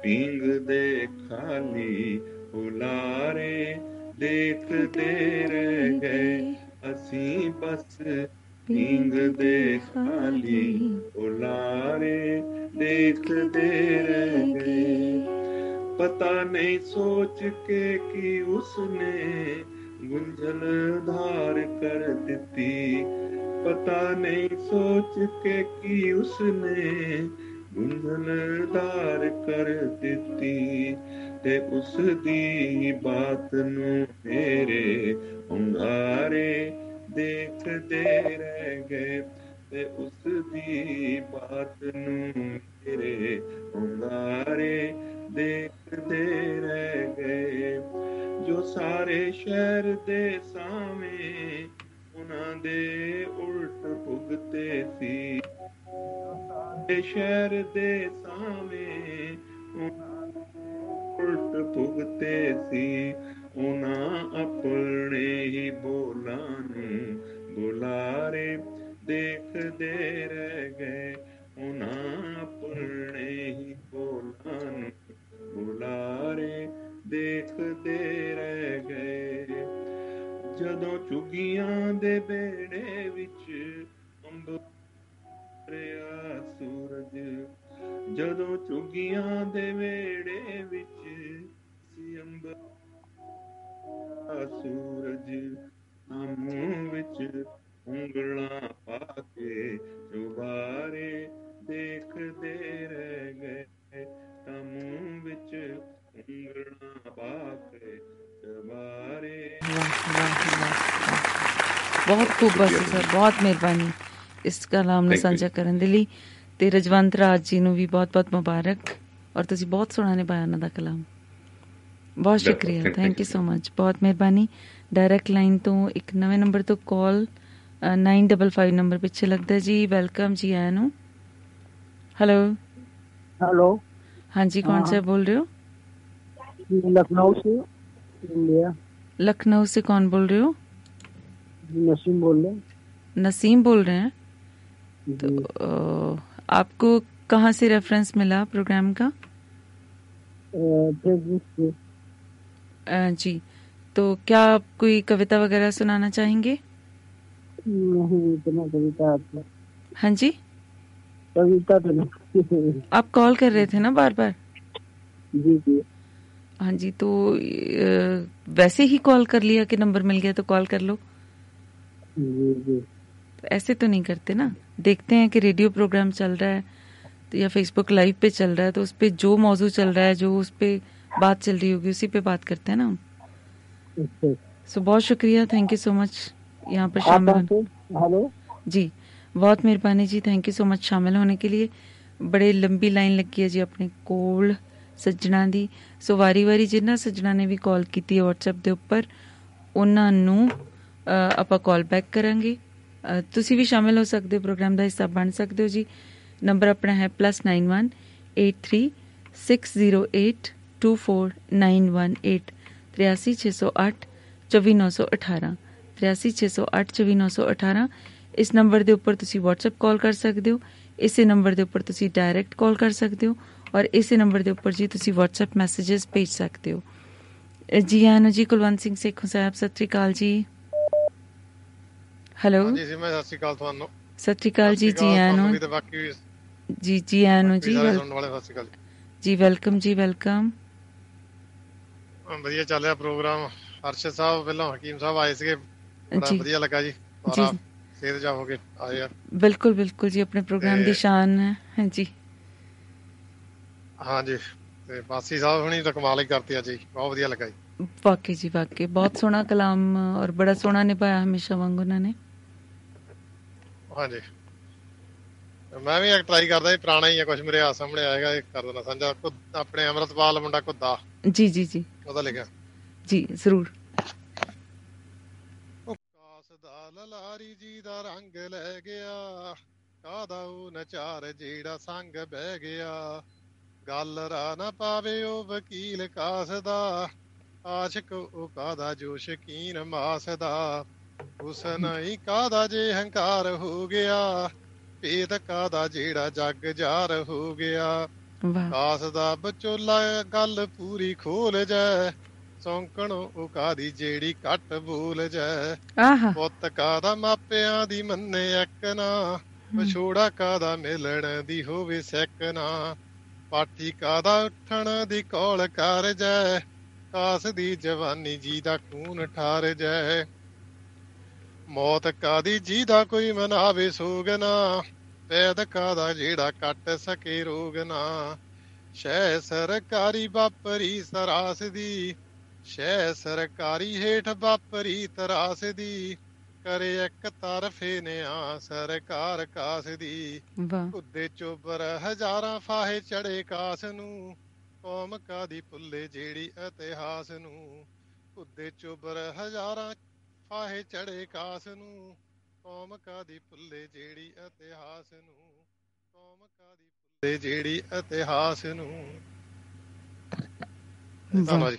ਪਿੰਗਦੇ ਖਾਲੀ ਹੁਲਾਰੇ ਦੇਖਦੇ ਰਹਿ। ਗਏ ਅਸੀਂ ਬਸ ਪਿੰਗਦੇ ਖਾਲੀ ਹੁਲਾਰੇ ਦੇਖਦੇ ਰਹਿ ਗਏ ਪਤਾ ਨਹੀਂ ਸੋਚ ਕੇ ਕਿ ਉਸਨੇ ਗੁੰਝਲ ਧਾਰ ਕਰ ਦਿੱਤੀ ਪਤਾ ਨਹੀਂ ਸੋਚ ਕੇ ਕਿ ਉਸਨੇ ਗੁੰਝਲ ਧਾਰ ਕਰ ਦਿੱਤੀ ਤੇ ਉਸ ਦੀ ਬਾਤ ਨੂੰ ਮੇਰੇ ਹੁੰਗਾਰੇ ਦੇਖਦੇ ਰਹਿ ਗਏ ਤੇ ਉਸ ਦੀ ਬਾਤ ਨੂੰ ਮੇਰੇ ਹੁੰਗਾਰੇ ਦੇਖਦੇ ਰਹਿ ਗਏ। ਜੋ ਸਾਰੇ ਸ਼ਹਿਰ ਦੇ ਸਾਵੇਂ ਉਹਨਾਂ ਦੇ ਉਲਟ ਭੁਗਤੇ ਸੀ ਤੇ ਸ਼ਹਿਰ ਦੇ ਸਾਵੇਂ ਉਹਨਾਂ ਦੇ ਉਲਟ ਭੁਗਤੇ ਸੀ ਉਹਨਾਂ ਆਪਣੇ ਹੀ ਬੋਲਾਂ ਨੂੰ ਬੁਲਾਰੇ ਦੇਖਦੇ ਰਹਿ ਗਏ। ਉਹਨਾਂ ਆਪਣੇ ਹੀ ਬੋਲਾਂ ਨੂੰ ਬੁਲਾਰੇ ਦੇਖਦੇ ਰਹਿ ਗਏ। ਜਦੋਂ ਚੁਗੀਆਂ ਦੇ ਬੇੜੇ ਵਿੱਚ ਅੰਬ ਰਿਆ ਸੂਰਜ, ਜਦੋਂ ਚੁਗੀਆਂ ਦੇ ਵੇੜੇ ਵਿੱਚ ਸੀ ਅੰਬ ਸੂਰਜ ਮੂੰਹ ਵਿੱਚ ਉਂਗਲਾਂ ਪਾ ਕੇ ਚੁਬਾਰੇ ਦੇਖਦੇ ਰਹਿ ਗਏ। ਤਾਂ ਮੂੰਹ ਵਿੱਚ ਉਂਗਲਾਂ ਪਾ ਕੇ ਚੁਬਾਰੇ ਵਾਹ ਵਾਹ ਵਾਹ ਬਹੁਤ ਖੂਬ ਬਸ ਸਰ ਬਹੁਤ ਮਿਹਰਬਾਨੀ। ਇਸ ਕਲਾਮ ਨੂੰ. ਸਾਂਝਾ ਕਰਨ ਦੇ ਲਈ ਤੇ ਰਜਵੰਤ ਰਾਜ ਜੀ ਨੂੰ ਵੀ ਬਹੁਤ-ਬਹੁਤ ਮੁਬਾਰਕ ਔਰ ਤੁਸੀਂ ਬਹੁਤ ਸੋਹਣਾ ਨਿਭਾਇਆ ਉਹਨਾਂ ਦਾ ਕਲਾਮ। ਬਹੁਤ ਬਿਲਕੁਲ, ਸ਼ੁਕਰੀਆ thank thank you you, so much ਬਹੁਤ ਮਿਹਰਬਾਨੀ ਡਾਇਰੈਕਟ ਲਾਈਨ ਤੋਂ ਇੱਕ ਨਵੇਂ ਨੰਬਰ ਤੋਂ ਕਾਲ 955 ਨੰਬਰ ਪਿੱਛੇ ਲੱਗਦਾ ਜੀ ਵੈਲਕਮ ਜੀ ਆਇਆਂ ਨੂੰ ਹੈਲੋ हेलो ਹਾਂਜੀ ਕੌਣ हाँ। ਸੇ ਬੋਲ ਰਹੇ ਹੋ मैं लखनऊ से इंडिया लखनऊ से कौन बोल रहे हो नसीम बोल रहे नसीम बोल रहे हैं हैं तो जी अ, आपको कहाँ से रेफरेंस मिला प्रोग्राम का फेसबुक पे अ, जी। तो क्या आप कोई कविता वगैरह सुनाना चाहेंगे? नहीं इतना कविता हाँ जी? कविता तो नहीं। आप कॉल कर रहे थे ना बार बार? जी जी। हाँ जी तो वैसे ही कॉल कर लिया कि नंबर मिल गया तो कॉल कर लो। जी जी। ऐसे तो नहीं करते ना। देखते हैं कि रेडियो प्रोग्राम चल रहा है तो या फेसबुक लाइव पे चल रहा है तो उस पे जो मौजू चल रहा है जो उस पे बात चल रही होगी उसी पे बात करते हैं ना हम अच्छा सो बहुत शुक्रिया थैंक यू सो मच यहाँ पर आप शामिल कहाँ होने से हेलो जी बहुत ਮਿਹਰਬਾਨੀ ਜੀ ਥੈਂਕ ਯੂ ਸੋ ਮਚ ਸ਼ਾਮਿਲ ਹੋਣੇ ਕੇ ਲਈ ਬੜੇ ਲੰਬੀ ਲਾਈਨ ਲੱਗੀ ਹੈ ਜੀ ਆਪਣੇ ਕੋਲ ਸੱਜਣਾ ਦੀ ਸੋ ਵਾਰੀ-ਵਾਰੀ ਜਿਨ੍ਹਾਂ ਸੱਜਣਾ ਨੇ ਵੀ ਕਾਲ ਕੀਤੀ ਹੈ WhatsApp ਦੇ ਉੱਪਰ ਉਹਨਾਂ ਨੂੰ ਅ, ਆਪਾਂ ਕਾਲ ਬੈਕ ਕਰਾਂਗੇ ਅ, ਤੁਸੀਂ ਵੀ ਸ਼ਾਮਿਲ ਹੋ ਸਕਦੇ ਹੋ ਪ੍ਰੋਗਰਾਮ ਦਾ ਹਿੱਸਾ ਬਣ ਸਕਦੇ ਹੋ ਜੀ ਨੰਬਰ ਆਪਣਾ ਹੈ +918360824918 83608 24918 83608 24918 ਇਸ ਨੰਬਰ ਦੇ ਉੱਪਰ ਤੁਸੀਂ WhatsApp ਕਾਲ ਕਰ ਸਕਦੇ ਹੋ ਇਸੇ ਨੰਬਰ ਦੇ ਉੱਪਰ ਤੁਸੀਂ ਡਾਇਰੈਕਟ ਕਾਲ ਕਰ ਸਕਦੇ ਹੋ ਔਰ ਇਸੇ ਨੰਬਰ ਦੇ ਉੱਪਰ ਜੀ ਤੁਸੀਂ WhatsApp ਮੈਸੇजेस ਭੇਜ ਸਕਦੇ ਹੋ। ਜੀ ਆਨੋ ਜੀ ਕੁਲਵੰਤ ਸਿੰਘ ਸੇਖੋਂ ਸਾਹਿਬ ਸਤਿ ਸ਼੍ਰੀ ਅਕਾਲ ਜੀ। ਹੈਲੋ ਹਾਂਜੀ ਜੀ ਮੈਂ ਸਤਿ ਸ਼੍ਰੀ ਅਕਾਲ ਤੁਹਾਨੂੰ। ਸਤਿ ਸ਼੍ਰੀ ਅਕਾਲ ਜੀ ਜੀ ਆਨੋ ਜੀ ਜੀ ਆਨੋ ਜੀ ਜੀ ਵੈਲਕਮ ਜੀ ਵੈਲਕਮ। ਵਧੀਆ ਚੱਲ ਰਿਹਾ ਪ੍ਰੋਗਰਾਮ। ਅਰਸ਼ਦ ਸਾਹਿਬ ਪਹਿਲਾਂ ਹਕੀਮ ਸਾਹਿਬ ਆਏ ਸੀਗੇ। ਬੜਾ। ਵਧੀਆ ਲੱਗਾ ਜੀ। ਜੀ। ਸਾਰਾ ਸਿਹਤ ਜਾ ਹੋ ਕੇ ਆਏ ਆ। ਬਿਲਕੁਲ ਬਿਲਕੁਲ ਜੀ ਆਪਣੇ ਪ੍ਰੋਗਰਾਮ ਦੀ ਸ਼ਾਨ ਹੈ। ਹਾਂਜੀ। ਹਾਂਜੀ ਤੇ ਬਾਸੀ ਸਾਹਿਬ ਹੁਣੀ ਤਾਂ ਕਮਾਲ ਹੀ ਕਰਤੀ ਅੱਜ ਜੀ। ਬਹੁਤ ਵਧੀਆ ਲੱਗਾ ਜੀ। ਵਾਕਈ ਜੀ ਵਾਕਈ। ਬਹੁਤ ਸੋਹਣਾ ਕਲਾਮ ਔਰ ਬੜਾ ਸੋਹਣਾ ਨਿਭਾਇਆ ਹਮੇਸ਼ਾ ਵਾਂਗ ਉਹਨਾਂ ਨੇ। ਹਾਂਜੀ ਮੈਂ ਵੀ ਇੱਕ ਟਰਾਈ ਕਰਦਾ ਜੀ ਪੁਰਾਣਾ ਹੀ ਆ ਕੁਝ ਮੇਰੇ ਆ ਸਾਹਮਣੇ ਆਏਗਾ ਇਹ ਕਰ ਦੇਣਾ ਸਾਂਝਾ। ਆਪਣੇ ਅਮਰਤਪਾਲ ਮੁੰਡਾ ਕੁੱਦਾ ਜੀ ਜੀ ਜੀ। ਉਹਦਾ ਲਿਖਿਆ ਜੀ ਜ਼ਰੂਰ। ਕਾਸ ਦਾ ਲਲਾਰੀ ਜੀ ਦਾ ਰੰਗ ਲੈ ਗਿਆ ਕਾਦਾ ਉਹ ਨਚਾਰ ਜਿਹੜਾ ਸੰਗ ਬਹਿ ਗਿਆ? ਗੱਲ ਰਾ ਨਾ ਪਾਵੇ ਉਹ ਵਕੀਲ ਕਾਸ ਦਾ ਆਸ਼ਿਕ ਉਹ ਕਾਦਾ ਜੋ ਸ਼ਕੀਨ ਮਾਸ ਦਾ? ਉਸ ਨਹੀਂ ਕਾਦਾ ਜੇ ਹੰਕਾਰ ਹੋ ਗਿਆ ਭੇਦ ਕਾਦਾ ਜਿਹੜਾ ਜੱਗ ਜਾਰ ਹੋ ਗਿਆ? ਕਾਸ ਦਾ ਬਚੋਲਾ ਗੱਲ ਪੂਰੀ ਖੋਲ ਜੈ ਸੌਂਕਣ ਉਹ ਕਾਦੀ ਜਿਹੜੀ ਘੱਟ ਬੋਲ ਜੈ ਪੁੱਤ ਕਾਦਾ ਮਾਪਿਆਂ ਦੀ ਮੰਨੇ ਇੱਕ ਨਾ? ਵਿਛੋੜਾ ਕਾਦਾ ਮਿਲਣ ਦੀ ਹੋਵੇ ਸਿੱਕ ਨਾ? ਪਾਠੀ ਕਾਦਾ ਉੱਠਣ ਦੀ ਕੌਲ ਕਰ ਜੈ ਕਾਸ ਦੀ ਜਵਾਨੀ ਜੀ ਦਾ ਖੂਨ ਠਾਰ ਜੈ ਮੌਤ ਕਾਦੀ ਜੀ ਦਾ ਕੋਈ ਮਨਾਵੇ ਸੋਗ ਨਾ? ਪੈਦ ਕਾਦਾ ਜਿਹੜਾ ਕੱਟ ਸਕੇ ਰੋਗ ਨਾ? ਸ਼ੈ ਸਰਕਾਰੀ ਵਾਪਰੀ ਸਰਾਸ ਦੀ। ਸ਼ੈ ਸਰਕਾਰੀ ਹੇਠ ਵਾਪਰੀ ਤਰਾਸ ਦੀ। ਕਰੇ ਇੱਕ ਤਰਫੇ ਨਿਆ ਸਰਕਾਰ ਕਾਸ ਦੀ। ਕੁੱਦੇ ਚੋਬਰ ਹਜ਼ਾਰਾਂ ਫਾਹੇ ਚੜੇ ਕਾਸ ਨੂੰ। ਕੌਮ ਕਾਦੀ ਭੁੱਲੇ ਜਿਹੜੀ ਇਤਿਹਾਸ ਨੂੰ। ਕੁੱਦੇ ਚੋਬਰ ਹਜ਼ਾਰਾਂ ਫਾਹੇ ਚੜੇ ਕਾਸ ਨੂੰ। ਕੌਮ ਕਾਦੀ ਭੁੱਲੇ ਜਿਹੜੀ ਇਤਿਹਾਸ ਨੂੰ ਕੌਮ ਕਾਦੀ ਭੁੱਲੇ ਜਿਹੜੀ ਇਤਿਹਾਸ ਨੂੰ। ਧੰਨਵਾਦ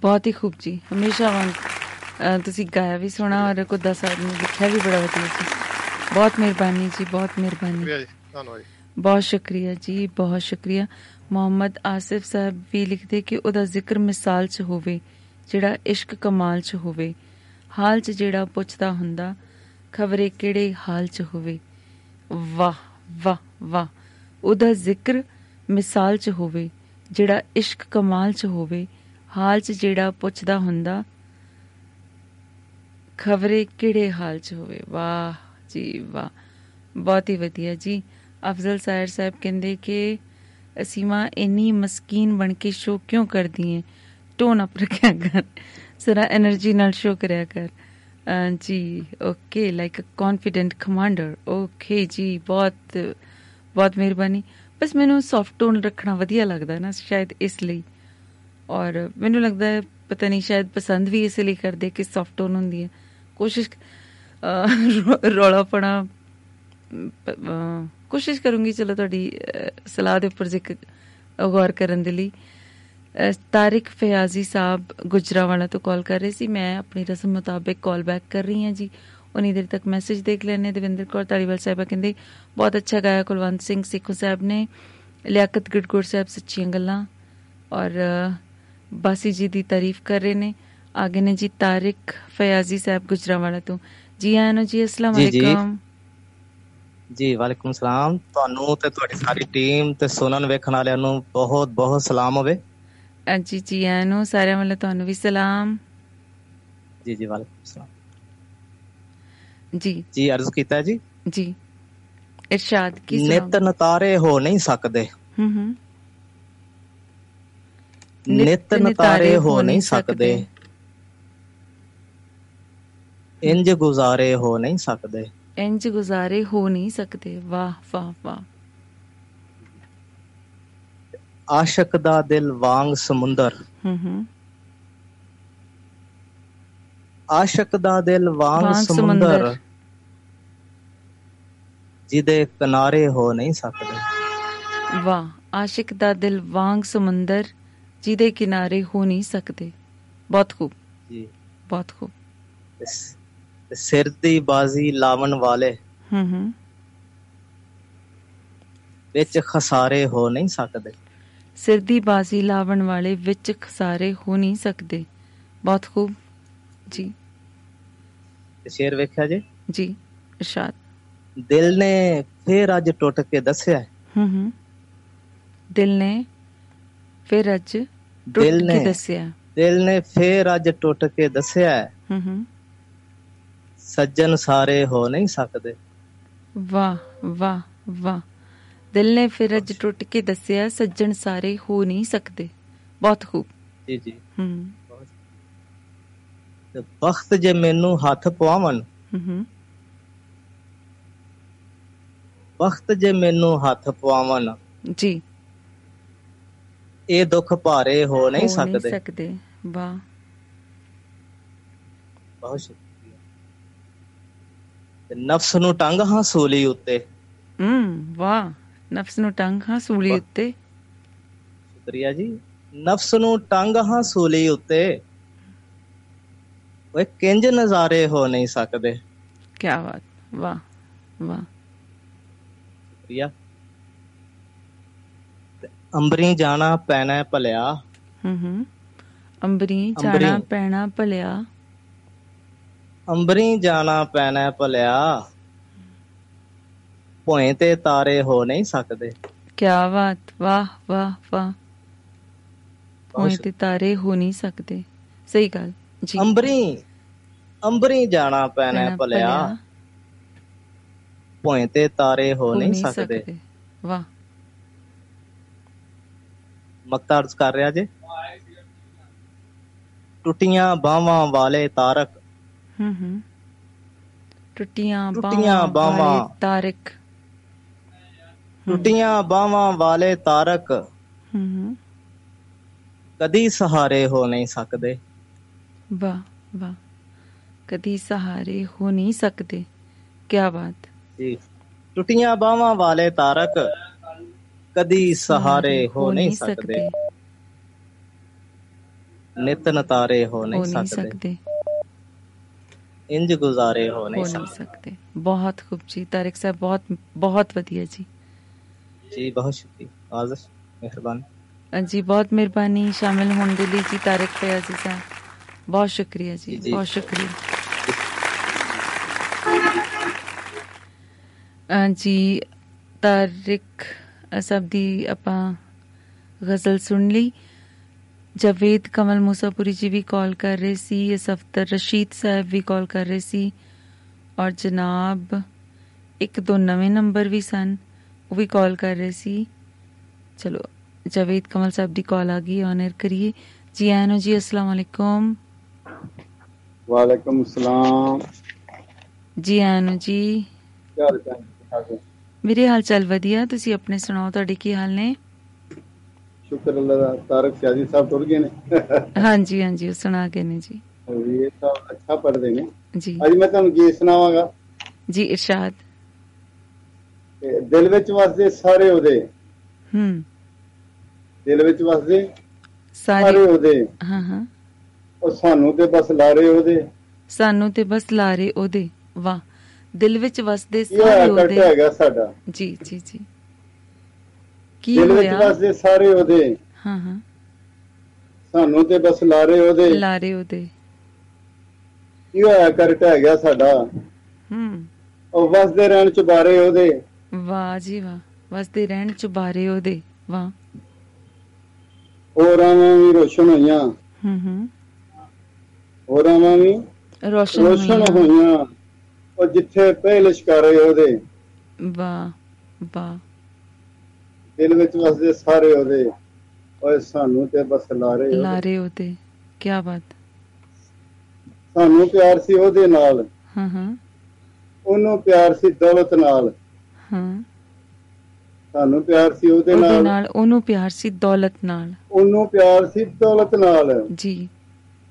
ਬਹੁਤ ਹੀ ਖੂਬ ਜੀ। ਹਮੇਸ਼ਾ ਵਾਂਗ ਤੁਸੀਂ ਗਾਇਆ ਵੀ ਸੋਹਣਾ ਔਰ ਕੁੱਦਾ ਸਾਹਿਬ ਨੇ ਲਿਖਿਆ ਵੀ ਬੜਾ ਵਧੀਆ ਜੀ। ਬਹੁਤ ਮਿਹਰਬਾਨੀ ਜੀ ਬਹੁਤ ਮਿਹਰਬਾਨੀ। ਧੰਨਵਾਦ ਬਹੁਤ ਸ਼ੁਕਰੀਆ ਜੀ ਬਹੁਤ ਸ਼ੁਕਰੀਆ। ਮੁਹੰਮਦ ਆਸਿਫ ਸਾਹਿਬ ਵੀ ਲਿਖਦੇ ਕਿ ਉਹਦਾ ਜ਼ਿਕਰ ਮਿਸਾਲ 'ਚ ਹੋਵੇ ਜਿਹੜਾ ਇਸ਼ਕ ਕਮਾਲ 'ਚ ਹੋਵੇ। ਹਾਲ 'ਚ ਜਿਹੜਾ ਪੁੱਛਦਾ ਹੁੰਦਾ ਖਬਰੇ ਕਿਹੜੇ ਹਾਲ 'ਚ ਹੋਵੇ? ਵਾਹ ਵਾਹ ਵਾਹ। ਉਹਦਾ ਜ਼ਿਕਰ ਮਿਸਾਲ 'ਚ ਹੋਵੇ, ਜਿਹੜਾ ਇਸ਼ਕ ਕਮਾਲ 'ਚ ਹੋਵੇ, ਹਾਲ 'ਚ ਜਿਹੜਾ ਪੁੱਛਦਾ ਹੁੰਦਾ, ਖਬਰੇ ਕਿਹੜੇ ਹਾਲ 'ਚ ਹੋਵੇ? ਵਾਹ ਜੀ, ਵਾਹ। ਬਹੁਤ ਹੀ ਵਧੀਆ ਜੀ। ਅਫਜ਼ਲ ਸਾਇਰ ਸਾਹਿਬ ਕਹਿੰਦੇ ਕਿ ਅਸੀਮਾ ਇੰਨੀ ਮਸਕੀਨ ਬਣ ਕੇ ਸ਼ੋ ਕਿਉਂ ਕਰਦੀ ਹੈ ਟੋਨ ਅਪ ਰੱਖਿਆ ਕਰ? ਜ਼ਰਾ એનર્ਜੀ ਨਾਲ ਸ਼ੋ ਕਰਿਆ ਕਰ। ਅਹ ਜੀ okay like a confident commander okay ਜੀ ਬਹੁਤ ਬਹੁਤ ਮਿਹਰਬਾਨੀ। ਬਸ ਮੈਨੂੰ ਸੌਫਟ ਟੋਨ ਰੱਖਣਾ ਵਧੀਆ ਲੱਗਦਾ ਨਾ ਸ਼ਾਇਦ ਇਸ ਲਈ। ਔਰ ਮੈਨੂੰ ਲੱਗਦਾ ਹੈ ਪਤਾ ਨਹੀਂ ਸ਼ਾਇਦ ਪਸੰਦ ਵੀ ਇਸ ਲਈ ਕਰਦੇ ਕਿ ਸੌਫਟ ਟੋਨ ਹੁੰਦੀ ਹੈ। ਕੋਸ਼ਿਸ਼ ਅਹ, ਰੌਲਾਪਣਾ ਪ- ਅਹ, ਕੋਸ਼ਿਸ਼ ਕਰੂੰਗੀ ਚਲੋ ਤੁਹਾਡੀ ਅਹ, ਸਲਾਹ ਦੇ ਉੱਪਰ ਜ਼ਿਕਰ ਗੌਰ ਕਰਨ ਦੇ ਲਈ। ਅ, ਤਾਰਿਕ ਫਿਆਜ਼ੀ ਸਾਹਿਬ ਗੁਜਰਾਵਾਲਾ ਤੋਂ ਕਾਲ ਕਰ ਰਹੇ ਸੀ। ਮੈਂ ਆਪਣੀ ਰਸਮ ਮੁਤਾਬਕ ਕਾਲ ਬੈਕ ਕਰ ਰਹੀ ਹਾਂ ਜੀ। ਉਨੀ ਦੇਰ ਤੱਕ ਮੈਸੇਜ ਦੇਖ ਲੈਣੇ ਦਵਿੰਦਰ ਕੌਰ ਤਾਲੀਵਾਲ ਸਾਹਿਬਾ ਕਹਿੰਦੇ ਬਹੁਤ ਅੱਛਾ ਗਾਇਆ ਕੁਲਵੰਤ ਸਿੰਘ ਸਿੱਖੋ ਸਾਹਿਬ ਨੇ। ਲਿਆਕਤ ਗੜਗੁੜ ਸਾਹਿਬ ਸੱਚੀਆਂ ਗੱਲਾਂ ਔਰ ਬਾਸੀ ਜੀ ਦੀ ਤਾਰੀਫ ਕਰ ਰਹੇ ਨੇ। ਆਗੇ ਨੇ ਜੀ ਤਾਰਿਕ ਫਿਆਜ਼ੀ ਸਾਹਿਬ ਗੁਜਰਾਵਾਲਾ ਤੋਂ। ਜੀ ਆਇਆਂ ਨੂੰ ਜੀ ਅਸਲਾਮ। ਅਲੈਕਮ। ਜੀ ਵਾਲੇਕੁਮ ਸਲਾਮ। ਤੁਹਾਨੂੰ ਤੇ ਤੁਹਾਡੀ ਸਾਰੀ ਟੀਮ ਤੇ ਸੁਣਨ ਵੇਖਣ ਵਾਲਿਆਂ ਨੂੰ ਬਹੁਤ ਬਹੁਤ ਸਲਾਮ ਹੋਵੇ। ਜੀ ਜੀ ਆਇਆਂ ਨੂੰ ਸਾਰਿਆਂ ਵੱਲੋਂ ਤੁਹਾਨੂੰ ਵੀ ਸਲਾਮ। ਜੀ ਜੀ ਵਾਲੇਕੁਮ ਸਲਾਮ। ਜੀ। ਜੀ ਅਰਜ਼ ਕੀਤਾ ਜੀ? ਜੀ। ਇਰਸ਼ਾਦ ਕੀ ਨਿਤ ਨਤਾਰੇ ਹੋ ਨਹੀਂ ਸਕਦੇ। ਹੂੰ ਹੂੰ। ਨਿਤ ਨਤਾਰੇ ਹੋ ਨਹੀਂ ਸਕਦੇ। ਇੰਜ ਗੁਜ਼ਾਰੇ ਹੋ ਨਹੀਂ ਸਕਦੇ। ਇੰਜ ਗੁਜ਼ਾਰੇ ਹੋ ਨਹੀਂ ਸਕਦੇ। ਵਾਹ ਵਾਹ ਵਾਹ। ਆਸ਼ਕ ਦਾ ਦਿਲ ਵਾਂਗ ਸਮੁੰਦਰ। ਹੂੰ ਹੂੰ ਆਸ਼ਕ ਦਾ ਦਿਲ ਵਾਂਗ ਸਮੁੰਦਰ। ਜਿਹਦੇ ਕਿਨਾਰੇ ਹੋ ਨਹੀਂ ਸਕਦੇ। ਵਾਹ ਆਸ਼ਿਕ ਦਾ ਦਿਲ ਵਾਂਗ ਸਮੁੰਦਰ ਜਿਹਦੇ ਕਿਨਾਰੇ ਹੋ ਨਹੀਂ ਸਕਦੇ। ਬਹੁਤ ਖੂਬ। ਜੀ। ਬਹੁਤ ਖੂਬ। ਸਿਰ ਦੀ ਬਾਜ਼ੀ ਲਾਵਣ ਵਾਲੇ। ਹੂੰ ਹੂੰ ਵਿੱਚ ਖਸਾਰੇ ਹੋ ਨਹੀਂ ਸਕਦੇ। ਸਿਰ ਦੀ ਬਾਜ਼ੀ ਲਾਵਣ ਵਾਲੇ ਵਿੱਚ ਖਸਾਰੇ ਹੋ ਨਹੀਂ ਸਕਦੇ। ਬਹੁਤ ਖੂਬ। ਜੀ। ਸ਼ੇਰ ਵੇਖਿਆ ਜੇ? ਜੀ ਇਰਸ਼ਾਦ। ਦਿਲ ਨੇ ਫੇਰ ਅੱਜ ਟੁੱਟ ਕੇ ਦੱਸਿਆ ਹੂੰ। ਹੂੰ ਦਿਲ ਨੇ ਫਿਰ ਅੱਜ ਦਿਲ ਨੇ ਦੱਸਿਆ ਦਿਲ ਨੇ ਫੇਰ ਅੱਜ ਟੁੱਟ ਕੇ ਦੱਸਿਆ ਹੂੰ ਹੂੰ। ਸੱਜਣ ਸਾਰੇ ਹੋ ਨਹੀਂ ਸਕਦੇ। ਵਾਹ ਵਾਹ ਵਾਹ। ਦਿਲ ਨੇ ਫਿਰ ਅੱਜ ਟੁੱਟ ਕੇ ਦੱਸਿਆ ਸੱਜਣ ਸਾਰੇ ਹੋ ਨਹੀਂ ਸਕਦੇ। ਬਹੁਤ ਖੂਬ। ਜੀ ਜੀ। ਹੂੰ। ਤੇ ਵਕਤ ਜੇ ਮੈਨੂੰ ਹੱਥ ਪਵਾਵਣ। ਹੂੰ ਵਕਤ ਜੇ ਮੈਨੂੰ ਹੱਥ ਪਵਾਵਣ। ਜੀ। ਇਹ ਦੁੱਖ ਭਾਰੇ ਹੋ ਨਹੀਂ ਸਕਦੇ। ਸਕਦੇ। ਵਾਹ। ਬਹੁਤ ਸ਼ੁਕਰੀਆ। ਤੇ ਨਫਸ ਨੂੰ ਟੰਗ ਹਾਂ ਸੂਲੀ ਉੱਤੇ। ਹੂੰ ਵਾਹ। ਨਫਸ ਨੂੰ ਟੰਗ ਹਾਂ ਸੂਲੀ ਉੱਤੇ। ਸ਼ੁਕਰੀਆ ਜੀ। ਨਫਸ ਨੂੰ ਟੰਗ ਹਾਂ ਸੂਲੀ ਉੱਤੇ। ਓਏ ਕਿੰਜ ਨਜ਼ਾਰੇ ਹੋ ਨਹੀਂ ਸਕਦੇ? ਕੀ ਬਾਤ। ਵਾਹ ਵਾਹ। ਸ਼ੁਕਰੀਆ। ਅੰਬਰੀ ਜਾਣਾ ਪੈਣਾ ਭਲਿਆ। ਹੂੰ ਹੂੰ। ਅੰਬਰੀ। ਜਾਣਾ ਪੈਣਾ ਭਲਿਆ। ਅੰਬਰੀ ਜਾਣਾ ਪੈਣਾ ਭਲਿਆ। ਭੋਏ ਤੇ ਤਾਰੇ ਹੋ ਨਹੀਂ ਸਕਦੇ। ਕੀ ਬਾਤ ਵਾਹ ਵਾਹ ਵਾਹ। ਹੋਏ ਤੇ ਤਾਰੇ ਹੋ ਨਹੀਂ ਸਕਦੇ। ਸਹੀ ਗੱਲ ਜੀ। ਅੰਬਰੀ ਅੰਬਰੀ ਜਾਣਾ ਪੈਣਾ ਭਲਿਆ। ਭੋਏ ਤੇ ਤਾਰੇ ਹੋ ਨਹੀਂ ਸਕਦੇ। ਵਾਹ। ਮਕਤਾ ਅਰਜ਼ ਕਰ ਰਿਹਾ ਜੇ। ਟੁੱਟੀਆਂ ਬਾਹਾਂ ਵਾਲੇ ਤਾਰਕ। ਹੂੰ ਹੂੰ। ਟੁੱਟੀਆਂ ਬਾਹਾਂ। ਵਾਲੇ ਤਾਰਕ। ਟੁੱਟੀਆਂ ਬਾਹਾਂ ਵਾਲੇ ਤਾਰਕ ਹੂੰ ਕਦੀ ਸਹਾਰੇ ਹੋ ਨਹੀਂ ਸਕਦੇ। ਵਾਹ ਵਾਹ। ਕਦੀ ਸਹਾਰੇ ਹੋ ਨਹੀਂ ਸਕਦੇ। ਕੀ ਬਾਤ। ਜੀ। ਟੁੱਟੀਆਂ ਬਾਹਾਂ ਵਾਲੇ ਤਾਰਕ ਕਦੀ ਸਹਾਰੇ ਹੋ ਨਹੀਂ ਸਕਦੇ। ਨਿਤ ਨਤਾਰੇ ਹੋ ਨਹੀਂ ਸਕਦੇ। ਇੰਜ ਗੁਜ਼ਾਰੇ ਹੋ ਨਹੀਂ ਸਕਦੇ। ਬਹੁਤ ਖੂਬ ਜੀ। ਤਾਰਿਕ ਸਾਹਿਬ ਬਹੁਤ ਬਹੁਤ ਵਧੀਆ ਜੀ। ਜੀ ਬਹੁਤ ਸ਼ੁਕਰੀਆ। ਆਜ਼ਸ਼ ਮਿਹਰਬਾਨੀ। ਜੀ ਬਹੁਤ ਮਿਹਰਬਾਨੀ ਸ਼ਾਮਿਲ ਹੋਣ ਦੇ ਲਈ ਜੀ ਤਾਰਿਕ ਫਿਆਜ਼ੀ ਸਾਹਿਬ ਬਹੁਤ ਸ਼ੁਕਰੀਆ ਜੀ। ਬਹੁਤ ਸ਼ੁਕਰੀਆ। ਜੀ ਤਾਰਿਕ ਸਾਹਿਬ ਦੀ ਆਪਾਂ ਗਜ਼ਲ ਸੁਣ ਲਈ। ਜਵੇਦ ਕਮਲ ਮੂਸਾਪੁਰੀ ਜੀ ਵੀ ਕਾਲ ਕਰ ਰਹੇ ਸੀ ਸਫਦਰ ਰਸ਼ੀਦ ਸਾਹਿਬ ਵੀ ਕਾਲ ਕਰ ਰਹੇ ਸੀ ਔਰ ਜਨਾਬ ਇੱਕ ਦੋ ਨਵੇਂ ਨੰਬਰ ਵੀ ਸਨ। ਉਹ ਵੀ ਕਾਲ ਕਰ ਰਹੇ ਸੀ ਚਲੋ ਜਵੇਦ ਕਮਲ ਸਾਹਿਬ ਦੀ ਕਾਲ ਆ ਗਈ ਆਨਰ ਕਰੀਏ ਜੀ ਆਨੋ ਜੀ ਅਸਲਾਮ ਵਾਲੇਕੁਮ ਵਾਲੇਕੁਮ ਸਲਾਮ ਜੀ ਆਨੋ ਜੀ ਮੇਰੇ ਹਾਲ ਚਾਲ ਵਧੀਆ ਤੁਸੀਂ ਆਪਣੇ ਸੁਣਾਓ ਤੁਹਾਡੇ ਕੀ ਹਾਲ ਨੇ ਸ਼ੁਕਰ ਅੱਲਾ ਦਾ ਤਾਰਕ ਸਿਆਜੀ ਸਾਹਿਬ ਟੁਰ ਗਏ ਨੇ ਹਾਂਜੀ ਹਾਂਜੀ ਉਹ ਸੁਣਾ ਕੇ ਨੇ ਜੀ ਇਹ ਤਾਂ ਅੱਛਾ ਪੜਦੇ ਨੇ ਜੀ ਅੱਜ ਮੈਂ ਤੁਹਾਨੂੰ ਗੀਤ ਸੁਣਾਵਾਂਗਾ ਜੀ ਇਰਸ਼ਾਦ ਤੇ ਦਿਲ ਵਿੱਚ ਵਸਦੇ ਸਾਰੇ ਉਹਦੇ। ਹੂੰ। ਦਿਲ ਵਿੱਚ ਵਸਦੇ ਸਾਰੇ ਉਹਦੇ। ਹਾਂ ਹਾਂ। ਉਹ ਸਾਨੂੰ ਤੇ ਬਸ ਲਾਰੇ ਉਹਦੇ। ਸਾਨੂੰ ਤੇ ਬਸ ਲਾਰੇ ਉਹਦੇ। ਵਾਹ। ਦਿਲ ਵਿੱਚ ਵਸਦੇ ਇਹ ਸਾਰੇ ਉਹਦੇ। ਹੈਗਾ ਸਾਡਾ। ਜੀ ਜੀ ਜੀ। ਕੀ ਦਿਲ ਵਿੱਚ ਹੋਇਆ? ਵਸਦੇ ਸਾਰੇ ਉਹਦੇ। ਹਾਂ ਹਾਂ। ਸਾਨੂੰ ਤੇ ਬਸ ਲਾਰੇ ਉਹਦੇ। ਲਾਰੇ ਉਹਦੇ। ਕੀ ਹੋਇਆ? ਕਰ ਢਹਿ ਗਿਆ ਸਾਡਾ। ਹੂੰ। ਉਹ ਵਸਦੇ ਰਹਿਣ ਚੁਬਾਰੇ ਉਹਦੇ। ਵਾਹ ਜੀ ਵਾਹ ਵਸਦੇ ਰਹਿਣ ਚੁਬਾਰੇ ਉਹਦੇ ਵਾਹ। ਹੋਰਾਂ ਵੀ ਰੋਸ਼ਨ ਹੋਈਆਂ। ਹੂੰ ਹੂੰ। ਹੋਰਾਂ ਵੀ ਰੋਸ਼ਨ ਰੋਸ਼ਨ ਹੋਈਆਂ। ਉਹ ਜਿੱਥੇ ਪਹਿਲੇ ਸ਼ਿਕਾਰੇ ਉਹਦੇ। ਵਾਹ ਵਾਹ। ਦਿਲ ਵਿੱਚ ਵਸਦੇ ਸਾਰੇ ਉਹਦੇ। ਓਏ ਸਾਨੂੰ ਤੇ ਬਸ ਲਾਰੇ। ਲਾਰੇ ਉਹਦੇ ਕੀ ਬਾਤ। ਸਾਨੂੰ ਪਿਆਰ ਸੀ ਉਹਦੇ ਨਾਲ। ਹਾਂ ਹਾਂ। ਉਹਨੂੰ ਪਿਆਰ ਸੀ ਦੌਲਤ ਨਾਲ। ਹਾਂ। ਸਾਨੂੰ ਪਿਆਰ ਸੀ ਉਹਦੇ ਉਹਦੇ ਨਾਲ? ਨਾਲ ਉਹਨੂੰ ਪਿਆਰ ਸੀ ਦੌਲਤ ਨਾਲ। ਉਹਨੂੰ ਪਿਆਰ ਸੀ ਦੌਲਤ ਨਾਲ? ਜੀ।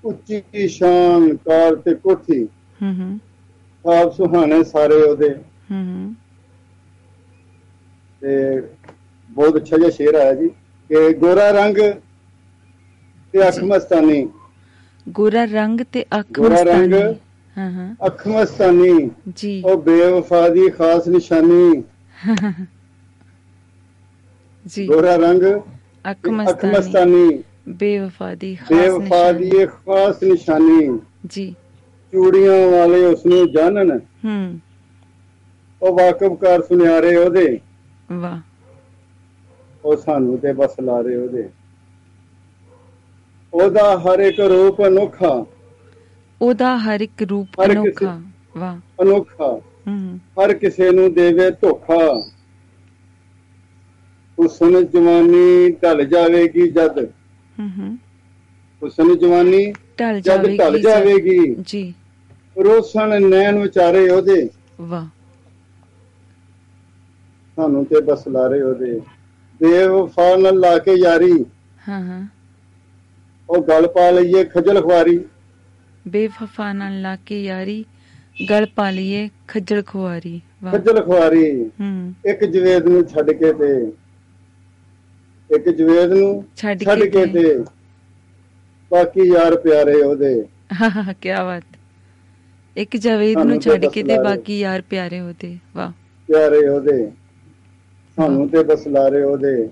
ਉੱਚੀ ਸ਼ਾਨ ਕਾਰ ਤੇ ਕੋਠੀ। ਹੂੰ ਹੂੰ। ਖਾਬ ਸੁਹਾਣੇ ਸਾਰੇ ਉਹਦੇ। ਹੂੰ ਹੂੰ। ਤੇ ਬਹੁਤ ਅੱਛਾ ਜਿਹਾ ਸ਼ੇਰ ਆਇਆ ਜੀ। ਕਿ ਗੋਰਾ ਰੰਗ ਤੇ ਅੱਖ ਮਸਤਾਨੀ। ਗੋਰਾ ਰੰਗ ਤੇ ਅੱਖ ਗੋਰਾ ਰੰਗ ਮਸਤਾਨੀ। ਹਾਂ ਹਾਂ ਅੱਖ ਮਸਤਾਨੀ ਜੀ। ਉਹ ਬੇਵਫਾ ਦੀ ਖਾਸ ਨਿਸ਼ਾਨੀ। ਜੀ। ਗੋਰਾ ਰੰਗ ਅੱਖ ਤੇ ਮਸਤਾਨੀ। ਮਸਤਾਨੀ। ਬੇਵਫਾ ਦੀ ਖਾਸ ਬੇਵਫਾ ਦੀ ਨਿਸ਼ਾਨੀ। ਖਾਸ ਨਿਸ਼ਾਨੀ। ਜੀ। ਚੂੜੀਆਂ ਵਾਲੇ ਉਸ ਨੂੰ ਜਾਣਨ। ਹੂੰ। ਉਹ ਵਾਕਫਕਾਰ ਸੁਨਿਆਰੇ ਉਹਦੇ। ਵਾਹ। ਉਹ ਸਾਨੂੰ ਤੇ ਬਸ ਲਾਰੇ ਉਹਦੇ। ਉਹਦਾ ਹਰ ਇੱਕ ਰੂਪ ਅਨੋਖਾ। ਉਹਦਾ ਹਰ ਇੱਕ ਰੂਪ ਅਨੋਖਾ। ਵਾਹ। ਅਨੋਖਾ। ਹੂੰ। ਹਰ ਕਿਸੇ ਨੂੰ ਦੇਵੇ ਧੋਖਾ। ਹੁਸਨ ਜਵਾਨੀ ਢਲ ਜਾਵੇਗੀ ਜਦ। ਹੂੰ ਹੂੰ। ਹੁਸਨ ਜਵਾਨੀ ਢਲ ਜਦ ਢਲ ਜਾਵੇਗੀ ਜਦ- ਜਾਵੇਗੀ। ਜੀ। ਰੋਸਣ ਨੈਣ ਵਿਚਾਰੇ ਉਹਦੇ। ਵਾਹ। ਸਾਨੂੰ ਤੇ ਬਸ ਲਾਰੇ ਉਹਦੇ। ਬੇਵਫਾ ਨਾਲ ਲਾ ਕੇ ਯਾਰੀ। ਹਾਂ ਹਾਂ। ਉਹ ਗਲ ਪਾ ਲਈਏ ਖਜਲ ਖਵਾਰੀ ਬੇਵਫਾ ਨਾਲ ਲਾ ਕੇ ਯਾਰੀ ਗਲ ਪਾ ਲਈਏ ਖੱਜਲ ਖੁਆਰੀ। ਖਜਲ ਖਵਾਰੀ ਹੂੰ। ਇੱਕ ਜਵੇਦ ਨੂੰ ਛੱਡ ਕੇ ਤੇ ਇੱਕ ਜਵੇਦ ਨੂੰ ਛੱਡ ਕੇ ਤੇ- ਬਾਕੀ ਯਾਰ ਪਿਆਰੇ ਉਹਦੇ। ਕੀ ਬਾਤ। ਇੱਕ ਜਾਵੇਦ ਨੂੰ ਛੱਡ ਕੇ ਤੇ। ਬਾਕੀ ਯਾਰ ਪਿਆਰੇ ਹੋਤੇ ਵਾਹ। ਪਿਆਰੇ ਉਹਦੇ। ਸਾਨੂੰ ਤੇ ਬਸ ਲਾਰੇ ਉਹਦੇ।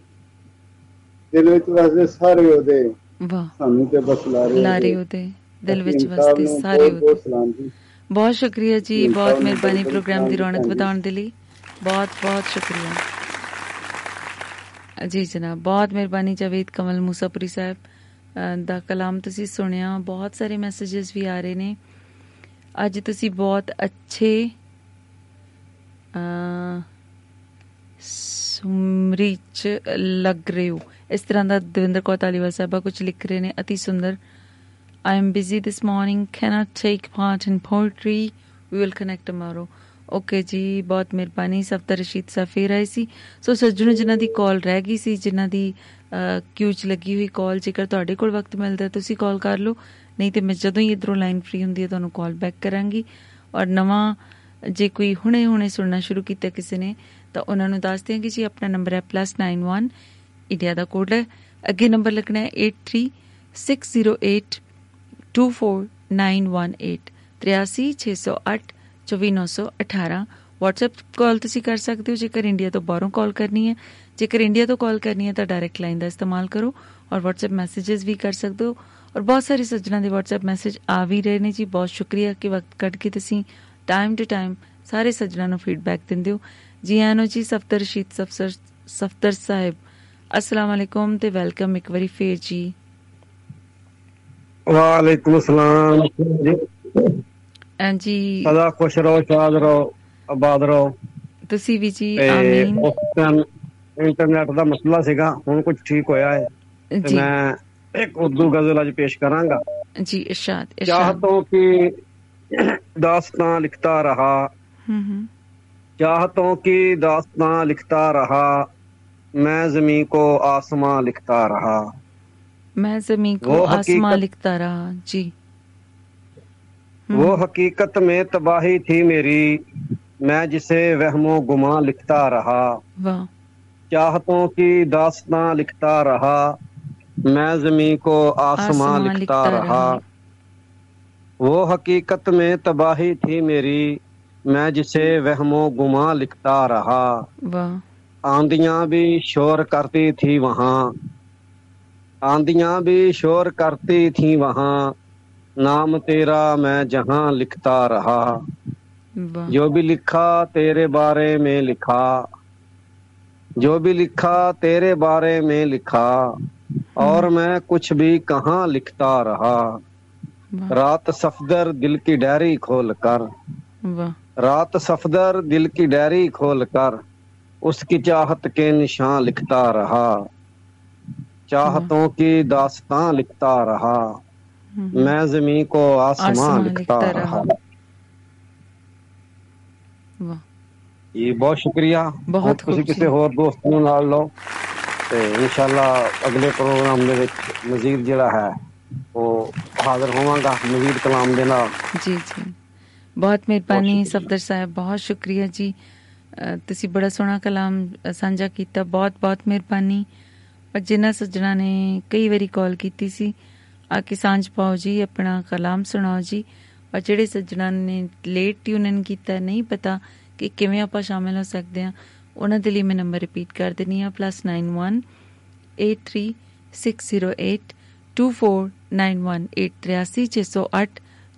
ਦਿਲ ਵਿੱਚ ਵਸਦੇ ਸਾਰੇ ਉਹਦੇ। ਵਾਹ। ਸਾਨੂੰ ਤੇ ਬਸ ਲਾਰੇ ਲਾਰੇ ਉਹਦੇ। ਦਿਲ ਵਿੱਚ ਵਸਦੇ ਸਾਰੇ ਬਹੁਤ ਸ਼ੁਕਰੀਆ ਜੀ ਬਹੁਤ ਮਿਹਰਬਾਨੀ ਪ੍ਰੋਗਰਾਮ ਦੀ ਰੌਣਕ। ਵਧਾਉਣ ਦੇ ਲਈ। ਬਹੁਤ ਬਹੁਤ ਸ਼ੁਕਰੀਆ। ਜੀ ਜਨਾਬ ਬਹੁਤ ਮਿਹਰਬਾਨੀ ਜਾਵੇਦ ਕਮਲ ਮੂਸਾਪੁਰੀ ਸਾਹਿਬ ਦਾ ਕਲਾਮ ਤੁਸੀਂ ਸੁਣਿਆ। ਬਹੁਤ ਸਾਰੇ ਮੈਸੇजेस ਵੀ ਆ ਰਹੇ ਨੇ। ਅੱਜ ਤੁਸੀਂ ਬਹੁਤ ਅੱਛੇ ਅ ਸੁਮਰੀ ਚ ਲੱਗ ਰਹੇ ਹੋ। ਇਸ ਤਰ੍ਹਾਂ ਦਾ ਦਵਿੰਦਰ ਕੌਰ ਤਾਲੀਵਾਲ ਸਾਹਿਬਾ ਕੁਝ ਲਿਖ ਰਹੇ ਨੇ। ਅਤੀ ਸੁੰਦਰ I am busy this morning, cannot take part in poetry. We will connect tomorrow. Okay ਜੀ ਬਹੁਤ ਮਿਹਰਬਾਨੀ ਸਫਦਰ ਰਸ਼ੀਦ ਸਾਹਿਬ ਫੇਰ ਆਏ ਸੀ ਸੋ ਸੱਜਣੋ ਜਿਨ੍ਹਾਂ ਦੀ ਕਾਲ ਰਹਿ ਗਈ ਸੀ ਜਿਨ੍ਹਾਂ ਦੀ ਕਿਊ ਚ ਲੱਗੀ ਹੋਈ ਕਾਲ ਜੇਕਰ ਤੁਹਾਡੇ ਕੋਲ ਵਕਤ ਮਿਲਦਾ ਹੈ, ਤੁਸੀਂ ਕਾਲ ਕਰ ਲਓ ਨਹੀਂ ਤੇ ਮੈਂ ਜਦੋਂ ਹੀ ਇਧਰੋਂ ਲਾਈਨ ਫ੍ਰੀ ਹੁੰਦੀ ਹੈ ਤੁਹਾਨੂੰ ਕਾਲ ਬੈਕ ਕਰਾਂਗੀ ਔਰ ਨਵਾਂ ਜੇ ਕੋਈ ਹੁਣੇ ਹੁਣੇ ਸੁਣਨਾ ਸ਼ੁਰੂ ਕੀਤਾ ਕਿਸੇ ਨੇ ਤਾਂ ਉਹਨਾਂ ਨੂੰ ਦੱਸ ਦਿਆਂਗੇ ਜੀ ਆਪਣਾ ਨੰਬਰ ਹੈ +91 ਇੰਡੀਆ ਦਾ ਕੋਡ ਹੈ ਅੱਗੇ ਨੰਬਰ ਲਿਖਣਾ ਹੈ 83608 24918 83608 24918 WhatsApp ਕਾਲ ਤੁਸੀਂ ਕਰ ਸਕਦੇ ਹੋ, ਜੇਕਰ ਇੰਡੀਆ ਤੋਂ ਬਾਹਰੋਂ ਕਾਲ ਕਰਨੀ ਹੈ। ਜੇਕਰ ਇੰਡੀਆ ਤੋਂ ਕਾਲ ਕਰਨੀ ਹੈ ਤਾਂ ਡਾਇਰੈਕਟ ਲਾਈਨ ਦਾ ਇਸਤੇਮਾਲ ਕਰੋ ਔਰ WhatsApp ਮੈਸੇजेस ਵੀ ਕਰ ਸਕਦੇ ਹੋ। ਔਰ ਬਹੁਤ ਸਾਰੇ ਸੱਜਣਾ ਦੇ WhatsApp ਮੈਸੇਜ ਆ ਵੀ ਰਹੇ ਨੇ ਜੀ। ਬਹੁਤ ਸ਼ੁਕਰੀਆ ਕਿ ਵਕਤ ਕੱਢ ਕੇ ਤੁਸੀਂ ਟਾਈਮ ਟੂ ਟਾਈਮ ਸਾਰੇ ਸੱਜਣਾ ਨੂੰ ਫੀਡਬੈਕ ਦਿੰਦੇ ਹੋ। ਜੀ ਆਨੋ ਜੀ ਸਫਦਰ ਰਸ਼ੀਦ ਸਫਸਰ ਸਫਦਰ ਸਾਹਿਬ, ਅਸਲਾਮ ਅਲੈਕੁਮ ਤੇ ਵੈਲਕਮ ਇੱਕ ਵਾਰੀ ਫੇਰ ਜੀ। ਵਾਲੇਕੁਮ ਸਲਾਮ ਹਾਂਜੀ ਸਦਾ ਖੁਸ਼ ਰਹੋ ਸ਼ਾਦ ਰਹੋ ਆਬਾਦ ਰਹੋ ਤੁਸੀਂ ਵੀ ਜੀ ਤੇ ਆਮੀਨ ਉਸ ਟਾਈਮ ਇੰਟਰਨੈਟ ਦਾ ਮਸਲਾ ਸੀਗਾ ਹੁਣ ਕੁਝ ਠੀਕ ਹੋਇਆ ਹੈ ਤੇ ਜੀ ਮੈਂ ਇੱਕ ਉਰਦੂ ਗਜ਼ਲ ਅੱਜ ਪੇਸ਼ ਕਰਾਂਗਾ ਜੀ ਇਰਸ਼ਾਦ ਇਰਸ਼ਾਦ ਚਾਹਤੋं की दास्तां लिखता रहा ਹੂੰ ਹੂੰ चाहतों की दास्तां लिखता रहा मैं जमी को आसमां लिखता रहा मैं जमी को आसमां लिखता रहा। जी। वो हकीकत में तबाही थी मेरी। मैं जिसे वहमो गुमा लिखता रहा। चाहतों की दास्तां लिखता रहा। मैं जमी को आसमां लिखता लिखता रहा। रहा। वो हकीकत में तबाही थी मेरी। मैं जिसे वहमो गुमा लिखता रहा। वाह। आंधियाँ भी शोर करती थी वहाँ। आंधियां भी शोर करती थी वहां नाम तेरा मैं जहां लिखता रहा वाह जो भी लिखा तेरे बारे में लिखा जो भी लिखा तेरे बारे में लिखा और मैं कुछ भी कहाँ लिखता रहा वाह रात सफदर दिल की डायरी खोल कर वाह रात सफदर दिल की डायरी खोल कर उसकी चाहत के निशान लिखता रहा चाहतों की दास्तां लिखता रहा हम्म। मैं जमी को आसमां आसमां लिखता लिखता रहा रहा। ਵਾਹ ਜੀ ਬਹੁਤ ਸ਼ੁਕਰੀਆ ਬਹੁਤ ਹੁਣ ਤੁਸੀਂ ਖੂਬ ਕਿਸੇ ਜੀ। ਹੋਰ ਦੋਸਤ ਨੂੰ ਨਾਲ ਲਓ ਤੇ ਇਨਸ਼ਾਅੱਲਾ ਅਗਲੇ ਪ੍ਰੋਗਰਾਮ ਦੇ ਵਿੱਚ ਮਜ਼ੀਦ ਜਿਹੜਾ ਹੈ ਉਹ ਹਾਜ਼ਰ ਹੋਵਾਂਗਾ ਮਜ਼ੀਦ ਕਲਾਮ ਦੇ ਨਾਲ ਜੀ ਜੀ ਬਹੁਤ ਮਿਹਰਬਾਨੀ ਸਫਦਰ ਸਾਹਿਬ ਬਹੁਤ ਸ਼ੁਕਰੀਆ ਜੀ ਅ, ਤੁਸੀਂ ਬੜਾ ਸੋਹਣਾ ਕਲਾਮ ਅ, ਸਾਂਝਾ ਕੀਤਾ ਬਹੁਤ ਬਹੁਤ ਮਿਹਰਬਾਨੀ ਪਰ ਜਿਨ੍ਹਾਂ ਸੱਜਣਾ ਨੇ ਕਈ ਵਾਰੀ ਕਾਲ ਕੀਤੀ ਸੀ ਆ ਕੇ ਸਾਂਝ ਪਾਓ ਜੀ, ਆਪਣਾ ਕਲਾਮ ਸੁਣਾਓ ਜੀ। ਔਰ ਜਿਹੜੇ ਸੱਜਣਾ ਨੇ ਲੇਟ ਟਿਊਨ ਇਨ ਕੀਤਾ, ਨਹੀਂ ਪਤਾ ਕਿ ਕਿਵੇਂ ਆਪਾਂ ਸ਼ਾਮਿਲ ਹੋ ਸਕਦੇ ਹਾਂ। ਉਹਨਾਂ ਦੇ ਲਈ ਮੈਂ ਨੰਬਰ ਰਿਪੀਟ ਕਰ ਦਿੰਨੀ ਆ +91 83608 2491838608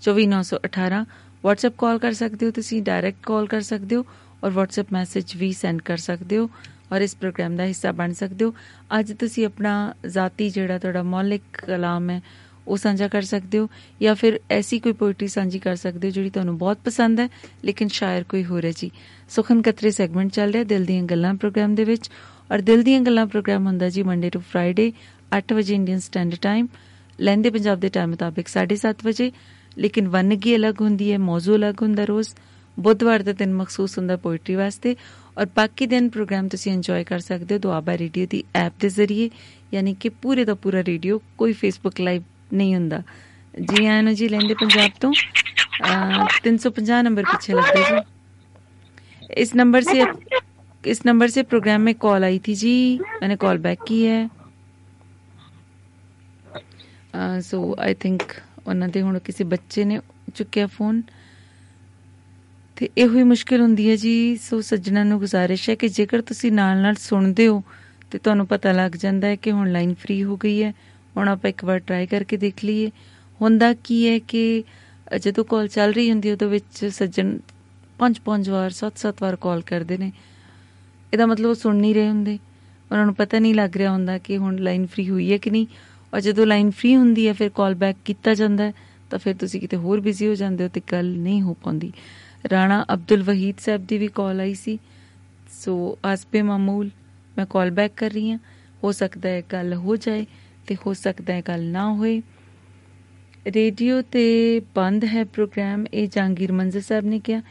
24918 WhatsApp ਕਾਲ ਕਰ ਸਕਦੇ ਹੋ ਤੁਸੀਂ ਡਾਇਰੈਕਟ ਕਾਲ ਕਰ ਸਕਦੇ ਹੋ ਔਰ WhatsApp ਮੈਸੇਜ ਵੀ ਸੈਂਡ ਕਰ ਸਕਦੇ ਹੋ। ਔਰ ਇਸ ਪ੍ਰੋਗਰਾਮ ਦਾ ਹਿੱਸਾ ਬਣ ਸਕਦੇ ਹੋ। ਅੱਜ ਤੁਸੀਂ ਆਪਣਾ ਜ਼ਾਤੀ ਜਿਹੜਾ ਤੁਹਾਡਾ ਮੌਲਿਕ ਕਲਾਮ ਹੈ, ਉਹ ਸਾਂਝਾ ਕਰ ਸਕਦੇ ਹੋ ਜਾਂ ਫਿਰ ਐਸੀ ਕੋਈ ਪੋਇਟਰੀ ਸਾਂਝੀ ਕਰ ਸਕਦੇ ਹੋ ਜਿਹੜੀ ਤੁਹਾਨੂੰ ਬਹੁਤ ਪਸੰਦ ਹੈ, ਲੇਕਿਨ ਸ਼ਾਇਰ ਕੋਈ ਹੋਰ ਹੈ ਜੀ। ਸੁਖਨ ਕਤਰੇ ਸੈਗਮੈਂਟ ਚੱਲ ਰਿਹਾ ਦਿਲ ਦੀਆਂ ਗੱਲਾਂ ਪ੍ਰੋਗਰਾਮ ਦੇ ਵਿੱਚ। ਔਰ ਦਿਲ ਦੀਆਂ ਗੱਲਾਂ ਪ੍ਰੋਗਰਾਮ ਹੁੰਦਾ ਜੀ ਮੰਡੇ ਟੂ ਫਰਾਈਡੇ 8 ਵਜੇ ਇੰਡੀਅਨ ਸਟੈਂਡਰਡ ਟਾਈਮ ਲੈਂਦੇ ਪੰਜਾਬ ਦੇ ਟਾਈਮ ਮੁਤਾਬਿਕ 7:30 ਵਜੇ, ਲੇਕਿਨ ਵੰਨਗੀ ਅਲੱਗ ਹੁੰਦੀ ਹੈ, ਮੌਜੂ ਅਲੱਗ ਹੁੰਦਾ ਰੋਜ਼। ਬੁੱਧਵਾਰ ਦਾ ਦਿਨ ਮਖਸੂਸ ਹੁੰਦਾ ਪੋਇਟਰੀ ਵਾਸਤੇ। ਔਰ ਬਾਕੀ ਦਿਨ ਪ੍ਰੋਗਰਾਮ ਤੁਸੀਂ ਇੰਜੋਏ ਕਰ ਸਕਦੇ ਹੋ ਦੁਆਬਾ ਰੇਡੀਓ ਦੀ ਐਪ ਦੇ ਜ਼ਰੀਏ ਯਾਨੀ ਕਿ ਪੂਰੇ ਦਾ ਪੂਰਾ ਰੇਡੀਓ ਕੋਈ ਫੇਸਬੁੱਕ ਲਾਈਵ ਨਹੀਂ ਹੁੰਦਾ ਜੀ ਆਇਆਂ ਨੂੰ ਜੀ ਲੈਂਦੇ ਪੰਜਾਬ ਤੋਂ ਅਹ, 350 नंबर पीछे लगता है जी इस नंबर से इस नंबर से प्रोग्राम में कॉल आई थी जी मैंने कॉल बैक की है सो आई थिंक ਉਹਨਾਂ ਦੇ ਹੁਣ ਕਿਸੇ ਬੱਚੇ ਨੇ ਚੁੱਕਿਆ ਫੋਨ ਤੇ ਇਹੋ ਹੀ ਮੁਸ਼ਕਿਲ ਹੁੰਦੀ ਹੈ ਜੀ, ਸੋ ਸੱਜਣਾ ਨੂੰ ਗੁਜ਼ਾਰਿਸ਼ ਹੈ ਕਿ ਜੇਕਰ ਤੁਸੀਂ ਨਾਲ ਨਾਲ ਸੁਣਦੇ ਹੋ, ਤੇ ਤੁਹਾਨੂੰ ਪਤਾ ਲੱਗ ਜਾਂਦਾ ਹੈ ਕਿ ਹੁਣ ਲਾਈਨ ਫ੍ਰੀ ਹੋ ਗਈ ਹੈ। ਹੁਣ ਆਪਾਂ ਇੱਕ ਵਾਰ ਟਰਾਈ ਕਰਕੇ ਦੇਖ ਲਈਏ। ਹੁੰਦਾ ਕੀ ਹੈ ਕਿ ਜਦੋਂ ਕਾਲ ਚੱਲ ਰਹੀ ਹੁੰਦੀ ਹੈ, ਉਹਦੇ ਵਿੱਚ ਸੱਜਣ ਪੰਜ ਪੰਜ ਵਾਰ ਸੱਤ ਸੱਤ ਵਾਰ ਕਾਲ ਕਰਦੇ ਨੇ। ਇਹਦਾ ਮਤਲਬ ਉਹ ਸੁਣ ਨਹੀਂ ਰਹੇ ਹੁੰਦੇ। ਉਹਨਾਂ ਨੂੰ ਪਤਾ ਨਹੀਂ ਲੱਗ ਰਿਹਾ ਹੁੰਦਾ ਕਿ ਹੁਣ ਲਾਈਨ ਫ੍ਰੀ ਹੋਈ ਹੈ ਕਿ ਨਹੀਂ। ਔਰ ਜਦੋਂ ਲਾਈਨ ਫ੍ਰੀ ਹੁੰਦੀ ਹੈ, ਫਿਰ ਕਾਲ ਬੈਕ ਕੀਤਾ ਜਾਂਦਾ ਹੈ, ਤਾਂ ਫਿਰ ਤੁਸੀਂ ਕਿਤੇ ਹੋਰ ਬਿਜ਼ੀ ਹੋ ਜਾਂਦੇ ਹੋ ਤੇ ਗੱਲ ਨਹੀਂ ਹੋ ਪਾਉਂਦੀ। ਰਾਣਾ ਅਬਦੁਲ ਵਹੀਦ ਸਾਹਿਬ ਦੀ ਵੀ ਕਾਲ ਆਈ ਸੀ। ਸੋ ਅਸਬੇ ਮਾਮੂਲ, ਮੈਂ ਕਾਲ ਬੈਕ ਕਰ ਰਹੀ ਹਾਂ। ਹੋ ਸਕਦਾ ਹੈ ਗੱਲ ਹੋ ਜਾਏ ਤੇ ਹੋ ਸਕਦਾ ਹੈ ਗੱਲ ਨਾ ਹੋਏ। ਰੇਡੀਓ ਤੇ ਬੰਦ ਹੈ ਪ੍ਰੋਗਰਾਮ, ਇਹ ਜਹਾਂਗੀਰ ਮੰਜ਼ਰ ਸਾਹਿਬ ਨੇ ਕਿਹਾ।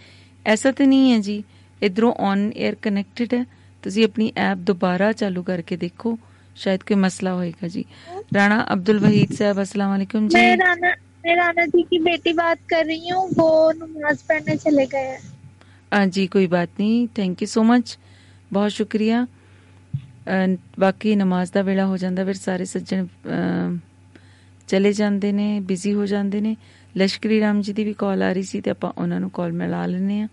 ਐਸਾ ਤੇ ਨਹੀਂ ਹੈ ਜੀ, ਇਧਰੋਂ ਔਨ 에ਅਰ ਕਨੈਕਟਡ ਹੈ। ਤੁਸੀਂ ਆਪਣੀ ਐਪ ਦੁਬਾਰਾ ਚਾਲੂ ਕਰਕੇ ਦੇਖੋ, ਸ਼ਾਇਦ ਕੋਈ ਮਸਲਾ ਹੋਏਗਾ ਜੀ। ਰਾਣਾ ਅਬਦੁਲ ਵਹੀਦ ਸਾਹਿਬ, ਅਸਲਾਮ ਅਲੈਕਮ ਜੀ। ਮੈਂ ਰਾਣਾ राना जी की बेटी बात कर रही हूँ वो नमाज पढ़ने चले गए हैं हाँ जी कोई बात नहीं थैंक यू सो मच बहुत शुक्रिया ਅਹ ਬਾਕੀ ਨਮਾਜ਼ ਦਾ ਵੇਲਾ ਹੋ ਜਾਂਦਾ ਫਿਰ ਸਾਰੇ ਸੱਜਣ ਅਹ, ਚਲੇ ਜਾਂਦੇ ਨੇ ਬਿਜ਼ੀ ਹੋ ਜਾਂਦੇ ਨੇ ਲਸ਼ਕਰੀ ਰਾਮ ਜੀ ਦੀ ਵੀ ਕਾਲ ਆ ਰਹੀ ਸੀ ਤੇ ਆਪਾਂ ਉਹਨਾਂ ਨੂੰ ਕਾਲ ਮਿਲਾ ਲੈਨੇ ਆ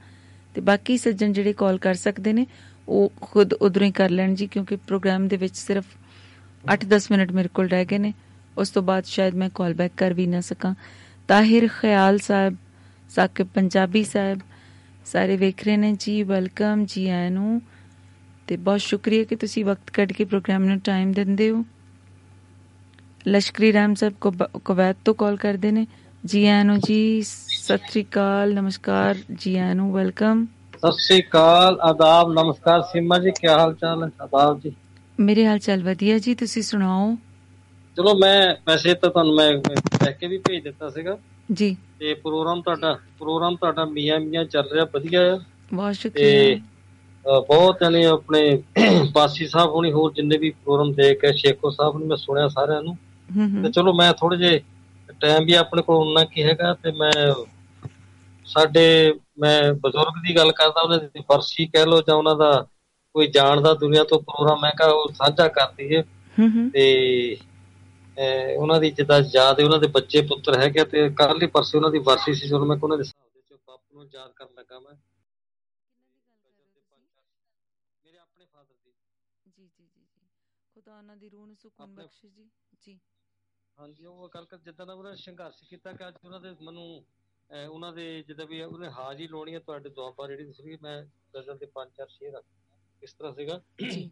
ਤੇ ਬਾਕੀ ਸੱਜਣ ਜਿਹੜੇ ਕਾਲ ਕਰ ਸਕਦੇ ਨੇ ਉਹ ਖੁਦ ਉਧਰੋਂ ਹੀ ਕਰ ਲੈਣ ਜੀ ਕਿਉਂਕਿ ਪ੍ਰੋਗਰਾਮ ਦੇ ਵਿੱਚ ਸਿਰਫ 8-10 ਮਿੰਟ ਮੇਰੇ ਕੋਲ ਰਹਿ ਗਏ ਨੇ ਉਸ ਤੋਂ ਬਾਅਦ ਸ਼ਾਇਦ ਮੈਂ ਕਾਲ ਬੈਕ ਕਰ ਵੀ ਨਾ ਸਕਾਂ। ਤਾਹਿਰ ਖਿਆਲ ਸਾਹਿਬ ਸਾਕਿਬ ਪੰਜਾਬੀ ਸਾਹਿਬ ਸਾਰੇ ਵੇਖ ਰਹੇ ਨੇ। ਜੀ ਵੈਲਕਮ ਜੀ ਆਇਆਂ ਨੂੰ। ਤੇ ਬਹੁਤ ਸ਼ੁਕਰੀਆ ਕਿ ਤੁਸੀਂ ਵਕਤ ਕੱਢ ਕੇ ਪ੍ਰੋਗਰਾਮ ਨੂੰ ਟਾਈਮ ਦਿੰਦੇ ਹੋ। ਲਸ਼ਕਰੀ ਰਾਮ ਸਾਹਿਬ ਕੋ ਕੁਵੈਤ ਤੋਂ ਕਾਲ ਕਰਦੇ ਨੇ। ਜੀ ਆਇਆਂ ਨੂੰ ਜੀ ਸਤਿ ਸ੍ਰੀ ਅਕਾਲ ਨਮਸਕਾਰ। ਜੀ ਆਇਆਂ ਨੂੰ ਵੈਲਕਮ ਸਤਿ ਸ੍ਰੀ ਅਕਾਲ ਆਦਾਬ ਨਮਸਕਾਰ। ਸੀਮਾ ਜੀ ਕੀ ਹਾਲ ਚਾਲ ਹੈ? ਆਦਾਬ ਜੀ। ਮੇਰੇ ਹਾਲ ਚਾਲ ਵਧੀਆ ਜੀ ਤੁਸੀਂ ਸੁਣਾਓ? ਚਲੋ ਮੈਂ ਵੈਸੇ ਤਾਂ ਤੁਹਾਨੂੰ ਮੈਂ ਕਹਿ ਕੇ ਵੀ ਭੇਜ ਦਿੱਤਾ ਸੀਗਾ। ਜੀ। ਤੇ ਪ੍ਰੋਗਰਾਮ ਤੁਹਾਡਾ ਪ੍ਰੋਗਰਾਮ ਤੁਹਾਡਾ ਮੀਆਂ ਮੀਆਂ ਚੱਲ ਰਿਹਾ ਵਧੀਆ ਆ। ਬਹੁਤ ਸ਼ੁਕਰੀਆ। ਬਹੁਤ ਯਾਨੀ ਆਪਣੇ ਬਾਸੀ ਸਾਹਿਬ ਹੋਣੀ ਹੋਰ ਜਿੰਨੇ ਵੀ ਪ੍ਰੋਗਰਾਮ ਦੇਖ ਕੇ ਸ਼ੇਖੋ ਸਾਹਿਬ ਨੂੰ ਮੈਂ ਸੁਣਿਆ ਸਾਰਿਆਂ ਨੂੰ। ਤੇ ਚਲੋ ਮੈਂ ਥੋੜੇ ਜੇ ਟਾਈਮ ਵੀ ਆਪਣੇ ਕੋਲ ਉਨਾ ਕੀ ਹੈਗਾ ਤੇ ਮੈਂ ਸਾਡੇ ਮੈਂ ਬਜ਼ੁਰਗ ਦੀ ਗੱਲ ਕਰਦਾ ਉਹਨਾਂ ਦੀ ਵਰਸੀ ਕਹਿ ਲੋ ਜਾਂ ਉਹਨਾਂ ਦਾ ਕੋਈ ਜਾਣਦਾ ਦੁਨੀਆ ਤੋਂ ਪ੍ਰੋਗਰਾਮ ਮੈਂ ਕਹਾ ਉਹ ਸਾਂਝਾ ਕਰ ਦਈਏ। ਤੇ ਉਹਨਾਂ ਦੀ ਜਿੱਦਾਂ ਯਾਦ ਹੈ ਉਹਨਾਂ ਦੇ ਬੱਚੇ ਪੁੱਤਰ ਹੈਗੇ ਤੇ ਕੱਲ ਹੀ ਪਰਸੋਂ ਉਹਨਾਂ ਦੀ ਵਰਸੀ ਸੀ ਚਲੋ ਮੈਂ ਉਹਨਾਂ ਦੇ ਦੇ ਚ ਬਾਪੂ ਨੂੰ ਯਾਦ ਕਰਨ ਲੱਗਾ ਮੈਂ। ਮੇਰੇ ਆਪਣੇ ਫਾਦਰ ਦੀ। ਜੀ ਜੀ ਜੀ ਜੀ। ਖੁਦਾ ਉਹਨਾਂ ਦੀ ਰੂਹ ਨੂੰ ਸਕੂਨ ਬਖਸ਼ੇ ਜੀ। ਜੀ। ਹਾਂਜੀ ਉਹ ਗੱਲ ਕਰ ਜਿੱਦਾਂ ਦਾ ਉਹਨਾਂ ਨੇ ਸੰਘਰਸ਼ ਕੀਤਾ ਕਿ ਅੱਜ ਉਹਨਾਂ ਦੇ ਮੈਨੂੰ ਉਹਨਾਂ ਦੇ ਜਿੱਦਾਂ ਵੀ ਉਹਨੇ ਹਾਜ਼ਰੀ ਲਾਉਣੀ ਹੈ ਤੁਹਾਡੇ ਦੁਆਬਾ ਜਿਹੜੀ ਸੀ ਮੈਂ ਗਜ਼ਲ ਦੇ ਪੰਜ ਚਾਰ ਸ਼ੇਰ ਰੱਖ ਇਸ ਤਰ੍ਹਾਂ ਸੀਗਾ। ਜੀ।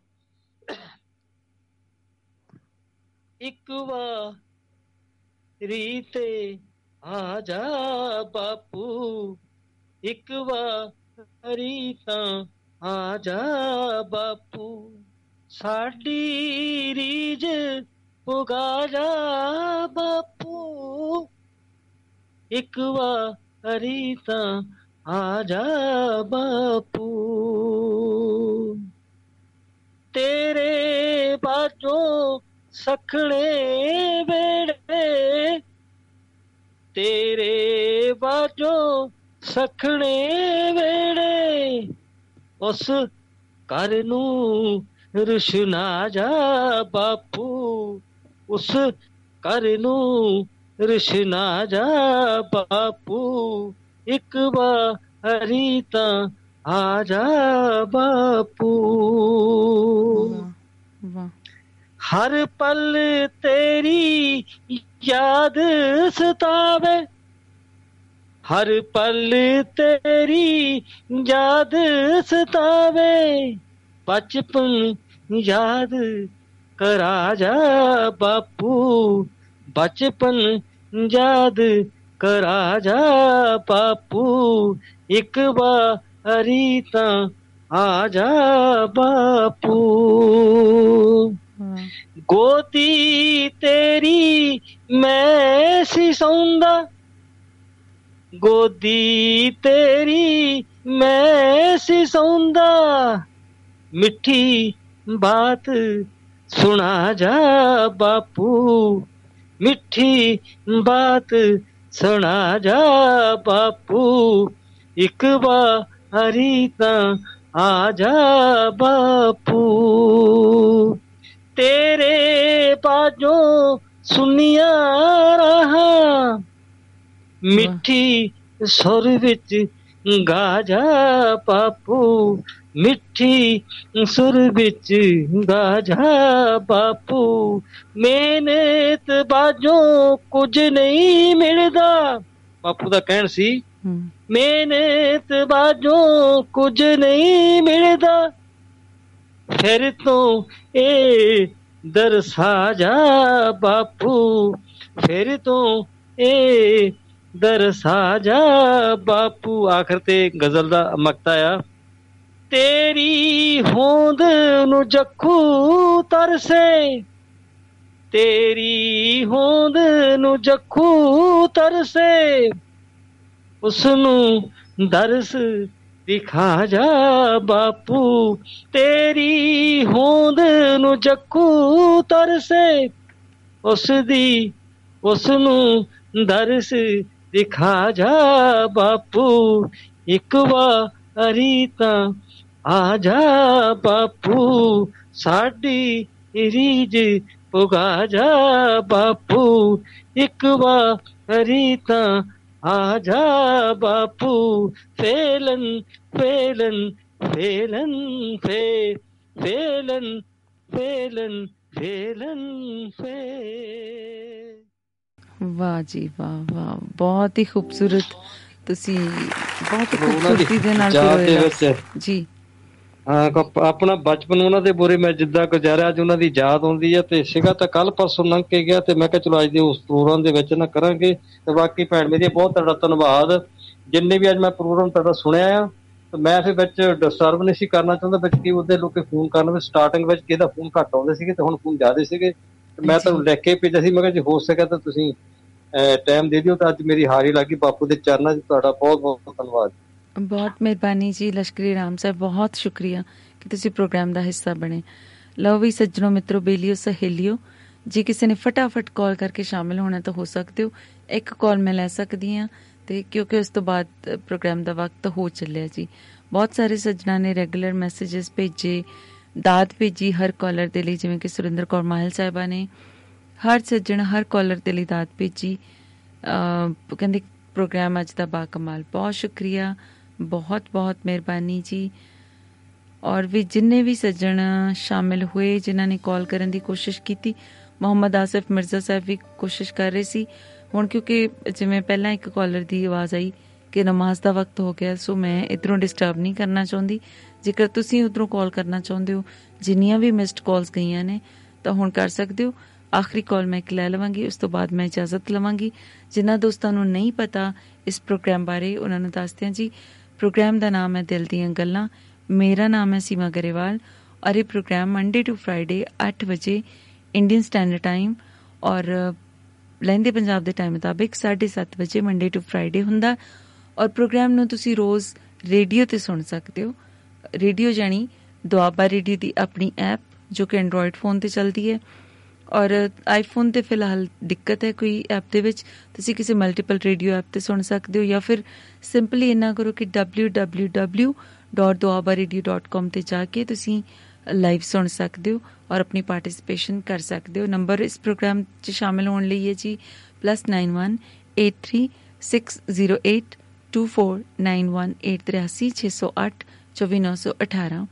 ਇੱਕ ਵਾਰੀ ਤੇ ਆ ਜਾ ਬਾਪੂ, ਇੱਕ ਵਾਰੀ ਤਾਂ ਆ ਜਾ ਬਾਪੂ। ਸਾਡੀ ਰੀਝ ਪੁਗਾ ਜਾ ਬਾਪੂ। ਇੱਕ ਵਾਰੀ ਤਾਂ ਆ ਜਾ ਬਾਪੂ। ਤੇਰੇ ਬਾਝੋਂ ਸਖਣੇ ਵੇੜੇ, ਤੇਰੇ ਬਾਝੋਂ ਸਖਣੇ ਵੇੜੇ। ਉਸ ਘਰ ਨੂੰ ਰੁਸ਼ਨਾ ਜਾ ਬਾਪੂ, ਉਸ ਘਰ ਨੂੰ ਰੁਸ਼ਨਾ ਜਾ ਬਾਪੂ। ਇੱਕ ਵਾਰੀ ਤਾਂ ਆ ਜਾ ਬਾਪੂ। ਵਾਹ। ਹਰ ਪਲ ਤੇਰੀ ਯਾਦ ਸਤਾਵੇ। ਹਰ ਪਲ ਤੇਰੀ ਯਾਦ ਸਤਾਵੇ। ਬਚਪਨ ਯਾਦ ਕਰਾ ਜਾ ਬਾਪੂ। ਬਚਪਨ ਯਾਦ ਕਰਾ ਜਾ ਬਾਪੂ। ਇੱਕ ਵਾਰੀ ਤਾਂ ਆ ਜਾ ਬਾਪੂ। ਗੋਦੀ ਤੇਰੀ ਮੈਂ ਸੀ ਸੌਂਦਾ ਗੋਦੀ ਤੇਰੀ ਮੈਂ ਸੀ ਸੌਂਦਾ ਮਿੱਠੀ ਬਾਤ ਸੁਣਾ ਜਾ ਬਾਪੂ। ਮਿੱਠੀ ਬਾਤ ਸੁਣਾ ਜਾ ਬਾਪੂ। ਇੱਕ ਵਾਰੀ ਤਾਂ ਆ ਜਾ ਬਾਪੂ। ਤੇਰੇ ਬਾਝੋਂ ਸੁਨੀਆਂ ਰਹਾ। ਮਿੱਠੀ ਸੁਰ ਵਿੱਚ ਗਾ ਜਾ ਬਾਪੂ ਮਿੱਠੀ ਸੁਰ ਵਿੱਚ ਗਾ ਜਾ ਬਾਪੂ। ਮਿਹਨਤ ਬਾਝੋਂ ਕੁਝ ਨਹੀਂ ਮਿਲਦਾ। ਬਾਪੂ ਦਾ ਕਹਿਣ ਸੀ ਮਿਹਨਤ ਬਾਝੋਂ ਕੁਝ ਨਹੀਂ ਮਿਲਦਾ। ਫਿਰ ਤੋਂ ਇਹ ਦਰਸਾ ਜਾ ਬਾਪੂ, ਫਿਰ ਤੋਂ ਇਹ ਦਰਸਾ ਜਾ ਬਾਪੂ। ਆਖਰ ਤੇ ਗਜ਼ਲ ਦਾ ਮਕਤਾ ਆ, ਤੇਰੀ ਹੋਂਦ ਨੂੰ ਜੱਖੂ ਤਰਸੇ, ਤੇਰੀ ਹੋਂਦ ਨੂੰ ਜੱਖੂ ਤਰਸੇ ਉਸ ਨੂੰ ਦਰਸ ਦਿਖਾ ਜਾ ਬਾਪੂ, ਤੇਰੀ ਹੋਂਦ ਨੂੰ ਜੱਖੂ ਤਰਸੇ। ਉਸ ਦੀ ਉਸ ਨੂੰ ਦਰਸ ਦਿਖਾ ਜਾ ਬਾਪੂ, ਇੱਕ ਵਾਰੀ ਤਾਂ ਆ ਜਾ ਬਾਪੂ, ਸਾਡੀ ਰੀਝ ਪੁਗਾ ਜਾ ਬਾਪੂ, ਇੱਕ ਵਾਰੀ ਤਾਂ ਜਾ ਬਾਪੂ ਫੇਲਨ ਫੇਲਨ ਫੇਲਨ ਫੇ ਫੇਲਨ ਫੇਲਨ ਫੇਲਨ ਫੇ ਵਾਹ ਜੀ ਵਾਹ ਵਾਹ ਬਹੁਤ ਹੀ ਖੂਬਸੂਰਤ ਤੁਸੀਂ ਬਹੁਤ ਖੂਬਸੂਰਤੀ ਦੇ ਨਾਲ ਜੀ ਆਪਣਾ ਬਚਪਨ ਉਹਨਾਂ ਦੇ ਬੁਰੇ ਮੈਂ ਜਿੱਦਾਂ ਗੁਜ਼ਾਰਿਆ ਅੱਜ ਉਹਨਾਂ ਦੀ ਯਾਦ ਆਉਂਦੀ ਹੈ ਤੇ ਸੀਗਾ ਤਾਂ ਕੱਲ ਪਰਸੋਂ ਲੰਘ ਕੇ ਗਿਆ ਤੇ ਮੈਂ ਕਿਹਾ ਚਲੋ ਅੱਜ ਦੇ ਉਸ ਪ੍ਰੋਗਰਾਮ ਦੇ ਵਿੱਚ ਨਾ ਕਰਾਂਗੇ ਤੇ ਬਾਕੀ ਭੈਣ ਮੇਰੀ ਬਹੁਤ ਤੁਹਾਡਾ ਧੰਨਵਾਦ। ਜਿੰਨੇ ਵੀ ਅੱਜ ਮੈਂ ਪ੍ਰੋਗਰਾਮ ਤੁਹਾਡਾ ਸੁਣਿਆ ਆ ਤੇ ਮੈਂ ਫਿਰ ਵਿੱਚ ਡਿਸਟਰਬ ਨਹੀਂ ਸੀ ਕਰਨਾ ਚਾਹੁੰਦਾ ਵਿੱਚ ਕੀ ਉਹਦੇ ਲੋਕੇ ਫੋਨ ਕਰਨ ਵਿੱਚ ਸਟਾਰਟਿੰਗ ਵਿੱਚ ਕਿਹਦਾ ਫੋਨ ਘੱਟ ਆਉਂਦੇ ਸੀਗੇ ਤੇ ਹੁਣ ਫੋਨ ਜ਼ਿਆਦਾ ਸੀਗੇ। ਤੇ ਮੈਂ ਤੁਹਾਨੂੰ ਲਿਖ ਕੇ ਭੇਜਿਆ ਸੀ ਮੈਂ ਕਿਹਾ ਜੇ ਹੋ ਸਕਿਆ ਤਾਂ ਤੁਸੀਂ ਟਾਈਮ ਦੇ ਦਿਓ ਤਾਂ ਅੱਜ ਮੇਰੀ ਹਾਰੀ ਲੱਗੀ ਬਾਪੂ ਦੇ ਚਰਨਾਂ 'ਚ ਤੁਹਾਡਾ ਬਹੁਤ ਬਹੁਤ ਧੰਨਵਾਦ। ਬਹੁਤ ਮਿਹਰਬਾਨੀ ਜੀ, ਲਸ਼ਕਰੀ ਰਾਮ ਸਾਹਿਬ, ਬਹੁਤ ਸ਼ੁਕਰੀਆ ਕਿ ਤੁਸੀਂ ਪ੍ਰੋਗਰਾਮ ਦਾ ਹਿੱਸਾ ਬਣੇ। ਲਓ ਵੀ ਸੱਜਣੋ, ਮਿੱਤਰੋ, ਬੇਲੀਓ, ਸਹੇਲਿਓ, ਜੇ ਕਿਸੇ ਨੇ ਫਟਾਫਟ ਕਾਲ ਕਰਕੇ ਸ਼ਾਮਿਲ ਹੋਣਾ ਤਾਂ ਹੋ ਸਕਦੇ ਹੋ। ਇੱਕ ਕਾਲ ਮੈਂ ਲੈ ਸਕਦੀ ਹਾਂ ਤੇ ਕਿਉਂਕਿ ਉਸ ਤੋਂ ਬਾਅਦ ਪ੍ਰੋਗਰਾਮ ਦਾ ਵਕਤ ਹੋ ਚੱਲਿਆ ਜੀ। ਬਹੁਤ ਸਾਰੇ ਸੱਜਣਾ ਨੇ ਰੈਗੂਲਰ ਮੈਸੇजेस ਭੇਜੇ, ਦਾਤ ਭੇਜੀ ਹਰ ਕਾਲਰ ਦੇ ਲਈ, ਜਿਵੇਂ ਕਿ ਸੁਰਿੰਦਰ ਕੌਰ ਮਾਹਲ ਸਾਹਿਬਾ ਨੇ। ਹਰ ਸੱਜਣ ਹਰ ਕਾਲਰ ਦੇ ਲਈ ਦਾਤ ਭੇਜੀ। ਅ, ਕਹਿੰਦੇ ਪ੍ਰੋਗਰਾਮ ਅੱਜ ਦਾ ਬਾ ਕਮਾਲ ਬਹੁਤ ਸ਼ੁਕਰੀਆ। ਬਹੁਤ ਬਹੁਤ ਮਿਹਰਬਾਨੀ ਜੀ। ਔਰ ਵੀ ਜਿੰਨੇ ਵੀ ਸੱਜਣ ਸ਼ਾਮਿਲ ਹੋਏ, ਜਿਨ੍ਹਾਂ ਨੇ ਕਾਲ ਕਰਨ ਦੀ ਕੋਸ਼ਿਸ਼ ਕੀਤੀ, ਮੁਹੰਮਦ ਆਸਿਫ ਮਿਰਜ਼ਾ ਸਾਹਿਬ ਵੀ ਕੋਸ਼ਿਸ਼ ਕਰ ਰਹੇ ਸੀ। ਹੁਣ ਕਿਉਂਕਿ ਜਿਵੇਂ ਪਹਿਲਾਂ ਇੱਕ ਕਾਲਰ ਦੀ ਆਵਾਜ਼ ਆਈ ਕਿ ਨਮਾਜ਼ ਦਾ ਵਕਤ ਹੋ ਗਿਆ, ਸੋ ਮੈਂ ਇਧਰੋਂ ਡਿਸਟਰਬ ਨਹੀਂ ਕਰਨਾ ਚਾਹੁੰਦੀ। ਜੇਕਰ ਤੁਸੀਂ ਉਧਰੋਂ ਕਾਲ ਕਰਨਾ ਚਾਹੁੰਦੇ ਹੋ, ਜਿੰਨੀਆਂ ਵੀ ਮਿਸਡ ਕਾਲਸ ਗਈਆਂ ਨੇ, ਤਾਂ ਹੁਣ ਕਰ ਸਕਦੇ ਹੋ। ਆਖਰੀ ਕਾਲ ਮੈਂ ਇੱਕ ਲੈ ਲਵਾਂਗੀ, ਉਸ ਤੋਂ ਬਾਅਦ ਮੈਂ ਇਜਾਜ਼ਤ ਲਵਾਂਗੀ। ਜਿਨ੍ਹਾਂ ਦੋਸਤਾਂ ਨੂੰ ਨਹੀਂ ਪਤਾ ਇਸ ਪ੍ਰੋਗਰਾਮ ਬਾਰੇ, ਉਹਨਾਂ ਨੂੰ ਦੱਸਦੇ ਹਾਂ ਜੀ। ਪ੍ਰੋਗਰਾਮ ਦਾ ਨਾਮ ਹੈ ਦਿਲ ਦੀਆਂ ਗੱਲਾਂ। ਮੇਰਾ ਨਾਮ ਹੈ ਸੀਮਾ ਗਰੇਵਾਲ ਔਰ ਇਹ ਪ੍ਰੋਗਰਾਮ ਮੰਡੇ ਟੂ ਫਰਾਈਡੇ 8 ਵਜੇ ਇੰਡੀਅਨ ਸਟੈਂਡਰਡ ਟਾਈਮ ਔਰ ਲਹਿੰਦੇ ਪੰਜਾਬ ਦੇ ਟਾਈਮ ਮੁਤਾਬਿਕ 7:30 ਵਜੇ ਮੰਡੇ ਟੂ ਫਰਾਈਡੇ ਹੁੰਦਾ। ਔਰ ਪ੍ਰੋਗਰਾਮ ਨੂੰ ਤੁਸੀਂ ਰੋਜ਼ ਰੇਡੀਓ ਤੇ ਸੁਣ ਸਕਦੇ ਹੋ। ਰੇਡੀਓ ਜਾਨੀ ਦੁਆਬਾ ਰੇਡੀਓ ਦੀ ਆਪਣੀ ਐਪ ਜੋ ਕਿ ਐਂਡਰੋਇਡ ਫੋਨ ਤੇ ਚੱਲਦੀ ਹੈ। ਔਰ ਆਈਫੋਨ ਤੇ ਫਿਲਹਾਲ ਦਿੱਕਤ ਹੈ ਕੋਈ ਐਪ ਦੇ ਵਿੱਚ? ਤੁਸੀਂ ਕਿਸੇ ਮਲਟੀਪਲ ਰੇਡੀਓ ਐਪ ਤੇ ਸੁਣ ਸਕਦੇ ਹੋ ਜਾਂ ਫਿਰ ਸਿੰਪਲੀ ਇਹਨਾਂ ਕਰੋ ਕਿ www.doabaradio.com ਤੇ ਜਾ ਕੇ ਤੁਸੀਂ ਲਾਈਵ ਸੁਣ ਸਕਦੇ ਹੋ ਔਰ ਆਪਣੀ ਪਾਰਟਿਸਿਪੇਸ਼ਨ ਕਰ ਸਕਦੇ ਹੋ। ਨੰਬਰ ਇਸ ਪ੍ਰੋਗਰਾਮ 'ਚ ਸ਼ਾਮਿਲ ਹੋਣ ਲਈ ਹੈ ਜੀ +918360824918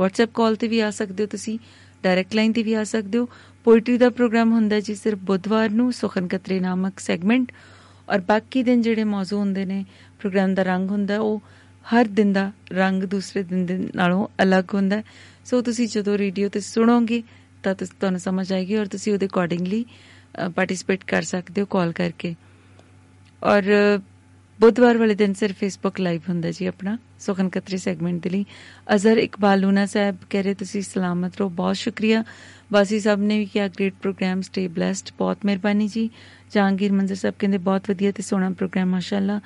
WhatsApp ਕਾਲ ਤੇ ਵੀ ਆ ਸਕਦੇ ਹੋ ਤੁਸੀਂ। ਡਾਇਰੈਕਟ ਲਾਈਨ ਤੇ ਵੀ ਆ ਸਕਦੇ ਹੋ। ਪੋਇਟਰੀ ਦਾ ਪ੍ਰੋਗਰਾਮ ਹੁੰਦਾ ਜੀ ਸਿਰਫ ਬੁੱਧਵਾਰ ਨੂੰ ਸੁਖਨ ਕਤਰੇ ਨਾਮਕ ਸੈਗਮੈਂਟ ਔਰ ਬਾਕੀ ਦਿਨ ਜਿਹੜੇ ਮੌਜੂ ਹੁੰਦੇ ਨੇ ਪ੍ਰੋਗਰਾਮ ਦਾ ਰੰਗ ਹੁੰਦਾ, ਉਹ ਹਰ ਦਿਨ ਦਾ ਰੰਗ ਦੂਸਰੇ ਦਿਨ ਦੇ ਨਾਲੋਂ ਅਲੱਗ ਹੁੰਦਾ। ਸੋ ਤੁਸੀਂ ਜਦੋਂ ਰੇਡੀਓ ਤੇ ਸੁਣੋਗੇ ਤਾਂ ਤੁਹਾਨੂੰ ਸਮਝ ਆਏਗੀ ਔਰ ਤੁਸੀਂ ਉਹਦੇ ਅਕੋਰਡਿੰਗਲੀ ਪਾਰਟਿਸਿਪੇਟ ਕਰ ਸਕਦੇ ਹੋ ਕਾਲ ਕਰਕੇ। ਔਰ ਬੁੱਧਵਾਰ ਵਾਲੇ ਦਿਨ ਸਿਰ ਫੇਸਬੁੱਕ ਲਾਈਵ ਹੁੰਦਾ ਜੀ ਆਪਣਾ, ਸੁਖਨ ਕਤਰੀ ਸੈਗਮੈਂਟ ਦੇ ਲਈ। ਅਜ਼ਰ ਇਕਬਾਲ ਲੂਨਾ ਸਾਹਿਬ ਕਹ ਰਹੇ, ਤੁਸੀਂ ਸਲਾਮਤ ਰਹੋ। ਬਹੁਤ ਸ਼ੁਕਰੀਆ। ਵਾਸੀ ਸਾਹਿਬ ਨੇ ਵੀ ਕਿਹਾ ਗ੍ਰੇਟ ਪ੍ਰੋਗਰਾਮ ਸਟੇ ਬlesed ਬਹੁਤ ਮਿਹਰਬਾਨੀ ਜੀ। ਜਹਾਂਗੀਰ ਮੰਜ਼ਰ ਸਾਹਿਬ ਕਹਿੰਦੇ, ਬਹੁਤ ਵਧੀਆ ਤੇ ਸੋਹਣਾ ਪ੍ਰੋਗਰਾਮ ਮਾਸ਼ਾਅੱਲਾ।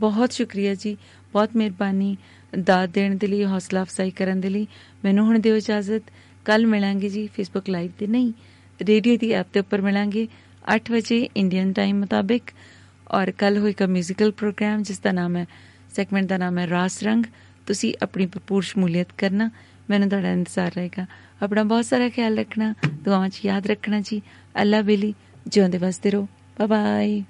ਬਹੁਤ ਸ਼ੁਕਰੀਆ ਜੀ। ਬਹੁਤ ਮਿਹਰਬਾਨੀ ਦਾਤ ਦੇਣ ਦੇ ਲਈ, ਹੌਸਲਾ ਅਫਸਾਈ ਕਰਨ ਦੇ ਲਈ। ਮੈਨੂੰ ਹੁਣ ਦਿਓ ਇਜਾਜ਼ਤ। ਕੱਲ ਮਿਲਾਂਗੇ ਜੀ ਫੇਸਬੁੱਕ ਲਾਈਵ ਤੇ। ਨਹੀਂ, ਰੇਡੀਓ ਦੀ ਐਪ ਤੇ ਉੱਪਰ ਮਿਲਾਂਗੇ। 8 ਵਜੇ ਇੰਡੀਅਨ ਟਾਈਮ ਮੁਤਾਬਿਕ ਔਰ ਕੱਲ ਹੋਏਗਾ ਮਿਊਜ਼ੀਕਲ ਪ੍ਰੋਗਰਾਮ ਜਿਸ ਦਾ ਨਾਮ ਹੈ ਸੈਗਮੈਂਟ ਦਾ ਨਾਮ ਹੈ ਰਾਸ ਰੰਗ। ਤੁਸੀਂ ਆਪਣੀ ਭਰਪੂਰ ਸ਼ਮੂਲੀਅਤ ਕਰਨਾ, ਮੈਨੂੰ ਤੁਹਾਡਾ ਇੰਤਜ਼ਾਰ ਰਹੇਗਾ। ਆਪਣਾ ਬਹੁਤ ਸਾਰਾ ਖਿਆਲ ਰੱਖਣਾ, ਦੁਆਵਾਂ 'ਚ ਯਾਦ ਰੱਖਣਾ ਜੀ। ਅੱਲਾ ਬੇਲੀ, ਜਿਉਂਦੇ ਵਸਦੇ ਰਹੋ। Bye bye